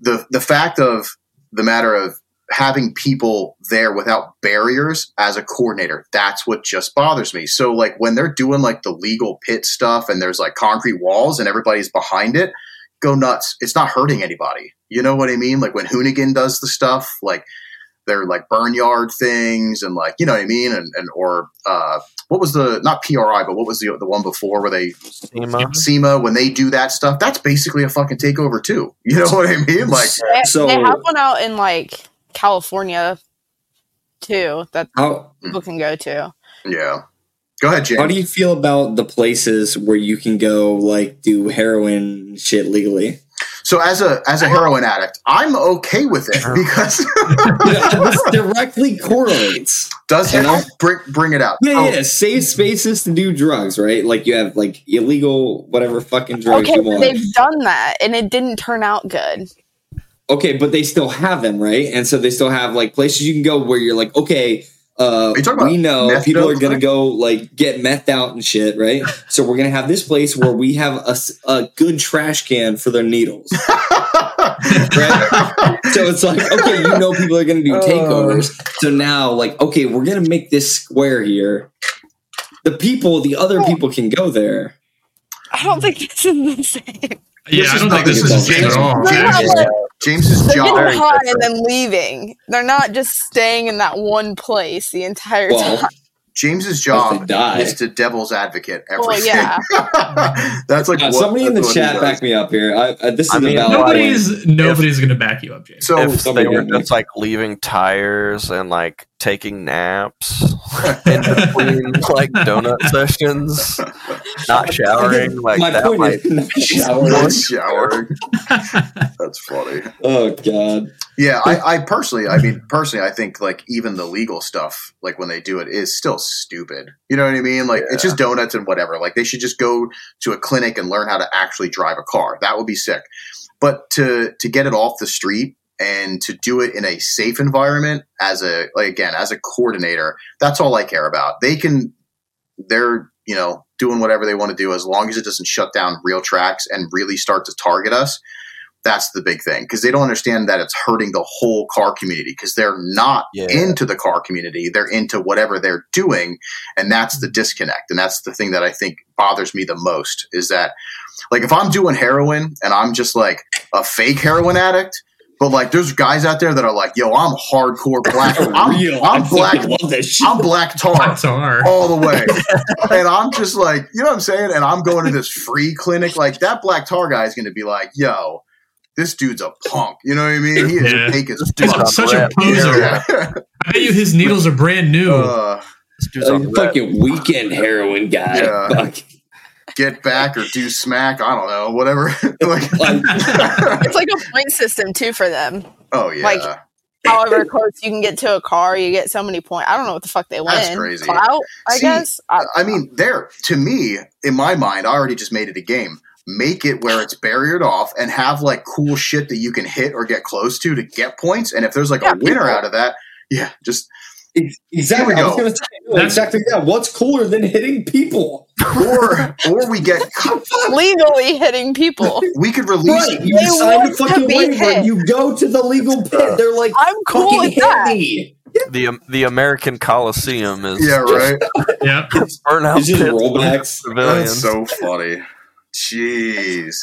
the the fact of the matter of having people there without barriers as a coordinator that's what just bothers me. So like when they're doing like the legal pit stuff and there's like concrete walls and everybody's behind it go nuts. It's not hurting anybody you know what i mean? Like when hoonigan does the stuff like they're like barnyard things and like you know what i mean? And, and or uh what was the not pri but what was the the one before where they SEMA. SEMA when they do that stuff? That's basically a fucking takeover too. You know what i mean? Like They, So- they have one out in like California too that how people can go to. yeah. Go ahead james how do you feel about the places where you can go like do heroin shit legally? So as a as a heroin addict, I'm okay with it because this directly correlates. does You it know? bring bring it out? Yeah, Oh, yeah. Safe spaces to do drugs, right? Like you have like illegal whatever fucking drugs Okay, you want. they've done that and it didn't turn out good. Okay, but they still have them, right? And so they still have like places you can go where you're like, okay, uh, you talking we know people are gonna go like get methed out and shit, right? so we're gonna have this place where we have a, a good trash can for their needles, right? so it's like, okay, you know people are gonna do takeovers. So now, like, okay, we're gonna make this square here. The people, the other people can go there. I don't think this is the same. Yeah, This I don't not- think this this is is the same at all. They're not James's they're job. getting Very high and then leaving. They're not just staying in that one place the entire Well, time. James's they job die. is to devil's advocate everything. Well, yeah. that's like Uh, what, somebody in the that's what he chat does. back me up here. I, uh, this is I a mean. Nobody's nobody's gonna back you up, James. So if somebody they were just like leaving tires and like taking naps in between like donut sessions, not showering, like My that point might is not showering. Not showering. That's funny. Oh god. Yeah, I, I personally, I mean, personally, I think like even the legal stuff, like when they do it, is still stupid. You know what I mean? Like it's just donuts and whatever. Like they should just go to a clinic and learn how to actually drive a car. That would be sick. But to to get it off the street and to do it in a safe environment as a like again as a coordinator, that's all I care about. They can, they're you know doing whatever they want to do as long as it doesn't shut down real tracks and really start to target us That's the big thing because they don't understand that it's hurting the whole car community because they're not Yeah. into the car community. They're into whatever they're doing. And that's the disconnect. And that's the thing that I think bothers me the most is that, like, if I'm doing heroin and I'm just like a fake heroin addict, but like there's guys out there that are like, yo, I'm hardcore black. I'm, Real. I'm I black. fucking love that shit. I'm black tar That's our. all the way. and I'm just like, you know what I'm saying? And I'm going to this free clinic. Like that black tar guy is going to be like, yo, this dude's a punk. You know what I mean? He is Yeah. fake as dude's fuck. on such a poser. Yeah. I bet you his needles are brand new. Uh, This dude's a fucking weekend heroin guy. Yeah. Fuck. get back or do smack. I don't know. Whatever. like, Like, It's like a point system too for them. oh, yeah. Like, However close you can get to a car, you get so many points. I don't know what the fuck they win. That's crazy. Clout, I See, guess. I, I mean, there, to me, in my mind, I already just made it a game. Make it where it's barriered off and have like cool shit that you can hit or get close to to get points. And if there's like Yeah, a winner people- out of that, yeah, just exactly. Here I was gonna say That's- exactly Yeah. What's cooler than hitting people? or or we get legally hitting people. we could release Right. You They sign a fucking waiver. You go to the legal pit. They're like, I'm cool with that. me. the um, the American Coliseum is Yeah, right. yeah. burnout It's just pits rollbacks. That's so funny. Jeez.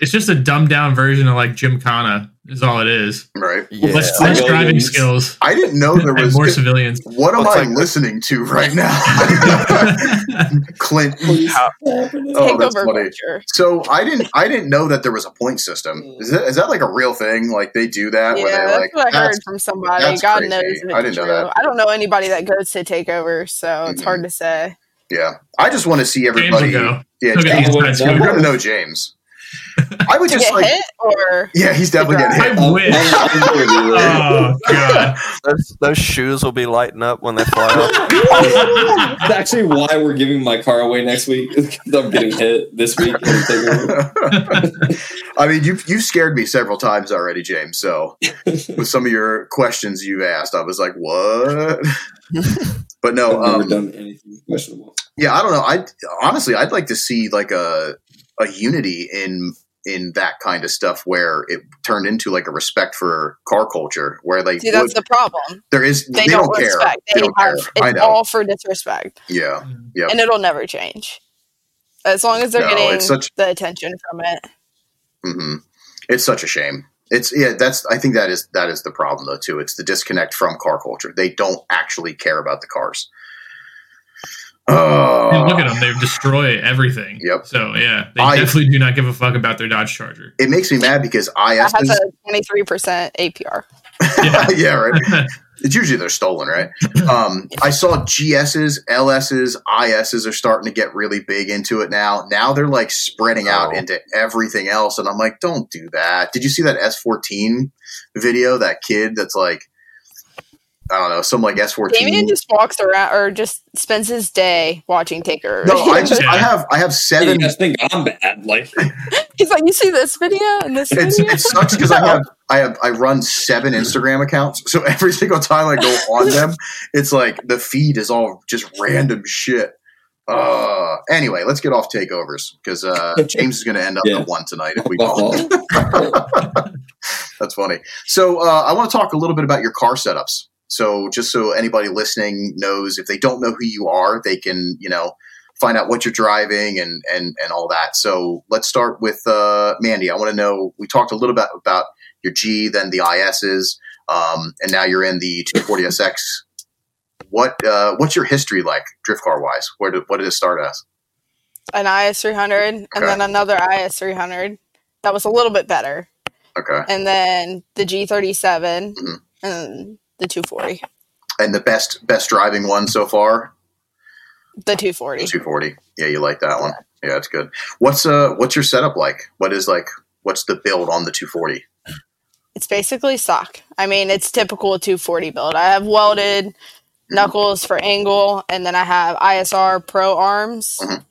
It's just a dumbed down version of like Jim Gymkhana, is all it is. Right. yeah, Less, less driving skills I didn't know there and was. more civilians. What am Looks I like- listening to right now? Clint. How- Oh, that's funny. culture. So I didn't. I didn't know that there was a point system. Is that is that like a real thing? Like they do that? Yeah, where they that's like, what I that's- heard from somebody. God crazy. knows I didn't know that. I don't know anybody that goes to takeover, so it's Mhm. hard to say. Yeah. I just want to see everybody. go. Yeah, James, the Yeah, inside well, you're gonna know James. I would To just get like. hit or Yeah, he's definitely getting hit. I wish. Oh god. those, those shoes will be lighting up when they fly off. That's actually why we're giving my car away next week. Because I'm getting hit this week. I mean, you've you've scared me several times already, James. So with some of your questions you've asked, I was like, "What?" but no, I've never um, done anything questionable. yeah, I don't know. I honestly, I'd like to see like a a unity in in that kind of stuff where it turned into like a respect for car culture, where like see that's the problem. there is They, they, don't, don't, care. respect. They They, don't have care. I it's all for disrespect. yeah, Yeah. And it'll never change. As long as they're No, getting such- the attention from it. hmm It's such a shame. It's yeah. That's I think that is that is the problem though too. It's the disconnect from car culture. They don't actually care about the cars. Oh, And look at them; they destroy everything. Yep. So yeah, they I- definitely do not give a fuck about their Dodge Charger. it makes me mad because That has a twenty three percent APR. Yeah. yeah, right. It's usually they're stolen, right? Um, I saw GSs, LSs, ISs are starting to get really big into it now. Now they're like spreading out Oh. into everything else, and I'm like, don't do that. Did you see that S14 video? That kid that's like, I don't know, some like S14. Damien just walks around or just spends his day watching Taker. no, I just I have I have You seven. guys think I'm bad? Like, He's like, you see this video and this It's, video? it sucks because I have I have I run seven Instagram accounts, so every single time I go on them, it's like the feed is all just random shit. Uh, anyway, let's get off takeovers because uh, James is going to end up Yeah. at one tonight if we call. That's funny. So uh, I want to talk a little bit about your car setups. So just so anybody listening knows, if they don't know who you are, they can you know find out what you're driving and and and all that. So let's start with uh, Mandy. I want to know. We talked a little bit about your G, then the ISs, um, and now you're in the 240SX. What uh, what's your history like drift car wise? Where did what did it start as? an IS three hundred and then another IS three hundred that was a little bit better. Okay, And then the G thirty seven Mhm. and the two forty. and the best best driving one so far, The two forty. 240. Yeah, you like that one? Yeah, it's good. What's uh what's your setup like? What is like what's the build on the 240? It's basically stock. I mean, it's typical 240 build. I have welded knuckles for angle, and then I have ISR Pro arms, Mhm.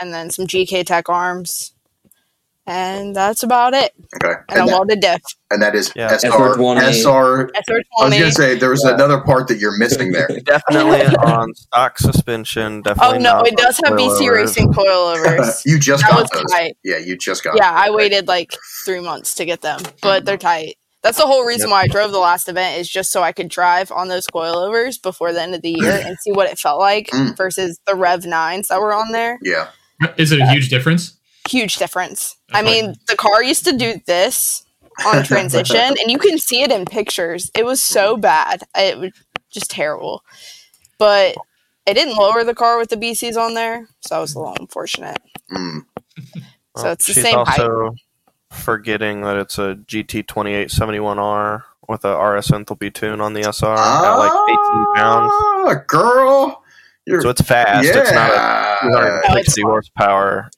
and then some GK Tech arms. And that's about it. Okay. And, And, a that, welded diff. and that is Yeah. SR. SR20. I was gonna say there was Yeah. another part that you're missing there. Definitely on stock suspension. Definitely. Oh no, it does have BC. Racing coilovers. you just that got those. tight. Yeah, you just got. Yeah, those. I waited like three months to get them, but they're tight. That's the whole reason why I drove the last event is just so I could drive on those coilovers before the end of the year and see what it felt like Mm. versus the Rev nines that were on there. Yeah. Is it a huge difference? Huge difference. That's I mean, the car used to do this on transition, and you can see it in pictures. It was so bad. It was just terrible. But it didn't lower the car with the BCs on there, so I was a little unfortunate. Mm. So it's the she's same height. also forgetting that it's a GT2871R with a RS enthalpy tune on the SR at like 18 pounds. Ah, girl. You're, So it's fast. It's not a yeah. 260 horsepower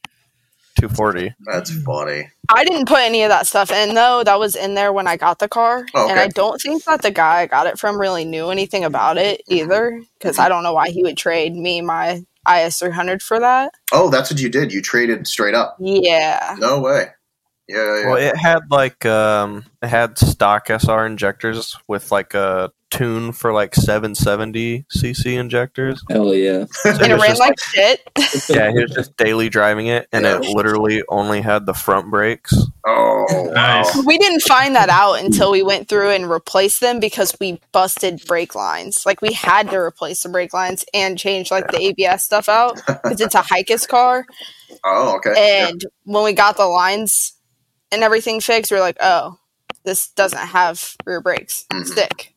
240. That's funny. I didn't put any of that stuff in though. That was in there when I got the car, Oh, and. I don't think that the guy I got it from really knew anything about it either. Because I don't know why he would trade me my IS 300 for that. Oh, that's what you did. You traded straight up. Yeah, No way. Yeah, yeah. Well, it had like um, it had stock SR injectors with like a tune for like 770 cc injectors. Hell yeah. So and it ran just, like shit. yeah, he was just daily driving it, and Yeah. it literally only had the front brakes. oh, wow. Nice. we didn't find that out until we went through and replaced them because we busted brake lines. Like we had to replace the brake lines and change like the ABS stuff out because it's a Hikes car. Oh, okay. Yeah. And when we got the lines and everything fixed, we are like, oh, this doesn't have rear brakes. Mhm. Stick.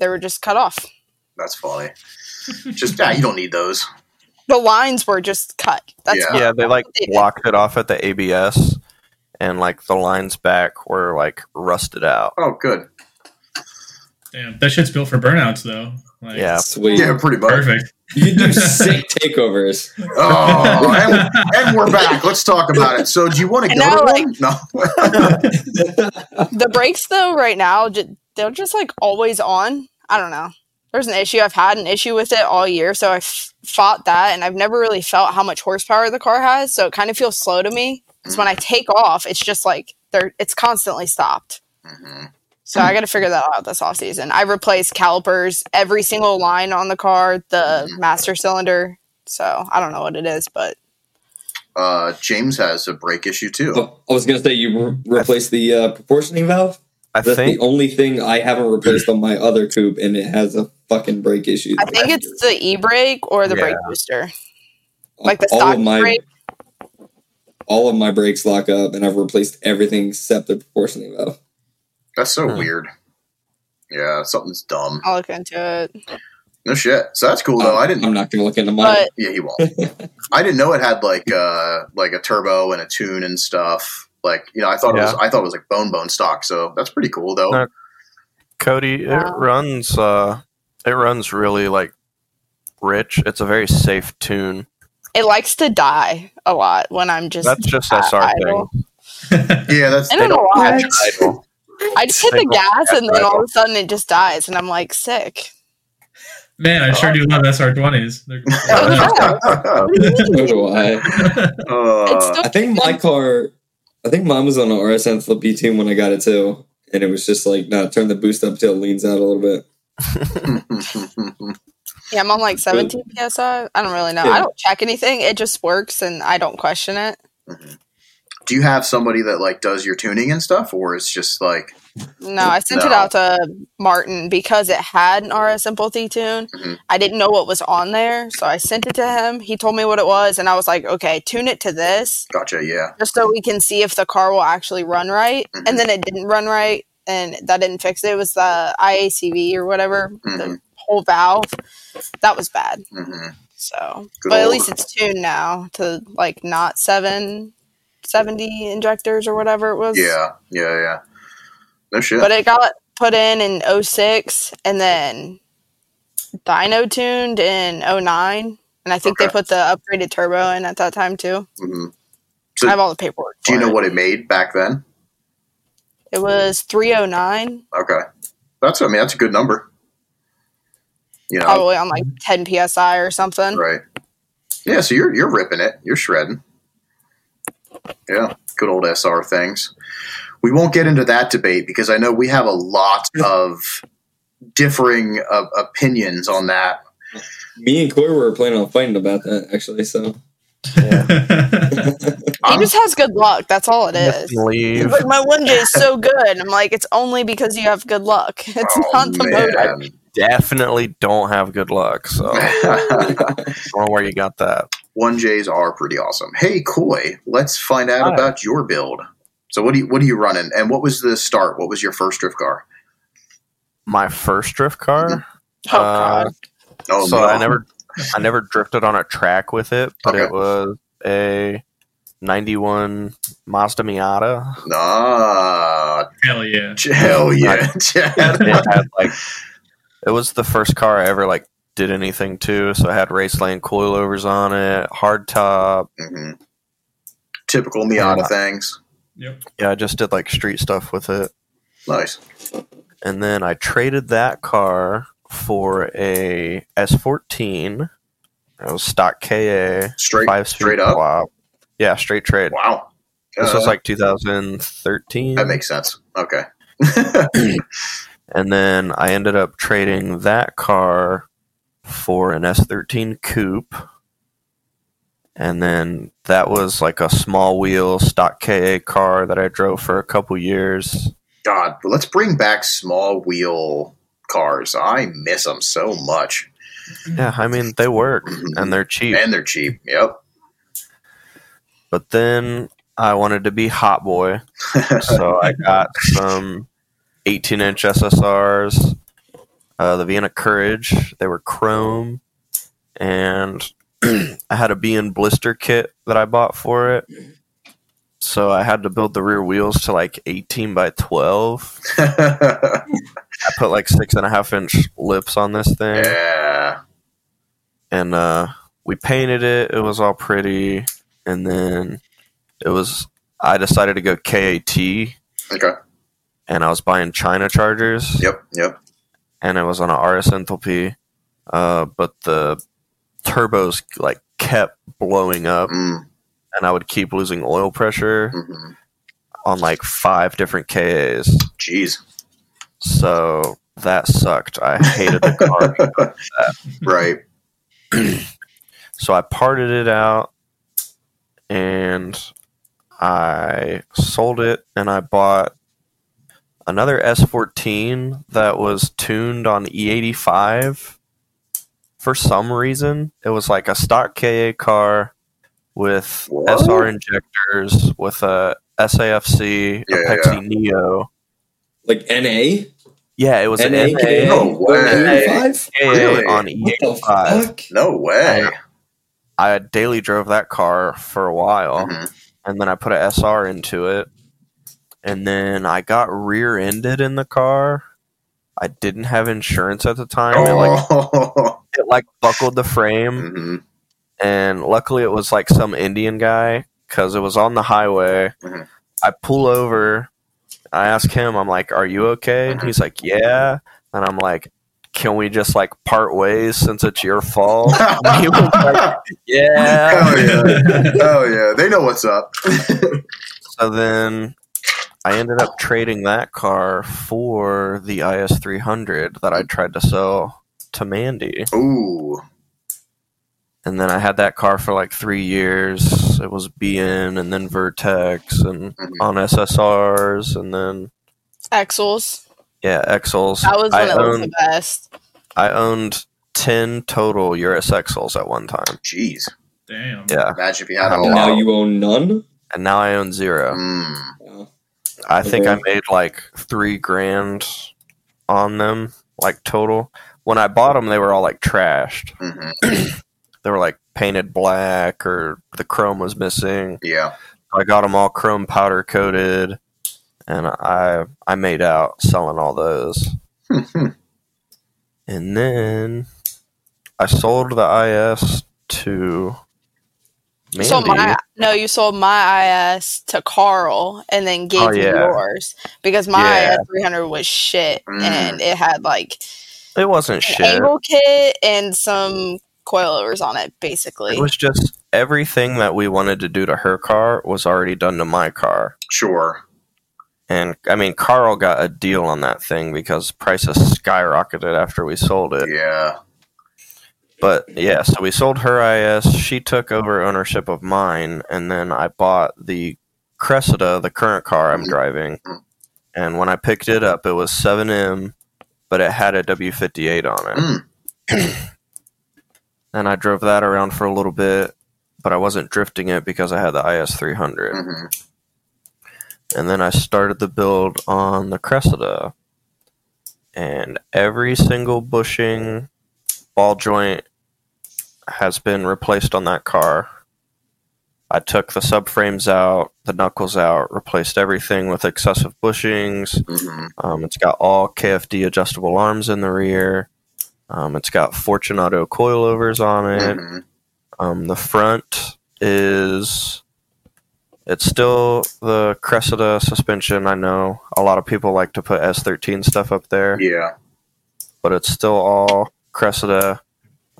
They were just cut off. That's funny. Just yeah, you don't need those. The lines were just cut. That's Yeah. Yeah, they like they blocked it off at the ABS, and like the lines back were like rusted out. Oh, good. Damn, that shit's built for burnouts though. Like, Yeah. Sweet. Yeah, pretty much. perfect. You do sick takeovers. Oh, and, and we're back. Let's talk about it. So, do you want to go now, to like- No. the brakes though right now they're just like always on i don't know there's an issue i've had an issue with it all year so I fought that and i've never really felt how much horsepower the car has so it kind of feels slow to me because when i take off it's just like they're it's constantly stopped Mhm. So i gotta figure that out this off season i replaced calipers every single line on the car the master cylinder so i don't know what it is but Uh, James has a brake issue too. Oh, I was gonna say you re- replaced the uh, proportioning valve. I That's think the only thing I haven't replaced on my other coupe, and it has a fucking brake issue. i think it's the e-brake or the brake booster like the all stock my brake all of my brakes lock up, and I've replaced everything except the proportioning valve. That's so Hmm. weird. Yeah, something's dumb. I'll look into it. No shit. So that's cool though. I didn't. I'm didn't. gonna look into mine. But Yeah, he won't. I didn't know it had like uh like a turbo and a tune and stuff. Like you know, I thought it was I thought it was like bone bone stock. So that's pretty cool though. No. Cody, it Wow. runs uh it runs really like rich. It's a very safe tune. it likes to die a lot when I'm just. That's just at SR idle. thing. Yeah, that's I don't know why. Idle. I just hit the don't gas and then all of a sudden it just dies, and I'm like sick. Man, I sure do love SR20s. They're So do I. Uh, I think my car, I think mine was on an RSN Flip B2 when I got it too, and it was just like, no, turn the boost up till it leans out a little bit. yeah, I'm on like 17 psi. I don't really know. Yeah. I don't check anything. It just works, and I don't question it. Do you have somebody that like does your tuning and stuff, or it's just like No, I sent it out to Martin because it had an RS Enthalpy tune. Mhm. I didn't know what was on there, so I sent it to him. He told me what it was, and I was like, okay, tune it to this gotcha? Yeah. just so we can see if the car will actually run right. Mhm. And then it didn't run right, and that didn't fix it. It was the IACV or whatever, the Mhm. whole valve. That was bad. hmm So, Good but at least it's tuned now to like not seven seventy injectors or whatever it was. Yeah. Yeah. Yeah. No shit. But it got put in in 06 and then dyno tuned in 09. And I think Okay. they put the upgraded turbo in at that time too. hmm So I have all the paperwork. do you know it. what it made back then? It was 309, Okay, that's I mean that's a good number. You know, probably on like 10 psi or something. right? Yeah, so you're you're ripping it. You're shredding. Yeah, good old SR things. We won't get into that debate because I know we have a lot of differing uh, opinions on that. Me and Corey were planning on fighting about that actually. So He just has good luck. That's all it is. Like my one J is so good. I'm like, it's only because you have good luck. It's Oh, not the motor. man. Definitely don't have good luck. So I don't know where you got that. One J's are pretty awesome. Hey, Coy, let's find out Hi. about your build. So, what do you what are you running, and what was the start? What was your first drift car? My first drift car. Oh uh, god. Oh, so no. I never, I never drifted on a track with it, but Okay. it was a '91 Mazda Miata. Ah, Hell yeah. hell yeah, Chad. It had like, it was the first car I ever like did anything to. So I had Raceland coilovers on it, hard top. hmm Typical Miata Yeah. things. Yep. Yeah, I just did like street stuff with it. Nice. and then I traded that car for a S14. It was stock KA, Straight, five straight up. Wow. Yeah, straight trade. Wow. This Uh, was like 2013, that makes sense. Okay. and then I ended up trading that car for an S13 coupe, and then that was like a small wheel stock KA car that I drove for a couple years. God, let's bring back small wheel cars. I miss them so much, Yeah, I mean they work and they're cheap. and they're cheap. Yep. But then I wanted to be hot boy, so I got some 18 inch SSRs, uh, the Vienna Courage. They were chrome, and I had a BN blister kit that I bought for it. So I had to build the rear wheels to like 18 by 12. I put like six and a half inch lips on this thing yeah. and uh, we painted it. It was all pretty, and then it was. I decided to go KAT, Okay. And I was buying China chargers, Yep. Yep. and it was on a RS enthalpy, uh, but the turbos like kept blowing up, Mm, and I would keep losing oil pressure hmm on like five different KAs. Jeez. So that sucked. I hated the car. right. So I parted it out and I sold it and I bought another S14 that was tuned on E85 for some reason. It was like a stock KA car with What? SR injectors with a SAFC Yeah, Apexi Neo. like NA, Yeah, it was an NA, NA No way. five. KA Really? on E85. the fuck? No way. I daily drove that car for a while. Mhm. and then I put a SR into it, and then I got rear-ended in the car. I didn't have insurance at the time. It like Oh. it like buckled the frame, Mhm. and luckily it was like some Indian guy because it was on the highway. Mhm. I pull over. I ask him, I'm like, "Are you okay?" And Mhm. he's like, "Yeah," and I'm like. Can we just like part ways since it's your fault? He was like, yeah. Oh yeah. Hell yeah. They know what's up. So then I ended up trading that car for the IS 300 that I tried to sell to Mandy. Ooh. And then I had that car for like three years. It was BN and then Vertex and Mhm. on SSRs and then, Axles. yeah, Exels. That was when I, it was the best. I owned 10 total Urus Exels at one time. Jeez. Damn. Yeah. Imagine if you had a all And now you own none. And now I own zero. Mm. I think I made like three grand on them, like total. When I bought them, they were all like trashed. Mhm. They were like painted black, or the chrome was missing. Yeah. I got them all chrome powder coated, and I I made out selling all those. And then I sold the IS to You sold my no, you sold my IS to Carl and then gave Oh, me yeah. yours because my Yeah. IS 300 was shit Mm. and it had like it wasn't an shit. angle kit and some coilovers on it, basically. It was just everything that we wanted to do to her car was already done to my car. Sure. And I mean, Carl got a deal on that thing because prices skyrocketed after we sold it. Yeah. But yeah, so we sold her IS. She took over ownership of mine, and then I bought the Cressida, the current car I'm Mhm. driving. Mhm. And when I picked it up, it was 7M, but it had a W58 on it. Mm. and I drove that around for a little bit, but I wasn't drifting it because I had the IS300. hmm And then I started the build on the Cressida. And every single bushing ball joint has been replaced on that car. I took the subframes out, the knuckles out, replaced everything with excessive bushings. hmm Um, it's got all KFD adjustable arms in the rear. Um, it's got Fortunato coilovers on it. hmm Um, the front is it's still the Cressida suspension. I know a lot of people like to put S13 stuff up there, Yeah. but it's still all Cressida.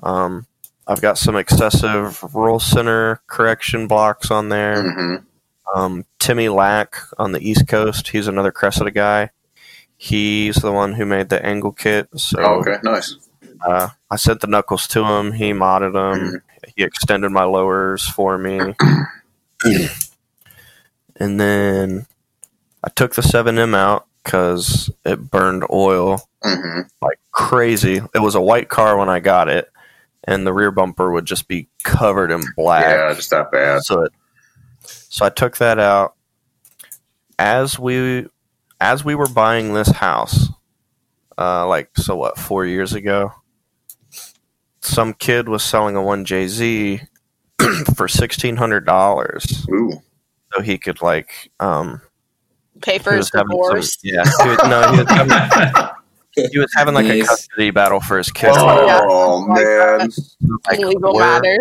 Um, I've got some excessive roll center correction blocks on there. hmm Um, Timmy Lack on the East Coast, he's another Cressida guy. He's the one who made the angle kit. So Oh, okay. Nice. uh, I sent the knuckles to him. He modded them. He extended my lowers for me. and then I took the 7M out because it burned oil hmm like crazy. It was a white car when I got it, and the rear bumper would just be covered in black. Yeah, just that bad. So it, so I took that out. As we as we were buying this house, uh, like so what four years ago, some kid was selling a one JZ for sixteen hundred dollars, Ooh. so he could like um. Pay for his was having some- yeah, he was, no, he was having, he was having like a custody battle for his kid. Oh, Yeah. man. Like, Legal we're- matter.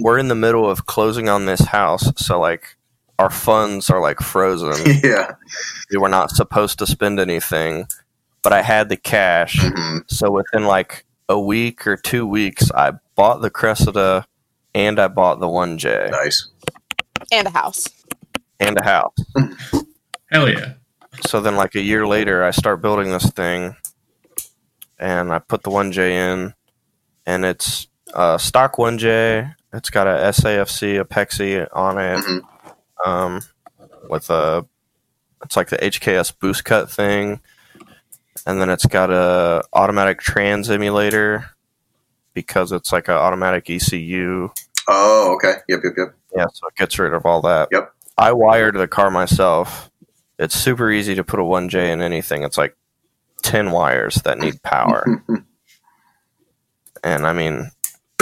we're in the middle of closing on this house, so like our funds are like frozen. yeah. we were not supposed to spend anything, but I had the cash. hmm So within like a week or two weeks, I bought the Cressida and I bought the 1J Nice. And a house. and a house. Hell yeah. So then, like a year later, I start building this thing and I put the 1J in, and it's a stock 1J. It's got a SAFC, Apexi on it. hmm um, with a it's like the HKS boost cut thing, and then it's got a automatic trans emulator because it's like an automatic ECU. Oh, okay. Yep, yep, yep. Yeah, so it gets rid of all that. Yep. I wired the car myself. It's super easy to put a 1J in anything. It's like 10 wires that need power. and I mean,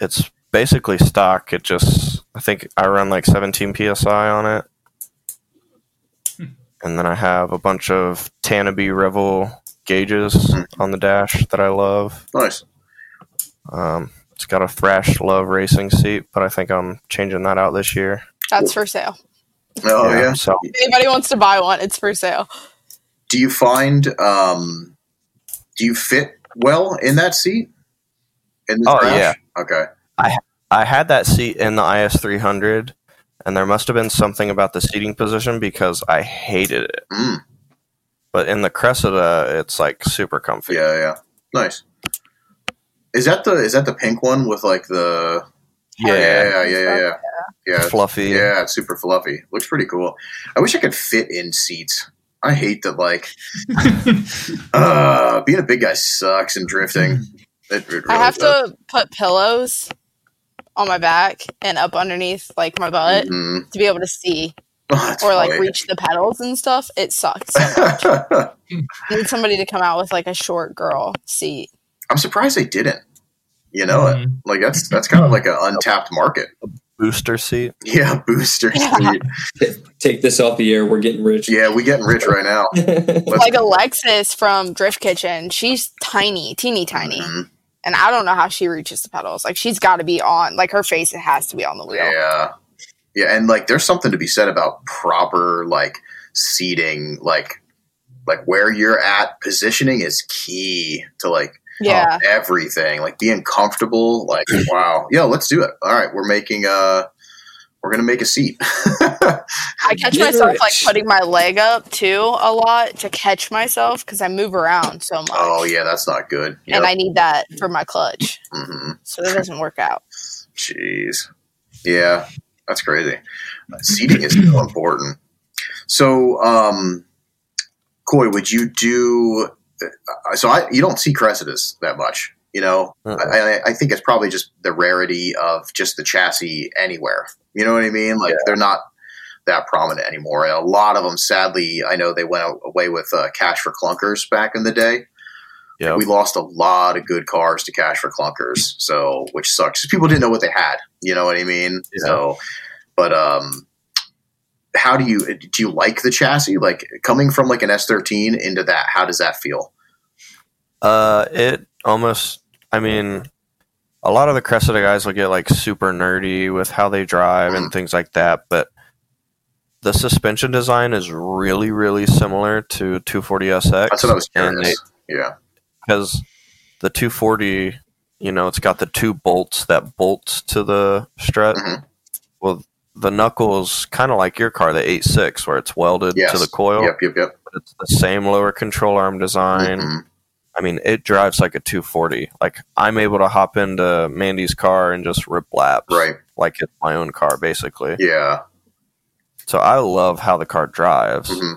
it's basically stock. It just, I think I run like 17 psi on it. And then I have a bunch of Tanabe Revel gauges on the dash that I love. nice. Um, it's got a Thrash Love racing seat, but I think I'm changing that out this year. That's for sale. Oh, yeah. So If anybody wants to buy one, it's for sale. Do you find, um, do you fit well in that seat? In the Oh, dash? yeah. Okay. I had that seat in the IS300, and there must have been something about the seating position because I hated it. Mm. But in the Cressida, it's like super comfy. Yeah, yeah. Nice. Is that the is that the pink one with like the Yeah, yeah, yeah, yeah, yeah. Yeah, fluffy. yeah, it's super fluffy. Looks pretty cool. I wish I could fit in seats. I hate that like uh being a big guy sucks and drifting. It, it really I have does. to put pillows on my back and up underneath like my butt Mhm. to be able to see Oh, or like funny. reach the pedals and stuff. It sucks. I need somebody to come out with like a short girl seat. I'm surprised they didn't. You know it. Mhm. Like that's that's kind of like an untapped market. Booster seat. Yeah, booster Yeah. seat. Take this off the air. We're getting rich. Yeah, we getting rich right now. Let's- like Alexis from Drift Kitchen, she's tiny, teeny tiny, Mhm. and I don't know how she reaches the pedals. Like she's got to be on, like her face it has to be on the wheel. Yeah. Yeah, and like there's something to be said about proper like seating, like like where you're at positioning is key to like Yeah. everything, like being comfortable. Like, wow, yeah let's do it. All right, we're making uh we're gonna make a seat. I catch Get myself like putting my leg up too a lot to catch myself because I move around so much. oh yeah, that's not good. And I need that for my clutch. hmm So that doesn't work out. Jeez. Yeah, that's crazy. Seating is so important. So, um, Coy, would you do? Uh, So, I you don't see Cressidas that much. You know, Uh-uh. I, I- think it's probably just the rarity of just the chassis anywhere. You know what I mean? Like they're not that prominent anymore. And a lot of them, sadly, I know they went away with uh, cash for clunkers back in the day Yeah. we lost a lot of good cars to cash for clunkers so which sucks people didn't know what they had you know what i mean Yeah. so but um how do you do you like the chassis like coming from like an s13 into that how does that feel Uh, it almost. I mean, a lot of the Cressida guys will get like super nerdy with how they drive and things like that, but the suspension design is really, really similar to 240SX. that's what i was curious yeah because the 240, you know, it's got the two bolts that bolts to the strut. Mhm. Well, the knuckles kind of like your car, the 86, where it's welded yes to the coil. yep yep yep But it's the same lower control arm design. Mhm. I mean, it drives like a 240. Like I'm able to hop into Mandy's car and just rip laps, right Like it's my own car, basically. yeah So I love how the car drives. hmm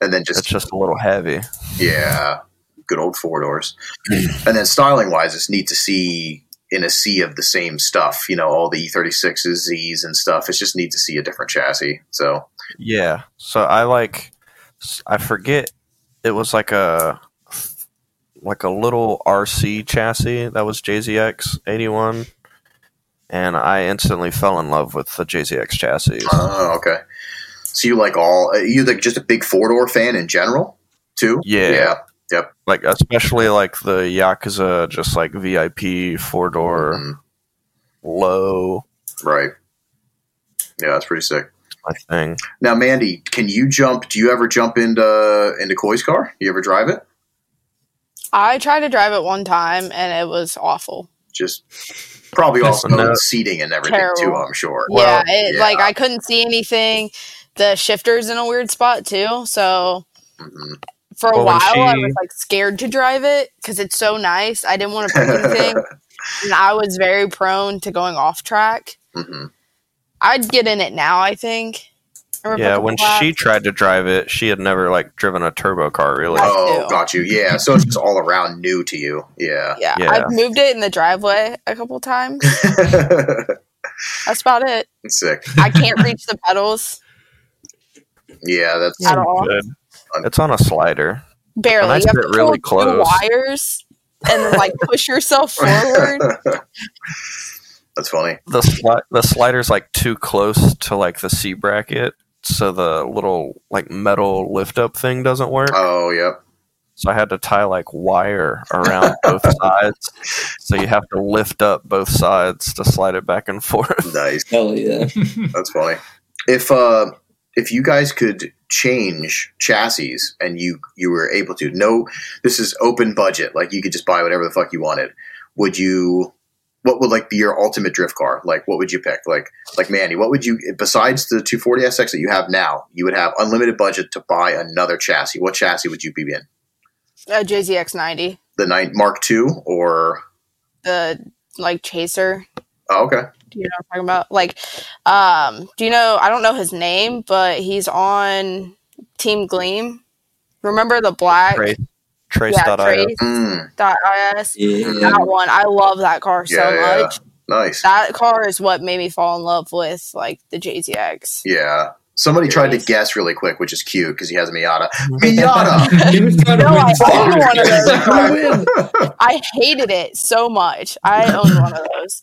and then just It's just a little heavy. Yeah, good old four doors. and then styling wise, it's neat to see in a sea of the same stuff. You know, all the E36s, Z's, and stuff. It's just neat to see a different chassis. So Yeah. So I like. I forget. It was like a like a little RC chassis that was JZX 81, and I instantly fell in love with the JZX chassis. Oh, okay. So you like all? uh, You like just a big four door fan in general, too? Yeah. Yeah. Like especially like the Yakuza, just like VIP four door Mhm. low. Right. Yeah, that's pretty sick. My thing. Now, Mandy, can you jump? Do you ever jump into into Coy's car? You ever drive it? I tried to drive it one time and it was awful. Just probably also no- seating and everything too. I'm sure. yeah, it, yeah. like I couldn't see anything. The shifter's in a weird spot too. So Mhm. For a Well, when while, I was like scared to drive it because it's so nice. I didn't want to break anything, and I was very prone to going off track. Mhm. I'd get in it now. I think. Or Yeah, when a lap. she tried to drive it, she had never like driven a turbo car really. Oh, got you. Yeah, so it's just all around new to you. Yeah. Yeah, Yeah. I've moved it in the driveway a couple times. That's about it. Sick. I can't reach the pedals Yeah, that's at all. Good. It's on a slider. Barely. I You have to really pull two close. wires and like push yourself forward. that's funny. The sli- the slider's like too close to like the C bracket, so the little like metal lift up thing doesn't work. Oh, yep. So I had to tie like wire around both sides. So you have to lift up both sides to slide it back and forth. Nice. Hell yeah. That's funny. If uh if you guys could change chassis and you you were able to, no this is open budget, like you could just buy whatever the fuck you wanted. Would you what would like be your ultimate drift car? Like what would you pick? Like like Mandy, what would you besides the 240 SX that you have now, you would have unlimited budget to buy another chassis. What chassis would you be in? A JZX ninety, The nine Mark II or the like chaser. oh, okay. Do you know what I'm talking about? Like, um, do you know? I don't know his name, but he's on Team Gleam. Remember the black Trace, trace yeah, dot Trace Mm, dot is. Yeah. That one, I love that car so Yeah, yeah, much. nice. That car is what made me fall in love with like the JZX. Yeah. Somebody tried to guess really quick, which is cute because he has a Miata. Miata. He was trying to win I far. one of those Trying to cars. win. I hated it so much. I own one of those.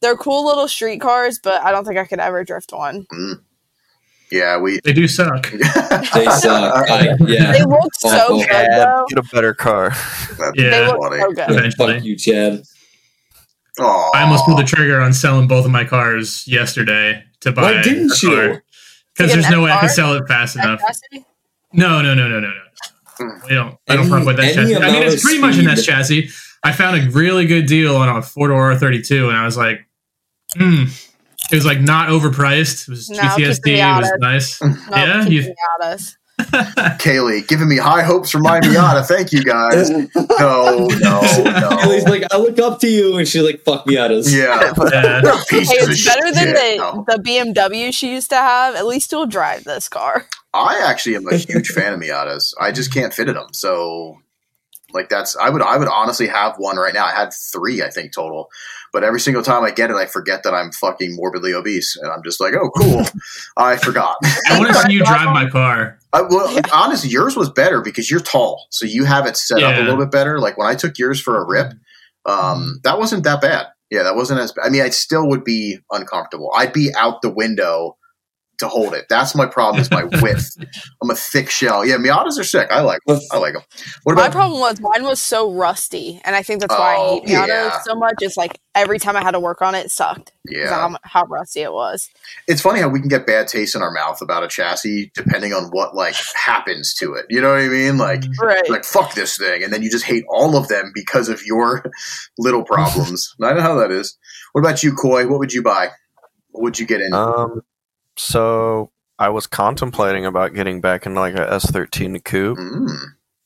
They're cool little street cars, but I don't think I could ever drift one. Mm. yeah, we. They do suck. They suck. I, yeah. They look so Awful. good Yeah, though. get a better car. That's Yeah. funny. so. Eventually. Fuck you, Chad. Aw. I almost pulled the trigger on selling both of my cars yesterday to buy Why didn't a you? car. Because there's no an way I could sell it fast enough. Capacity? No, no, no, no, no, no. We don't. I don't Any- fuck with that chassis. I mean, it's of pretty much an S chassis. I found a really good deal on a four door R32, and I was like, hmm. It was like not overpriced. It was No, keep GTSD. It was of- nice. No, Yeah, you- me out of. Kaylee, giving me high hopes for my Miata. Thank you guys. No, no, Kaylee's like, I look up to you, and she's like, "Fuck me out. Yeah. Yeah. Hey, it's better than shit. the, No. the BMW she used to have. At least you'll drive this car. I actually am a huge fan of Miatas. I just can't fit in them. So, like that's I would I would honestly have one right now. I had three, I think total, but every single time I get it, I forget that I'm fucking morbidly obese, and I'm just like, oh, cool, I forgot. I want to see you drive my car. I, well, honestly, yours was better because you're tall, so you have it set up a little bit better. Like when I took yours for a rip, um, that wasn't that bad. Yeah, that wasn't as. I mean, I still would be uncomfortable. I'd be out the window to hold it. That's my problem. Is my width. I'm a thick shell. Yeah, Miatas are sick. I like. 'em. I like them. What about My problem was mine was so rusty, and I think that's why Oh, I hate Miatas yeah. so much. It's like every time I had to work on it, it sucked. 'cause Yeah, How, how rusty it was. it's funny how we can get bad taste in our mouth about a chassis depending on what like happens to it. You know what I mean? Like. Right. like fuck this thing and then you just hate all of them because of your little problems i don't know how that is what about you coy what would you buy what would you get in Um, so I was contemplating about getting back into like a S13 coupe mm,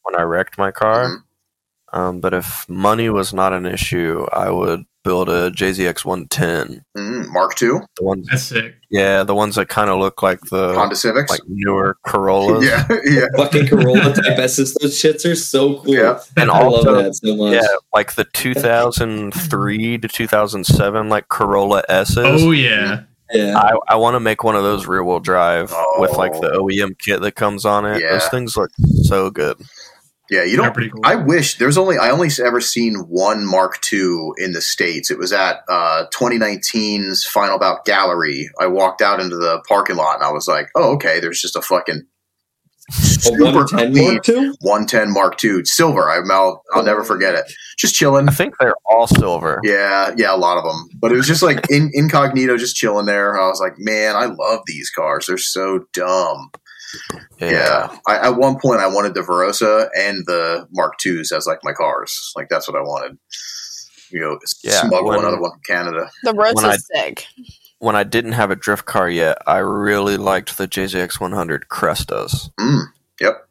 when I wrecked my car. Mhm. Um, but if money was not an issue, I would build a JZX 110. mm, mark ii The ones, That's sick. yeah, the ones that kind of look like the honda civics like newer Corollas. yeah yeah Fucking Corolla Type S's. Those shits are so cool. Yeah. And I love also- that so much. Yeah, like the 2003 to 2007 like Corolla S's. Oh yeah. Yeah. I, I want to make one of those rear wheel drive with like the Oh. OEM kit that comes on it. Yeah. Those things look so good. yeah you don't cool. I wish there's only I only ever seen one Mark II in the states. It was at uh, 2019's Final Bout Gallery. I walked out into the parking lot and I was like, "Oh, okay. There's just a fucking A super 110 clean Mark II? 110 Mark II silver. I, I'll I'll never forget it. Just chilling. I think they're all silver. Yeah, yeah, a lot of them. But it was just like in, incognito, just chilling there. I was like, man, I love these cars. They're so dumb. Yeah. I, at one point, I wanted the Verossa and the Mark IIs as like my cars. Like that's what I wanted. You know, Yeah, smuggle when- another one from Canada. The road's When I- sick. When I didn't have a drift car yet, I really liked the JZX 100 Crestas. Mm, yep.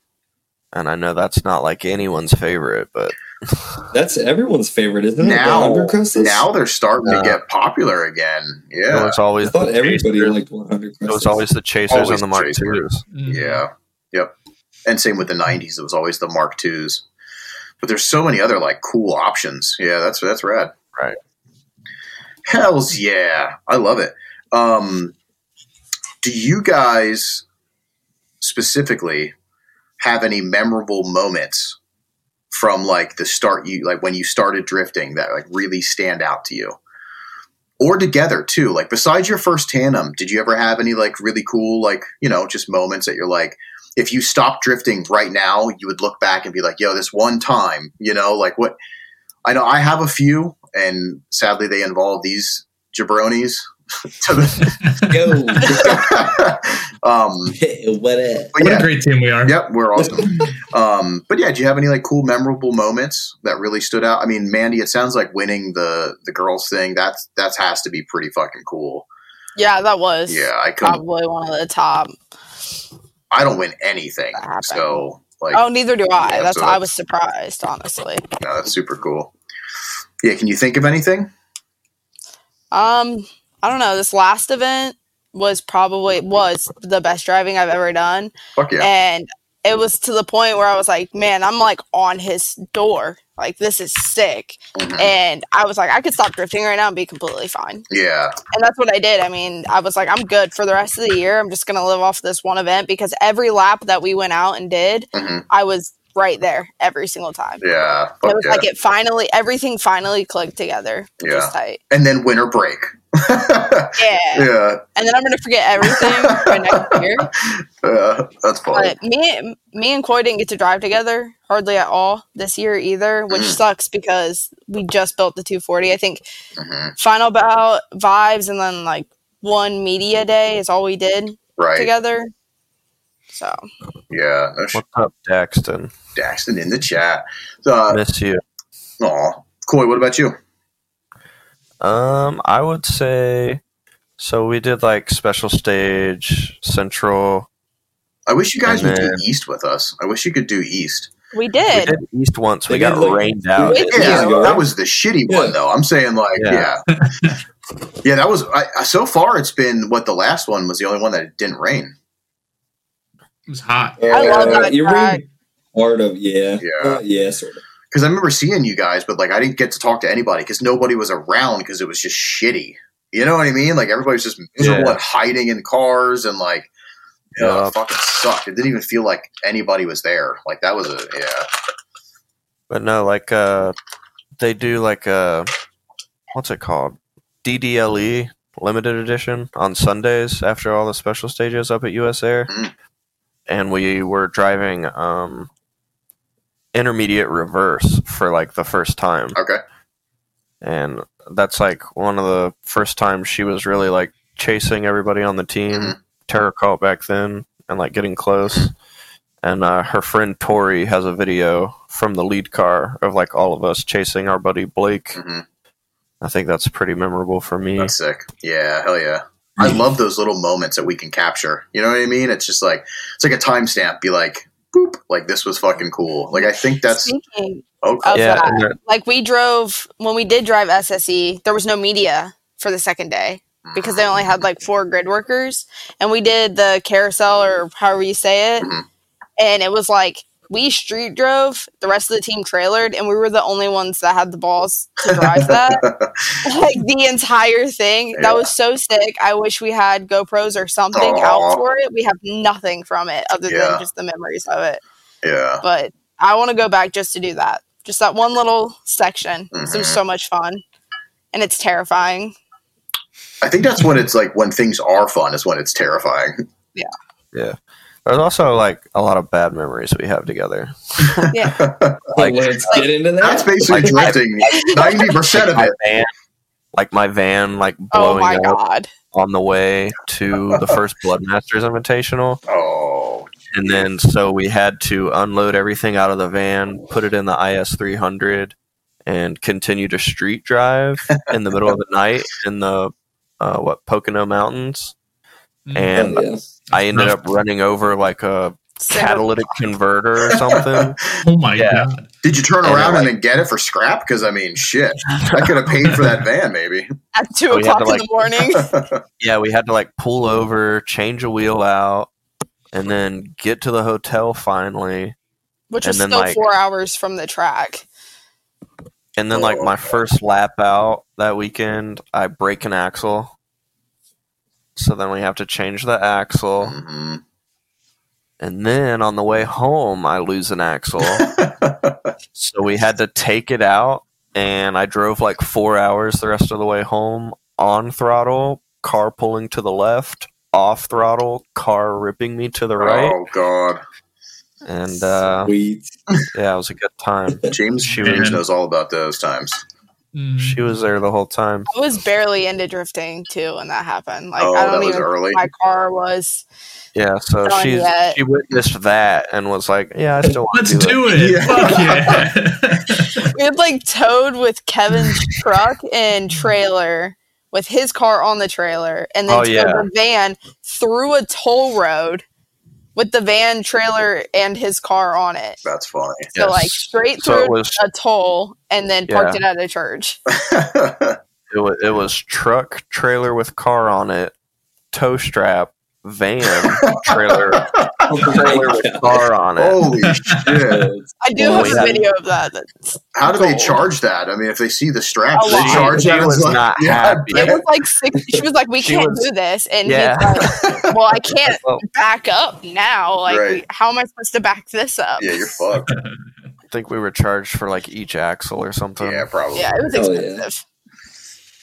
And I know that's not like anyone's favorite, but That's everyone's favorite, isn't it? Now, 100 Crestas? now they're starting Yeah. to get popular again. it Yeah, was I always thought the everybody Chasers. liked 100 Crestas. It was always the Chasers Always and the the Mark Chaser. IIs. Mhm. yeah, yep. And same with the '90s. It was always the Mark IIs. But there's so many other like cool options. Yeah, that's that's rad. Right. Hell's yeah, I love it. Um, do you guys specifically have any memorable moments from like the start you like when you started drifting that like really stand out to you? Or together too. Like besides your first tandem, did you ever have any like really cool like, you know, just moments that you're like if you stopped drifting right now, you would look back and be like, yo, this one time, you know, like what I know I have a few and sadly they involve these jabronis to the Yo, um what up? but What yeah, a great team we are. Yep, we're awesome. um, but yeah, do you have any like cool, memorable moments that really stood out? I mean, Mandy, it sounds like winning the the girls thing. That's that has to be pretty fucking cool. Yeah, that was Yeah, I couldn't. probably one of the top. I don't win anything, so like, Oh, neither do I. Yeah, That's so I was surprised, honestly. no, that's super cool. Yeah, can you think of anything? Um, I don't know. This last event was probably was the best driving I've ever done, Fuck yeah, and it was to the point where I was like, man, I'm like on his door. Like this is sick, Mhm. and I was like, I could stop drifting right now and be completely fine. yeah, And that's what I did. I mean, I was like, I'm good for the rest of the year. I'm just gonna live off this one event because every lap that we went out and did, hmm I was right there every single time. yeah, it was yeah. like it finally, everything finally clicked together. Yeah. tight. and then winter break. Yeah. yeah, And then I'm gonna forget everything by next year. uh, that's funny. But me, me and Coy didn't get to drive together hardly at all this year either, which Mm. sucks because we just built the 240. I think hmm final bout vibes and then like one media day is all we did Right? together. So Yeah, that's What's up, Daxton? Daxton in the chat. Uh, Miss you. Aw. Coy, what about you? Um, I would say so. We did like special stage, central. I wish you guys And would do East with us. I wish you could do East. We We did. did east once. We got did, like- rained out. Yeah, that was the shitty one Yeah. though. I'm saying like, yeah, Yeah. yeah, that was. I, I- so far, it's been what the last one was the only one that didn't rain. It was hot. I love that You're track. really part of yeah, Yeah. Uh, yeah, sort of. Because I remember seeing you guys, but like I didn't get to talk to anybody because nobody was around because it was just shitty. You know what I mean? Like everybody was just miserable Yeah. and hiding in cars and like, you know, Yeah. it fucking sucked. It didn't even feel like anybody was there. Like that was a yeah. But no, like uh, they do like uh, what's it called? DDLE limited edition on Sundays after all the special stages up at US Air, Mm. And we were driving um intermediate reverse for like the first time, Okay. and that's like one of the first times she was really like chasing everybody on the team. Mhm. Terror cult back then, and like getting close. And uh, her friend Tori has a video from the lead car of like all of us chasing our buddy Blake. hmm I think that's pretty memorable for me. That's sick. Yeah, hell yeah. I love those little moments that we can capture. You know what I mean? It's just like it's like a timestamp. Be like, boop, like this was fucking cool. Like I think that's Speaking oh, of yeah, that, like we drove when we did drive SSE, there was no media for the second day because they only had like four grid workers, and we did the carousel or however you say it, Mhm. and it was like we street drove, the rest of the team trailered, and we were the only ones that had the balls to drive that. like the entire thing. That was so sick. I wish we had GoPros or something Aw. out for it. We have nothing from it other Yeah. than just the memories of it. yeah. But I want to go back just to do that. Just that one little section. 'cause It was mm-hmm. so much fun. And it's terrifying. I think that's when it's like when things are fun is when it's terrifying. There's also like a lot of bad memories we have together. Yeah. Like- let's get into that. That's basically Like- drifting. Ninety percent of it. van, like my van, like Oh blowing my up god. on the way to the first Bloodmasters Invitational, Oh, and then so we had to unload everything out of the van, put it in the IS 300, and continue to street drive in the middle of the night in the uh, what Pocono Mountains. Mm. And Oh, yeah. I ended up running over like a catalytic converter or something. Oh my Yeah. god. Did you turn And around like- and then get it for scrap? Because I mean, shit, I could have paid for that van, maybe. At two oh, We o'clock to, in the morning. yeah, we had to like pull over, change a wheel out, and then get to the hotel finally. Which And was then, still like- four hours from the track. And then like my oh. first lap out that weekend, I break an axle. So then we have to change the axle. hmm And then on the way home, I lose an axle. so we had to take it out. And I drove like four hours the rest of the way home on throttle, car pulling to the left, off throttle, car ripping me to the right. Oh God, And uh, Sweet. yeah, it was a good time. James James was- knows all about those times. Mm. She was there the whole time. I was barely into drifting too when that happened. Like oh, I that don't was even early. my car was Yeah, so Done she's yet. she witnessed that and was like, "Yeah, I still want Let's to do, do it." it. Yeah. Fuck yeah. we had like towed with Kevin's truck and trailer with his car on the trailer and then Oh, towed yeah. the van through a toll road with the van trailer and his car on it. That's funny. So Yes. like straight through it was a toll and then parked Yeah. it at a church. it was it was truck trailer with car on it, tow strap, van trailer Oh trailer with car on it. Holy shit! I do Oh, have a video of that. That's- How do they charge that? I mean, if they see the straps, they charge She that. was like- not yeah, happy. It was like six. She was like, "We She can't was- do this," and Yeah. he's like, "Well, I can't back up now. Like, Right. how am I supposed to back this up?" yeah, you're fucked. I think we were charged for like each axle or something. Yeah, probably. Yeah, it was Oh, yeah. expensive.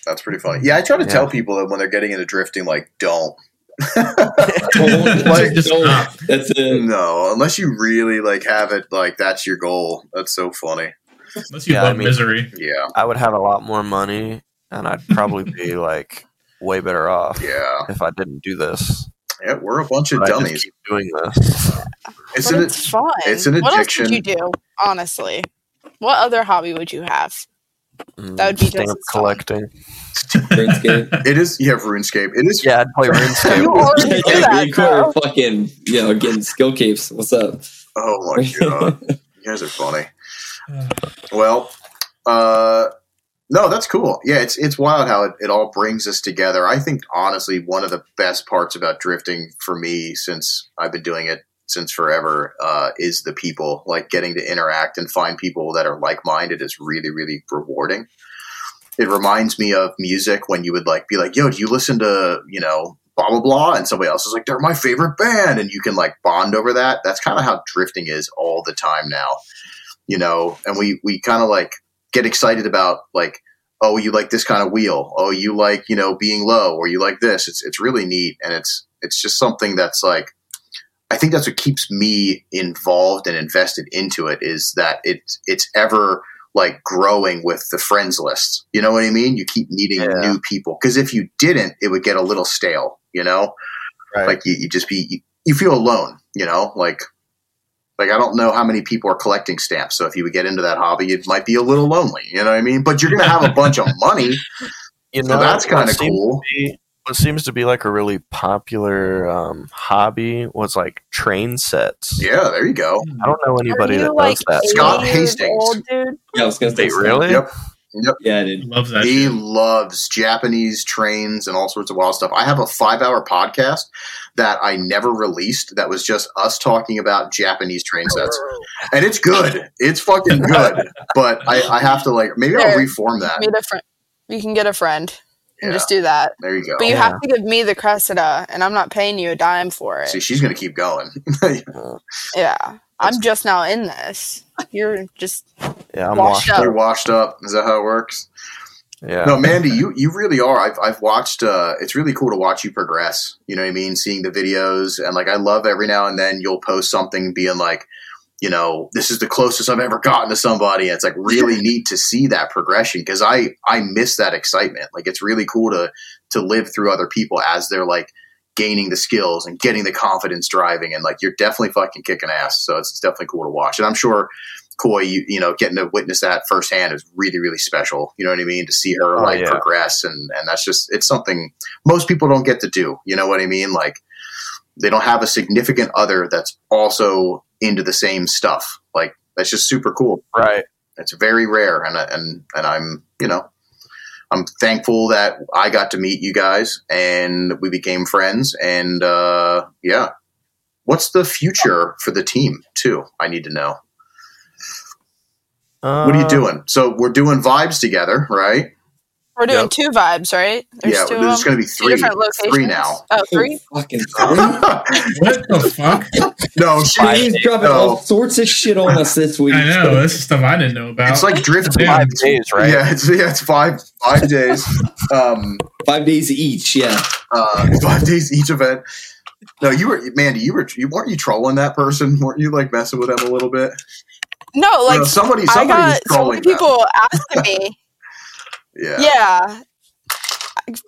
That's pretty funny. Yeah, I try to Yeah. tell people that when they're getting into drifting, like, don't. Don't- Like, Just don't- That's it. no, unless you really like have it, like that's your goal. That's so funny. Unless you Yeah, I mean- misery. Yeah, I would have a lot more money, and I'd probably be like way better off yeah, if I didn't do this. yeah. We're a bunch of But I just dummies. keep doing this. It's but an it's fun. it's an What else addiction. you do? Honestly, what other hobby would you have? Mm, That would be just stamp as collecting. RuneScape. It is. You have RuneScape. It is. Yeah, I'd play You RuneScape. already do yeah, that, you bro. fucking, you know, getting skill capes. What's up? Oh my god, you guys are funny. Well, uh, no, that's cool. Yeah, it's it's wild how it, it all brings us together. I think honestly, one of the best parts about drifting for me, since I've been doing it since forever, uh, is the people. Like getting to interact and find people that are like minded is really really rewarding. It reminds me of music when you would like be like, "Yo, do you listen to you know?" Blah blah blah, and somebody else is like, "They're my favorite band," and you can like bond over that. That's kind of how drifting is all the time now you know, and we we kind of like get excited about like, oh, you like this kind of wheel, oh, you like you know being low, or you like this. It's it's really neat, and it's it's just something that's like, I think that's what keeps me involved and invested into it is that it's it's ever like growing with the friends list. You know what I mean? You keep meeting Yeah. new people because if you didn't, it would get a little stale. You know, Right. like you, you just be you, you feel alone you know like like i don't know how many people are collecting stamps so if you would get into that hobby it might be a little lonely you know what i mean but you're gonna have a bunch of money you so that's kind of cool what seems to be like a really popular um, hobby was like train sets. yeah there you go I don't know anybody that like does that. Scott Hastings. old, dude? Yeah, I was gonna say really? yep Yeah, dude. Love that. he shit. loves japanese trains and all sorts of wild stuff i have a five hour podcast that i never released that was just us talking about japanese train sets and it's good it's fucking good but i, I have to like maybe i'll reform that Meet a friend. You can get a friend and Yeah. just do that. there you go But you Yeah. have to give me the Cressida, and I'm not paying you a dime for it. See, she's going to keep going. Yeah. I'm just now in this. You're just Yeah, I'm Washed washed. up. You're washed up. Is that how it works? Yeah. No, Mandy, you you really are. I've I've watched. Uh, it's really cool to watch you progress. You know what I mean? Seeing the videos and like I love every now and then you'll post something being like, you know, this is the closest I've ever gotten to somebody. And it's like really neat to see that progression because I I miss that excitement. Like it's really cool to to live through other people as they're like gaining the skills and getting the confidence driving and like you're definitely fucking kicking ass. So it's, it's definitely cool to watch. And I'm sure Coy, you you know, getting to witness that firsthand is really, really special. You know what I mean? To see her Oh, like yeah. progress and and that's just it's something most people don't get to do. You know what I mean? Like they don't have a significant other that's also into the same stuff. Like that's just super cool. Right. It's very rare, and and and I'm you know I'm thankful that I got to meet you guys and we became friends. And uh, yeah, what's the future for the team too? I need to know. Uh, What are you doing? So we're doing vibes together, right? We're doing Yep. two vibes, right? There's yeah, two of there's them. going to be Two three, different locations. three now. Oh, three. Fucking What the fuck? no, She's dropping No. all sorts of shit on us this week. I know. This is stuff I didn't know about. it's like drift Yeah. Five days, right? Yeah, it's yeah, it's five five days. Um, Five days each. Yeah. uh, five days each event. No, you were Mandy. You were you weren't you trolling that person? Weren't you like messing with them a little bit? No, like no, somebody I somebody was got so trolling many them. people asking me. Yeah. yeah.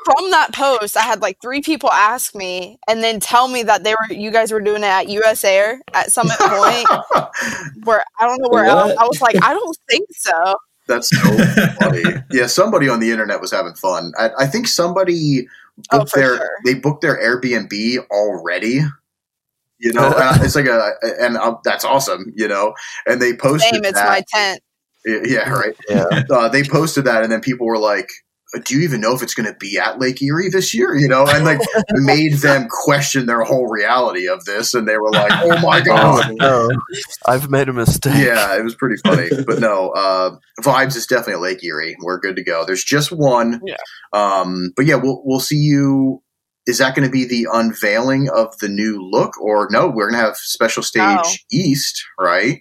From that post, I had like three people ask me and then tell me that they were you guys were doing it at US Air at Summit Point, where I don't know where What? else. I was like, I don't think so. That's so funny. Yeah, somebody on the internet was having fun. I, I think somebody Oh, booked for their sure. they booked their Airbnb already. You know, and it's like a and uh, that's awesome. You know, and they posted Same, it's that. my tent. Yeah, right. Yeah. uh, they posted that, and then people were like, "Do you even know if it's going to be at Lake Erie this year?" You know, and like made them question their whole reality of this, and they were like, "Oh my Oh, god." no. I've made a mistake. Yeah, it was pretty funny, but no, uh, vibes is definitely at Lake Erie. We're good to go. There's just one, Yeah. Um, but yeah, we'll we'll see you. Is that going to be the unveiling of the new look, or no? We're going to have special stage No. East, right?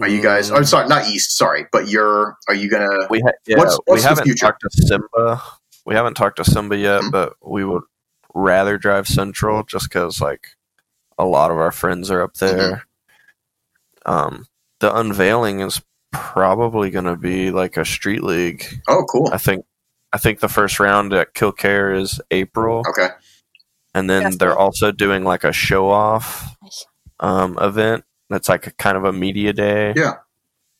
Are you guys? Mm. Oh, sorry, not East. Sorry, but you're. Are you gonna? We ha- yeah, What's- what's we haven't future? talked to Simba. We haven't talked to Simba yet, Mhm. but we would rather drive Central just because like a lot of our friends are up Mm-hmm. there. Um, the unveiling is probably going to be like a street league. Oh, cool. I think. I think the first round at Kil-Kare is April, Okay. and then Yes, they're sir. also doing like a show off um, event. That's like a kind of a media day. Yeah.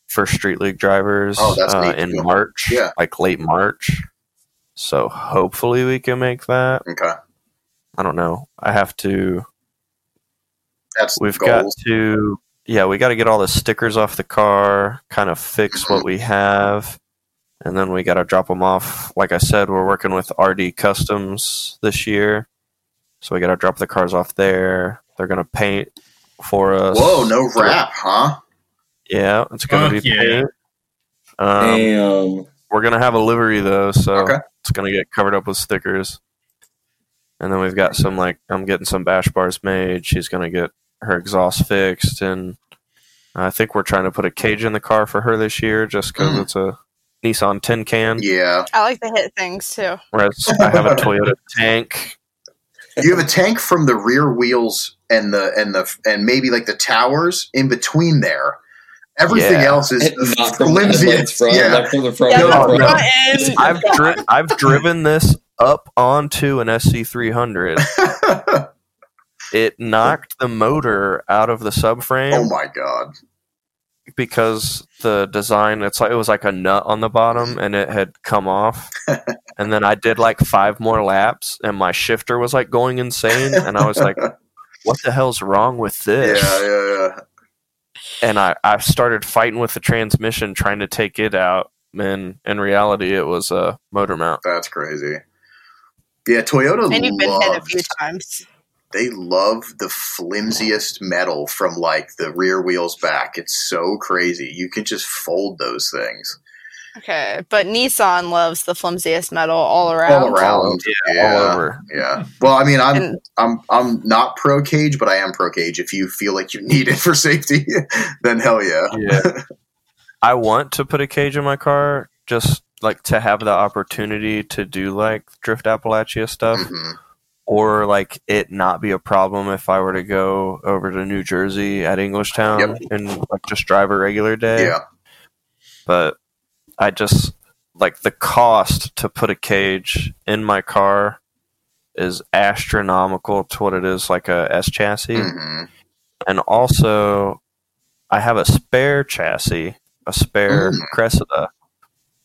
for street league drivers Oh, that's uh, in too. March, Yeah. like late March. So hopefully we can make that. Okay, I don't know. I have to. that's We've got to. Yeah, we got to get all the stickers off the car, kind of fix what we have, and then we got to drop them off. Like I said, we're working with RD Customs this year, so we got to drop the cars off there. They're gonna paint for us. Whoa, no rap, huh? Yeah, it's gonna Fuck be yeah. paint. Um, Damn. we're gonna have a livery though, so Okay. it's gonna get covered up with stickers. And then we've got some like I'm getting some bash bars made. She's gonna get her exhaust fixed, and I think we're trying to put a cage in the car for her this year, just because Mm. it's a Nissan tin can. Yeah, I like to hit things too. Whereas I have a Toyota tank. you have a tank from the rear wheels and the and the and maybe like the towers in between there. Everything Yeah. else is Not from the flimsy. front, Yeah. not from the front. Yeah, the no, front. front end. I've dri- I've driven this up onto an SC300. It knocked the motor out of the subframe. oh my god! because the design it's like it was like a nut on the bottom and it had come off and then i did like five more laps and my shifter was like going insane and i was like what the hell's wrong with this yeah, yeah. Yeah. And I, I started fighting with the transmission trying to take it out and in reality it was a motor mount That's crazy. Yeah, Toyota and you've been hit a few times. they love the flimsiest metal from like the rear wheels back. It's so crazy. You can just fold those things Okay, but Nissan loves the flimsiest metal all around. all around. yeah, all over Yeah. Well, I mean, I'm And I'm I'm not pro cage, but I am pro cage. If you feel like you need it for safety, then hell yeah. yeah i want to put a cage in my car just like to have the opportunity to do like drift appalachia stuff Mhm. or like it not be a problem if I were to go over to New Jersey at Englishtown Yep. and like just drive a regular day. Yeah. But I just like the cost to put a cage in my car is astronomical to what it is like a S chassis. Mhm. And also I have a spare chassis, a spare Mm. Cressida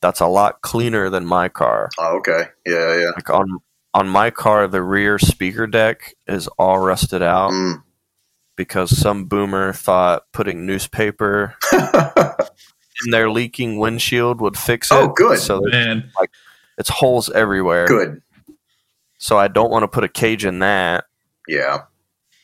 that's a lot cleaner than my car. Oh, okay. Yeah, yeah. Like on on my car, the rear speaker deck is all rusted out Mm. because some boomer thought putting newspaper in their leaking windshield would fix it. Oh, good. So there's- Man, it's holes everywhere. Good. So I don't want to put a cage in that. Yeah.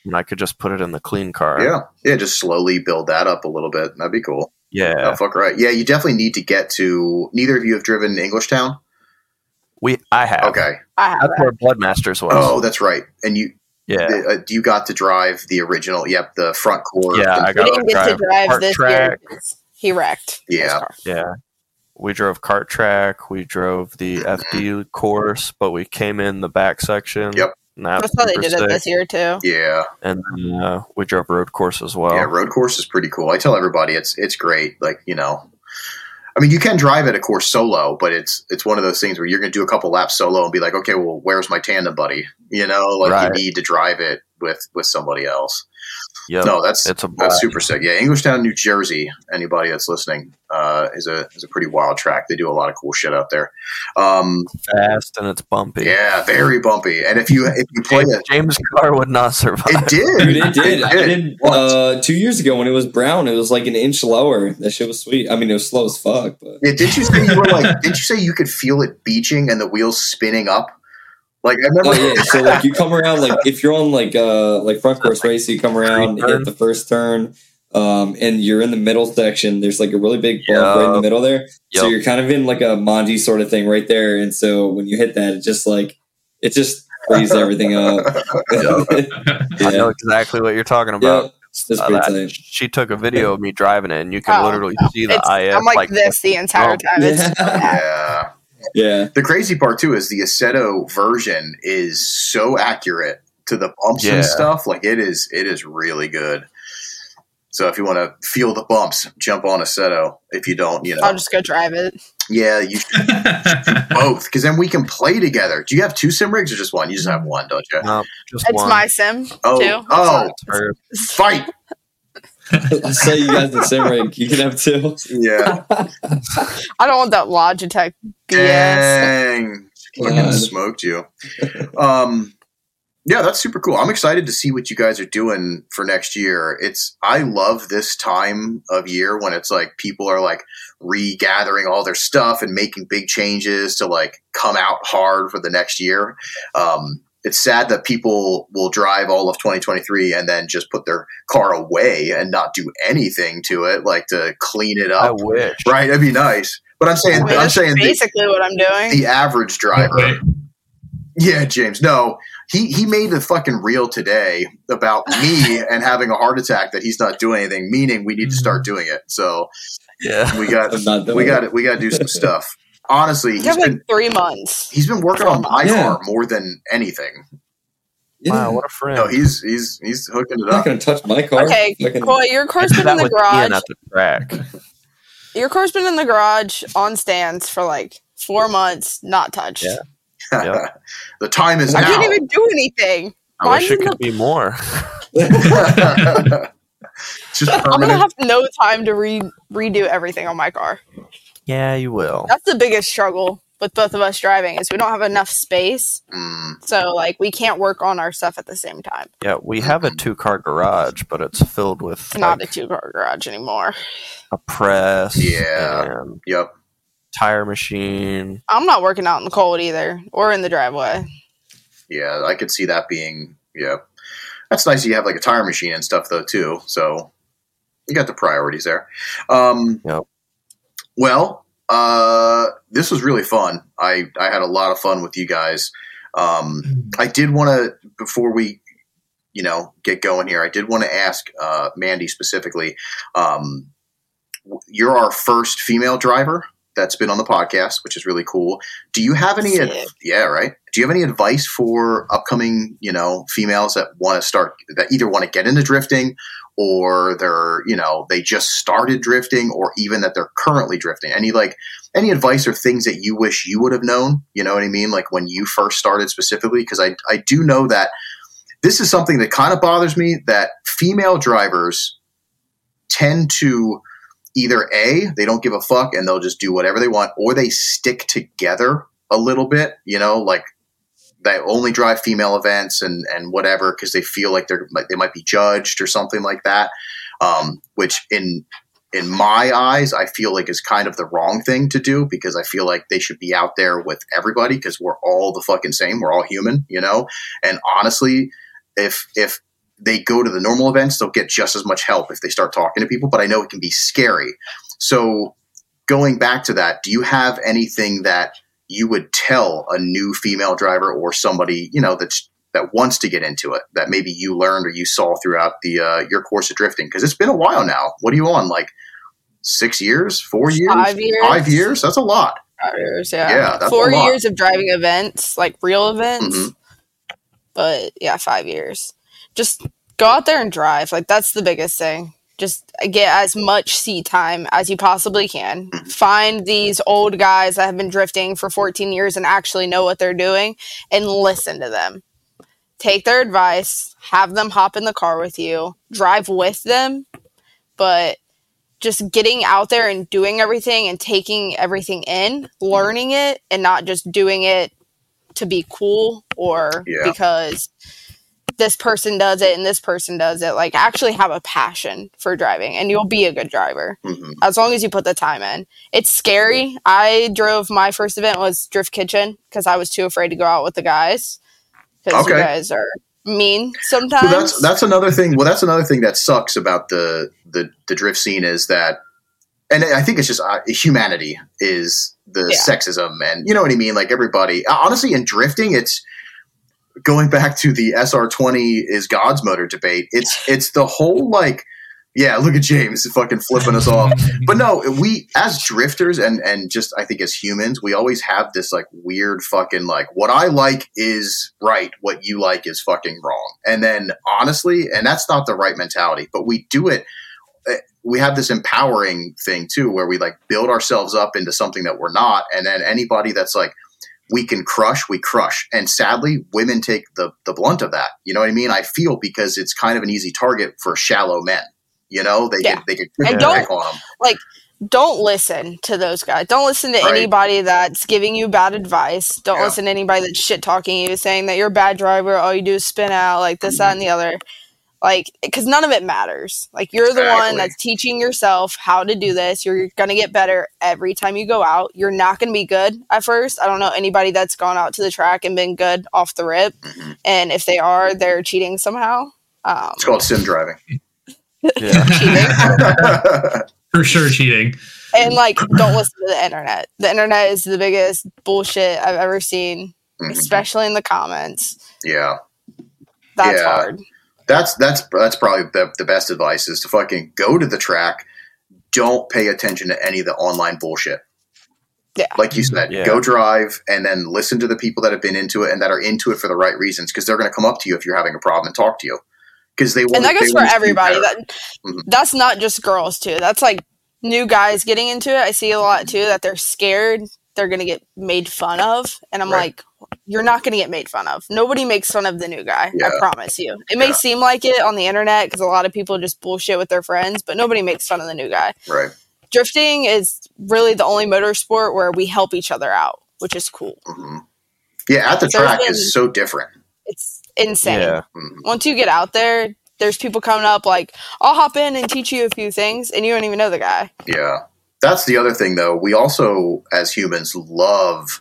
And I could just put it in the clean car. Yeah. Yeah. Just slowly build that up a little bit. That'd be cool. Yeah. Oh, fuck right. Yeah, you definitely need to get to. Neither of you have driven Englishtown. We I have. Okay. I have That's that. where Bloodmasters was. Oh, that's right. And you, yeah. the, uh, you got to drive the original. Yep, the front core. Yeah, I He got didn't to get to drive drive this track. year. 'Cause He wrecked. Yeah. Yeah. We drove kart track. We drove the Mhm. FD course, but we came in the back section. Yep. and that That's how they did super it this year too. Yeah. And then uh, we drove road course as well. yeah. Road course is pretty cool. I tell everybody it's it's great. Like you know, I mean, you can drive it, of course, solo, but it's it's one of those things where you're going to do a couple laps solo and be like, okay, well, where's my tandem buddy? You know, like Right. you need to drive it with with somebody else. Yep. No, that's It's a that's super sick. Yeah, Englishtown, New Jersey. Anybody that's listening uh, is a is a pretty wild track. They do a lot of cool shit out there. Um, fast and it's bumpy. yeah, very bumpy. And if you if you play James, it, James' Carr would not survive. it did. Dude, it did. I did uh, two years ago when it was brown. It was like an inch lower. That shit was sweet. I mean, it was slow as fuck, but Yeah, did you say you were like? Did you say you could feel it beaching and the wheels spinning up? Like I remember. oh yeah. So like you come around like if you're on like uh like front course race, you come around, Turn. hit the first turn, um, and you're in the middle section. There's like a really big bump right in the middle there. So you're kind of in like a manji sort of thing right there. And so when you hit that, it just like it just frees everything up. I know exactly what you're talking about. That's Uh, that- she took a video of me driving it, and you can Oh, literally see the It's, IF. I'm like, this the entire time. It's Yeah. yeah. Yeah. The crazy part too is the Assetto version is so accurate to the bumps Yeah. and stuff. Like it is, it is really good. So if you want to feel the bumps, jump on Assetto. If you don't, you know, I'll just go drive it. yeah, you should both because then we can play together. Do you have two sim rigs or just one? You just have one, don't you? No, just It's one. my sim Oh, too. oh, Or- fight! I saw you guys the sim rig. You can have two. Yeah. I don't want that Logitech BS. Dang. Fucking God. smoked you. Um, yeah, that's super cool. I'm excited to see what you guys are doing for next year. It's I love this time of year when it's like people are like regathering all their stuff and making big changes to like come out hard for the next year. Um, it's sad that people will drive all of 2023 and then just put their car away and not do anything to it, like to clean it up. I wish. Right? That'd be nice. But I'm saying, I mean, I'm that's saying the, basically what I'm doing. the average driver. Wait, Yeah, James. No, he he made a fucking reel today about me and having a heart attack that he's not doing anything. Meaning we need to start mm-hmm. doing it. So Yeah. we got I'm not doing we it. got we got to do some stuff. Honestly, You he's have like been three months. he's been working on my uh, Yeah. car more than anything. Yeah. Wow, what a friend. No, he's he's he's hooking it I'm not gonna touch my car. Okay, Fucking- Coy, your car's I did been in the with Ian garage. at the track. Your car's been in the garage on stands for like four months, not touched. Yeah. Yep. the time is I now. can't even do anything. I wish it in could be more. Just I'm gonna have no time to re- redo everything on my car. Yeah, you will. That's the biggest struggle with both of us driving is we don't have enough space. Mm, So like we can't work on our stuff at the same time. Yeah, we have a two car garage, but it's filled with It's not a two car garage anymore. a press Yeah. and yep. tire machine. I'm not working out in the cold either or in the driveway. Yeah, I could see that being. Yeah, that's nice. You have like a tire machine and stuff though too. So you got the priorities there. Um, Yep. Well, uh, this was really fun. I I had a lot of fun with you guys. Um, I did want to before we, you know, get going here. I did want to ask uh, Mandy specifically. Um, you're our first female driver that's been on the podcast, which is really cool. Do you have any? Sick. yeah, right. Do you have any advice for upcoming, you know, females that want to start that either want to get into drifting or they're, you know, they just started drifting or even that they're currently drifting? Any like any advice or things that you wish you would have known? You know what I mean? Like when you first started specifically because I I do know that this is something that kind of bothers me that female drivers tend to either a they don't give a fuck and they'll just do whatever they want or they stick together a little bit you know like they only drive female events and and whatever because they feel like they're like they might be judged or something like that. Um, which in in my eyes i feel like is kind of the wrong thing to do because i feel like they should be out there with everybody because we're all the fucking same. We're all human you know? And honestly if if they go to the normal events they'll get just as much help if they start talking to people but i know it can be scary. So going back to that do you have anything that you would tell a new female driver or somebody you know that's that wants to get into it that maybe you learned or you saw throughout the uh, your course of drifting because it's been a while now what are you on like six years four years Five years. five years that's a lot Five years, yeah. Yeah, Four years of driving events, like real events. Mhm. But yeah, five years. Just go out there and drive. Like that's the biggest thing. Just get as much seat time as you possibly can. Mm-hmm. Find these old guys that have been drifting for 14 years and actually know what they're doing and listen to them. Take their advice, have them hop in the car with you, drive with them, but just getting out there and doing everything and taking everything in, learning it, and not just doing it to be cool or Yeah. because this person does it and this person does it. Like, actually have a passion for driving, and you'll be a good driver Mhm. as long as you put the time in. It's scary. I drove my first event was Drift Kitchen because I was too afraid to go out with the guys because you guys are mean sometimes. Well, that's that's another thing. Well, that's another thing that sucks about the the, the drift scene is that, and I think it's just uh, humanity is the Yeah. sexism, and you know what I mean. Like everybody, honestly, in drifting, it's going back to the SR20 is God's motor debate. It's it's the whole like. Yeah, look at James fucking flipping us off. But no, we as drifters and and just I think as humans, we always have this like weird fucking like what I like is right, what you like is fucking wrong. And then honestly, and that's not the right mentality, but we do it eh, we have this empowering thing too where we like build ourselves up into something that we're not and then anybody that's like we can crush, we crush. And sadly, women take the the blunt of that. You know what I mean? I feel because it's kind of an easy target for shallow men You know, they Yeah. could they could And don't- on them. don't listen to those guys. Don't listen to Right. anybody that's giving you bad advice. Don't Yeah. listen to anybody that's shit talking you, saying that you're a bad driver. All you do is spin out, like this, that, and the other. Like, because none of it matters. Like, you're the one that's teaching yourself how to do this. You're gonna get better every time you go out. You're not gonna be good at first. I don't know anybody that's gone out to the track and been good off the rip. Mhm. And if they are, they're cheating somehow. Um, It's called sim driving. Yeah. For sure, cheating. and like don't listen to the internet the internet is the biggest bullshit i've ever seen Mhm. especially in the comments Yeah. that's Yeah. hard That's that's that's probably the, the best advice is to fucking go to the track. Don't pay attention to any of the online bullshit. Yeah. Like you said, Yeah. go drive and then listen to the people that have been into it and that are into it for the right reasons because they're going to come up to you if you're having a problem and talk to you because they want and that goes for wanna see everybody better. that Mhm. that's not just girls too that's like new guys getting into it i see a lot too that they're scared they're gonna get made fun of and i'm Right. like you're not gonna get made fun of nobody makes fun of the new guy Yeah. i promise you it may Yeah. seem like it on the internet because a lot of people just bullshit with their friends but nobody makes fun of the new guy right. drifting is really the only motorsport where we help each other out, which is cool. hmm Yeah, at the There's track been- is so different. It's insane. Yeah. Mhm. Once you get out there, there's people coming up like, I'll hop in and teach you a few things, and you don't even know the guy. Yeah. That's the other thing, though. We also, as humans, love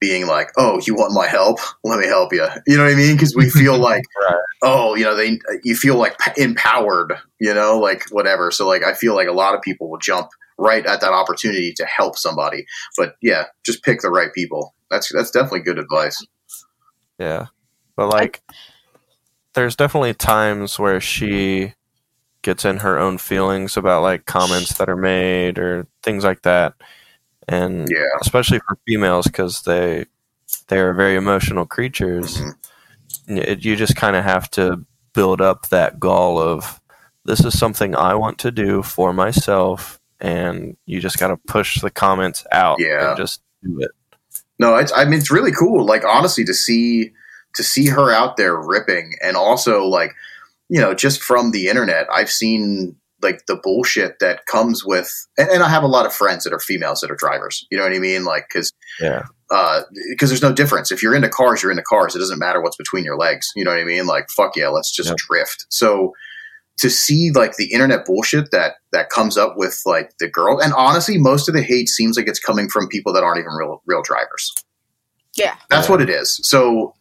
being like, "Oh, you want my help? Let me help you." You know what I mean? Because we feel like, Right. oh, you know, they you feel like empowered. You know, like whatever. So, like, I feel like a lot of people will jump right at that opportunity to help somebody. But yeah, just pick the right people. That's that's definitely good advice. Yeah. But like there's definitely times where she gets in her own feelings about like comments that are made or things like that. And Yeah. especially for females cuz they they are very emotional creatures. Mhm. It, you just kind of have to build up that gall of this is something I want to do for myself and you just got to push the comments out Yeah. and just do it. No, it's I mean it's really cool. Like honestly, to see to see her out there ripping, and also like you know just from the internet, I've seen like the bullshit that comes with, and, and I have a lot of friends that are females that are drivers. You know what I mean? Like because Yeah. Uh, because there's no difference. If you're into cars, you're into cars. It doesn't matter what's between your legs. You know what I mean? Like fuck yeah, let's just Yep. drift. So to see like the internet bullshit that that comes up with like the girl, and honestly, most of the hate seems like it's coming from people that aren't even real real drivers. Yeah. That's Yeah. what it is. So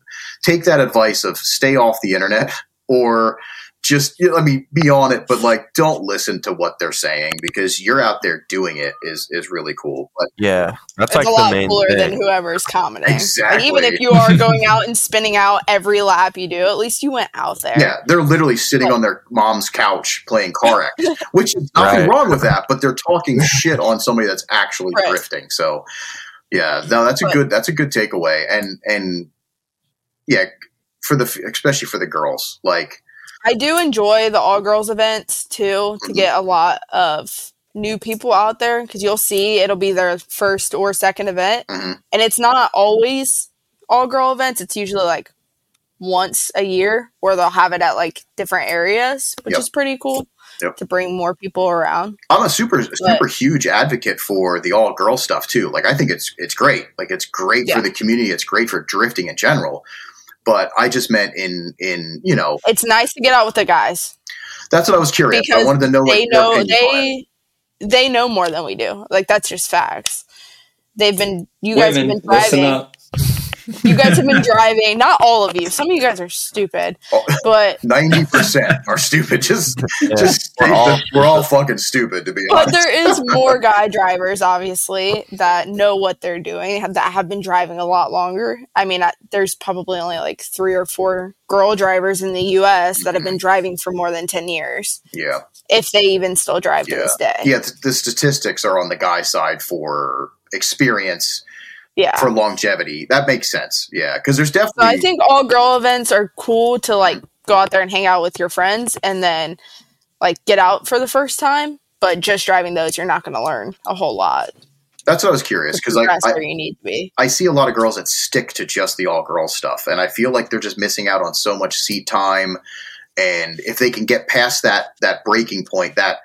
take that advice of stay off the internet or just you know, I mean be on it, but like don't listen to what they're saying because you're out there doing it is is really cool. But Yeah. That's It's like a the lot main cooler thing. than whoever's commenting. Exactly. Like, even if you are going out and spinning out every lap you do, at least you went out there. yeah, they're literally sitting on their mom's couch playing car X, which is nothing Right. wrong with that, but they're talking shit on somebody that's actually Right. drifting. So yeah, no, that's a But- good that's a good takeaway. And and yeah, for the especially for the girls, like I do enjoy the all girls events too to Mhm. get a lot of new people out there because you'll see it'll be their first or second event. mhm, And it's not always all girl events, it's usually like once a year where they'll have it at like different areas, which Yep. is pretty cool Yep. to bring more people around. I'm a super super huge advocate for the all girl stuff too. Like I think it's it's great. Like it's great Yeah. for the community. It's great for drifting in general. But I just meant in in you know It's nice to get out with the guys. that's what I was curious. I wanted to know they like, know opinion on it. they they know more than we do. Like that's just facts. They've been you Wait guys have minute, been listen driving. Up. You guys have been driving. Not all of you. Some of you guys are stupid, Oh. but Ninety percent are stupid. Just Yeah. just We're we're all- all, we're all fucking stupid to be but honest. there is more guy drivers, obviously, that know what they're doing. That have been driving a lot longer. I mean, I, there's probably only like three or four girl drivers in the U.S. that have been mm-hmm. driving for more than ten years, yeah, if they even still drive to this day. yeah. th- The statistics are on the guy side for experience Yeah. for longevity. That makes sense. Yeah, because there's So definitely I think all girl events are cool to like go out there and hang out with your friends and then like get out for the first time. But just driving those, you're not going to learn a whole lot. that's what I was curious because like that's I, where you need to be. I see a lot of girls that stick to just the all girls stuff, and I feel like they're just missing out on so much seat time And if they can get past that that breaking point, that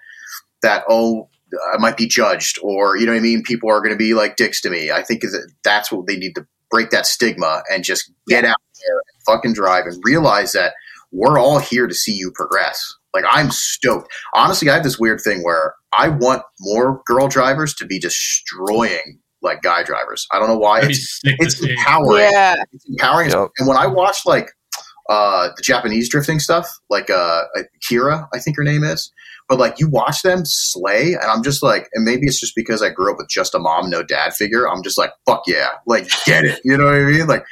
that oh I might be judged or you know what I mean, people are going to be like dicks to me. I think that that's what they need to break that stigma and just get out there and fucking drive and realize that we're all here to see you progress. Like I'm stoked. Honestly, I have this weird thing where I want more girl drivers to be destroying like guy drivers. I don't know why. It's, it's empowering. Yeah. It's empowering. Yep. And when I watch like uh, the Japanese drifting stuff, like uh, Kira, I think her name is. But like you watch them slay, and I'm just like, and maybe it's just because I grew up with just a mom, no dad figure. I'm just like, fuck yeah, like get it. You know what I mean? Like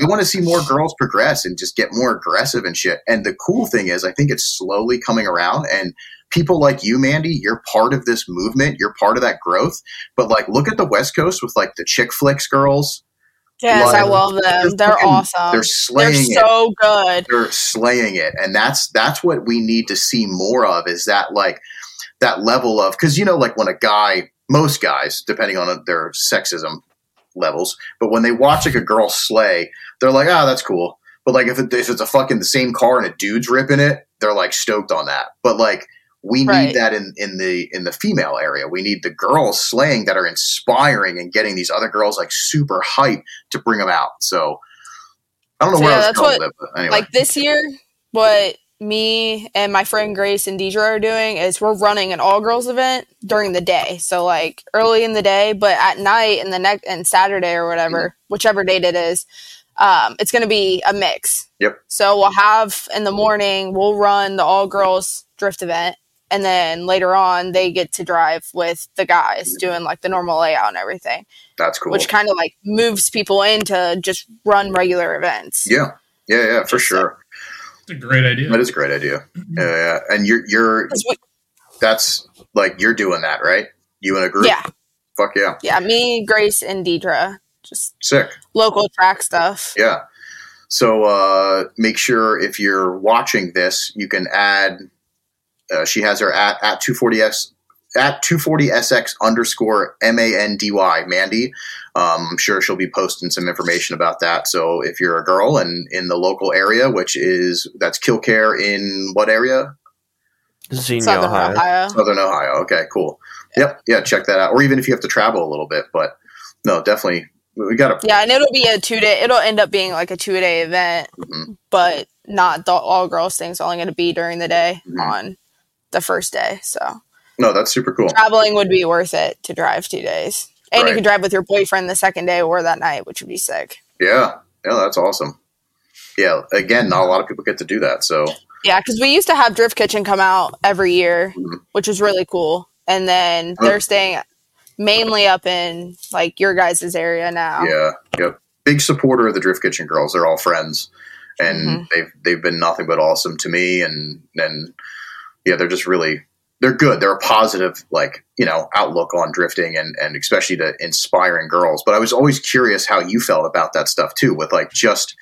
I want to see more girls progress and just get more aggressive and shit. And the cool thing is, I think it's slowly coming around. And people like you, Mandy, you're part of this movement. You're part of that growth. But like, look at the West Coast with like the chick flicks girls. Yes, I love them. they're They're awesome. They're slaying. They're slaying it. so good. they're slaying it and that's that's what we need to see more of is that like that level of because you know like when a guy most guys depending on their sexism levels but when they watch like a girl slay they're like ah that's cool but like if, it, if it's a fucking the same car and a dude's ripping it they're like stoked on that but like we need that in, in the in the female area. We need the girls slaying that are inspiring and getting these other girls like super hype to bring them out. So I don't know So, where yeah, that's going what- with it, but anyway. Like this year, what me and my friend Grace and Deidre are doing is we're running an all girls event during the day. So like early in the day, but at night and the next and Saturday or whatever, whichever date it is, um, it's gonna be a mix. Yep. So we'll have in the morning we'll run the all girls drift event. And then later on, they get to drive with the guys doing like the normal layout and everything, That's cool. which kind of like moves people into just run regular events. Yeah, yeah, yeah, for Just sure. It's a great idea. That is a great idea. Yeah, yeah. And you're you're 'Cause we- that's like you're doing that, right? You in a group? yeah, Fuck yeah. yeah, me, Grace, and Deidre, just Sick. local track stuff. Yeah. So uh, make sure if you're watching this, you can add. Uh, she has her at at 240x at 240sx underscore m a n d y Mandy. Um, I'm sure she'll be posting some information about that. So if you're a girl and in the local area, which is that's Kil-Kare in what area? Xenia, Southern Ohio. Ohio. Southern Ohio. Okay, cool. Yep, yeah, check that out. Or even if you have to travel a little bit, but no, definitely we got to. Yeah, and it'll be a two day. It'll end up being like a two day event, Mhm. but not the all girls thing. It's only going to be during the day Mhm. on the first day. So No, that's super cool. traveling would be worth it to drive two days, and Right. you can drive with your boyfriend the second day or that night, which would be sick. Yeah, yeah, that's awesome. Yeah, again, not a lot of people get to do that. So Yeah, because we used to have Drift Kitchen come out every year, Mhm. which was really cool. And then they're staying mainly up in like your guys' area now. yeah, yep. Big supporter of the Drift Kitchen girls. They're all friends, and Mhm. they've they've been nothing but awesome to me. And and yeah, they're just really they're good. They're a positive like you know outlook on drifting and and especially to inspiring girls. But I was always curious how you felt about that stuff too, with like just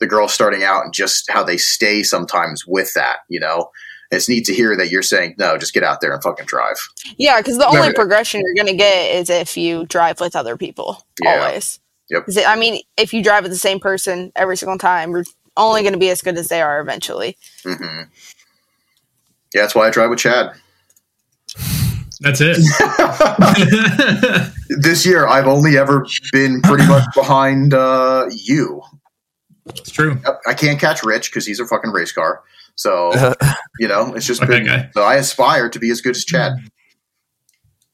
the girls starting out and just how they stay sometimes with that. You know, it's neat to hear that you're saying no, just get out there and fucking drive. Yeah, because the only progression you're going to get is if you drive with other people. Yeah. Always. Yep. it- I mean, if you drive with the same person every single time, you're only going to be as good as they are eventually. hmm Yeah, that's why I drive with Chad. That's it. this year, I've only ever been pretty much behind uh, you. it's true. I can't catch Rich because he's a fucking race car. So you know, it's just Fuck been. guy. So I aspire to be as good as Chad.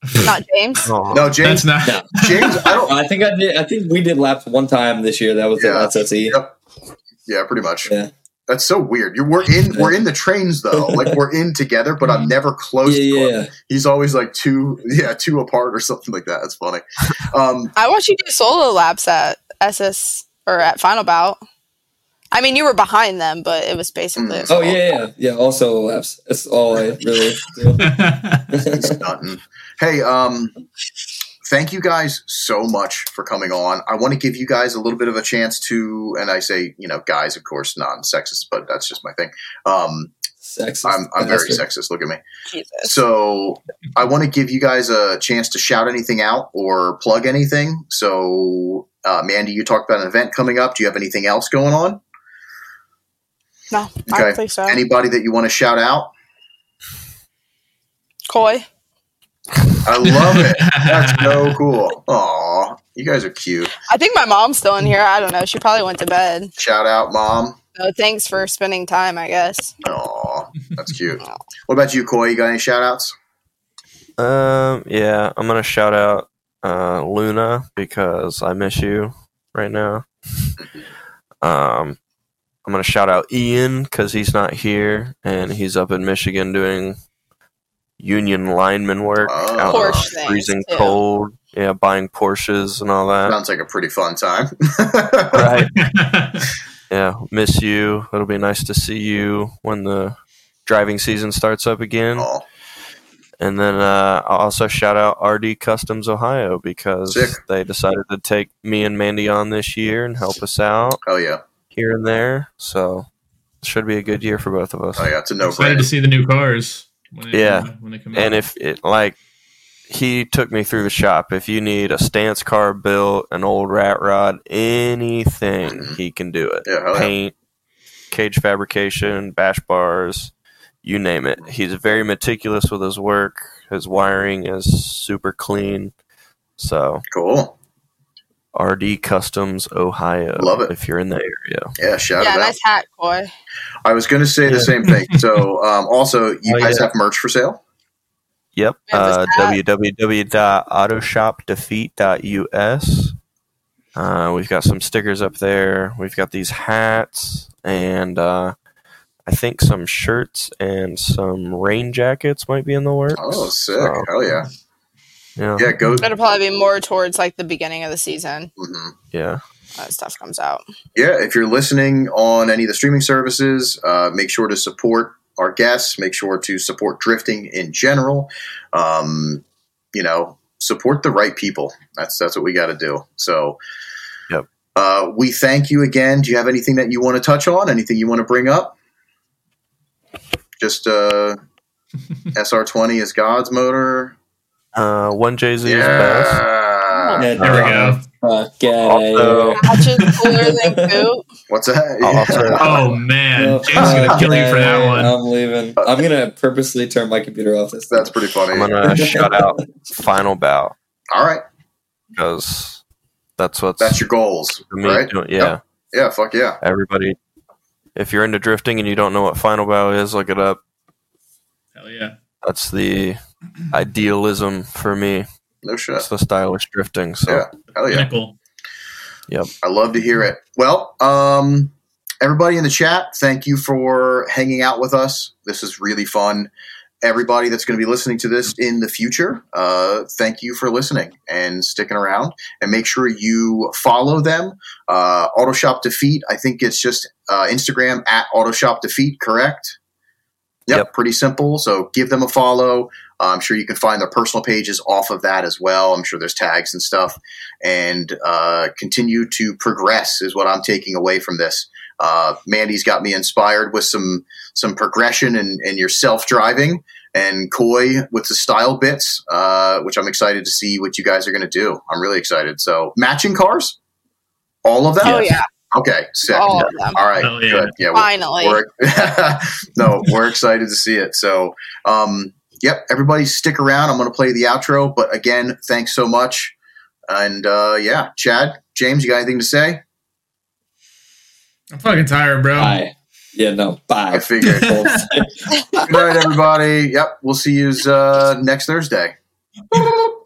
Not James. No, James. That's not. Yeah. James, I don't. I think I did. I think we did laps one time this year. That was Yeah. the SSE. Yep. Yeah, pretty much. Yeah. That's so weird. You we're in we're in the trains though. Like we're in together, but I'm never close. Yeah, to yeah, yeah. He's always like two, yeah, two apart or something like that. It's funny. Um, I watched you do solo laps at SS or at Final Bout. I mean, you were behind them, but it was basically. a Mm. Oh solo. yeah, yeah, yeah. Also laps. That's all I really do. Hey, um, thank you guys so much for coming on. I want to give you guys a little bit of a chance to, and I say, you know, guys, of course, non-sexist, but that's just my thing. Um, Sexist. I'm, I'm very bastard. sexist. Look at me. Jesus. So I want to give you guys a chance to shout anything out or plug anything. So, uh, Mandy, you talked about an event coming up. Do you have anything else going on? No, I Okay. don't think so. Anybody that you want to shout out? Coy. I love it. That's so cool. Aw, you guys are cute. I think my mom's still in here. I don't know. She probably went to bed. Shout out, mom. So thanks for spending time, I guess. Aw, that's cute. What about you, Coy? You got any shout outs? Um, yeah, I'm gonna shout out uh, Luna because I miss you right now. Um, I'm gonna shout out Ian because he's not here and he's up in Michigan doing union lineman work Oh. out in Porsche things, freezing too. cold. Yeah, buying Porsches and all that. Sounds like a pretty fun time. right. Yeah, miss you. It'll be nice to see you when the driving season starts up again. Aw, And then uh, I'll also shout out RD Customs Ohio because Sick. they decided to take me and Mandy on this year and help us out oh yeah, here and there. So should be a good year for both of us. oh yeah. It's a no Excited to see the new cars. When they, Yeah. when they come And out. if it like he took me through the shop. If you need a stance car built, an old rat rod, anything, he can do it. Yeah, hell yeah. Paint, cage fabrication, bash bars, you name it. He's very meticulous with his work. His wiring is super clean. So Cool. RD Customs Ohio. Love it. If you're in the area. Yeah, shout yeah, it out. nice hat, Coy. I was going to say the same thing. So, um, also, you Oh, guys yeah. have merch for sale? Yep. Uh, www.autoshopdefeat.us. Uh, we've got some stickers up there. We've got these hats and uh, I think some shirts and some rain jackets might be in the works. Oh, sick. So, Hell yeah. Yeah. Yeah, go. It'll probably be more towards like the beginning of the season mhm. Yeah. that stuff comes out. Yeah, if you're listening on any of the streaming services, uh, make sure to support our guests. Make sure to support drifting in general. Um, you know, support the right people. That's that's what we got to do. So, Yep. Uh, we thank you again. Do you have anything that you want to touch on? Anything you want to bring up? Just uh, SR20 is God's motor. Uh, one Jay Z is best. Yeah. Yeah, There we go. Fuck, get Also- cooler than Coop. What's that? Also- oh man, James is gonna kill you for that one. I'm leaving. I'm gonna purposely turn my computer off this. That's pretty funny. I'm gonna shout out Final Bout All right, because that's what's that's your goals, right? doing- yeah. Yeah, fuck yeah. Everybody, if you're into drifting and you don't know what Final Bout is, look it up. Hell yeah. That's the idealism for me. No shit. It's the stylish drifting. So Yeah. Hell yeah. Pinnacle. I love to hear it. Well, um, everybody in the chat, thank you for hanging out with us. This is really fun. Everybody that's going to be listening to this in the future, uh, thank you for listening and sticking around. And make sure you follow them. Uh, Autoshop Defeat, I think it's just uh, Instagram at Autoshop Defeat, correct? Yep, Yep. pretty simple. So give them a follow. I'm sure you can find their personal pages off of that as well. I'm sure there's tags and stuff. And uh, continue to progress is what I'm taking away from this. Uh, Mandy's got me inspired with some some progression and, and your self driving, and Coy with the style bits, uh, which I'm excited to see what you guys are going to do. I'm really excited. So matching cars, all of them. Oh yeah, Okay, sick. all of them. All right, Hell yeah. good. Yeah, we're- Finally. we're, no, we're excited to see it. So, um, yep, everybody stick around. I'm going to play the outro. But again, thanks so much. And uh, yeah, Chad, James, you got anything to say? I'm fucking tired, bro. Bye. Yeah, no, bye. I figured. Good night, everybody. Yep, we'll see you uh, next Thursday.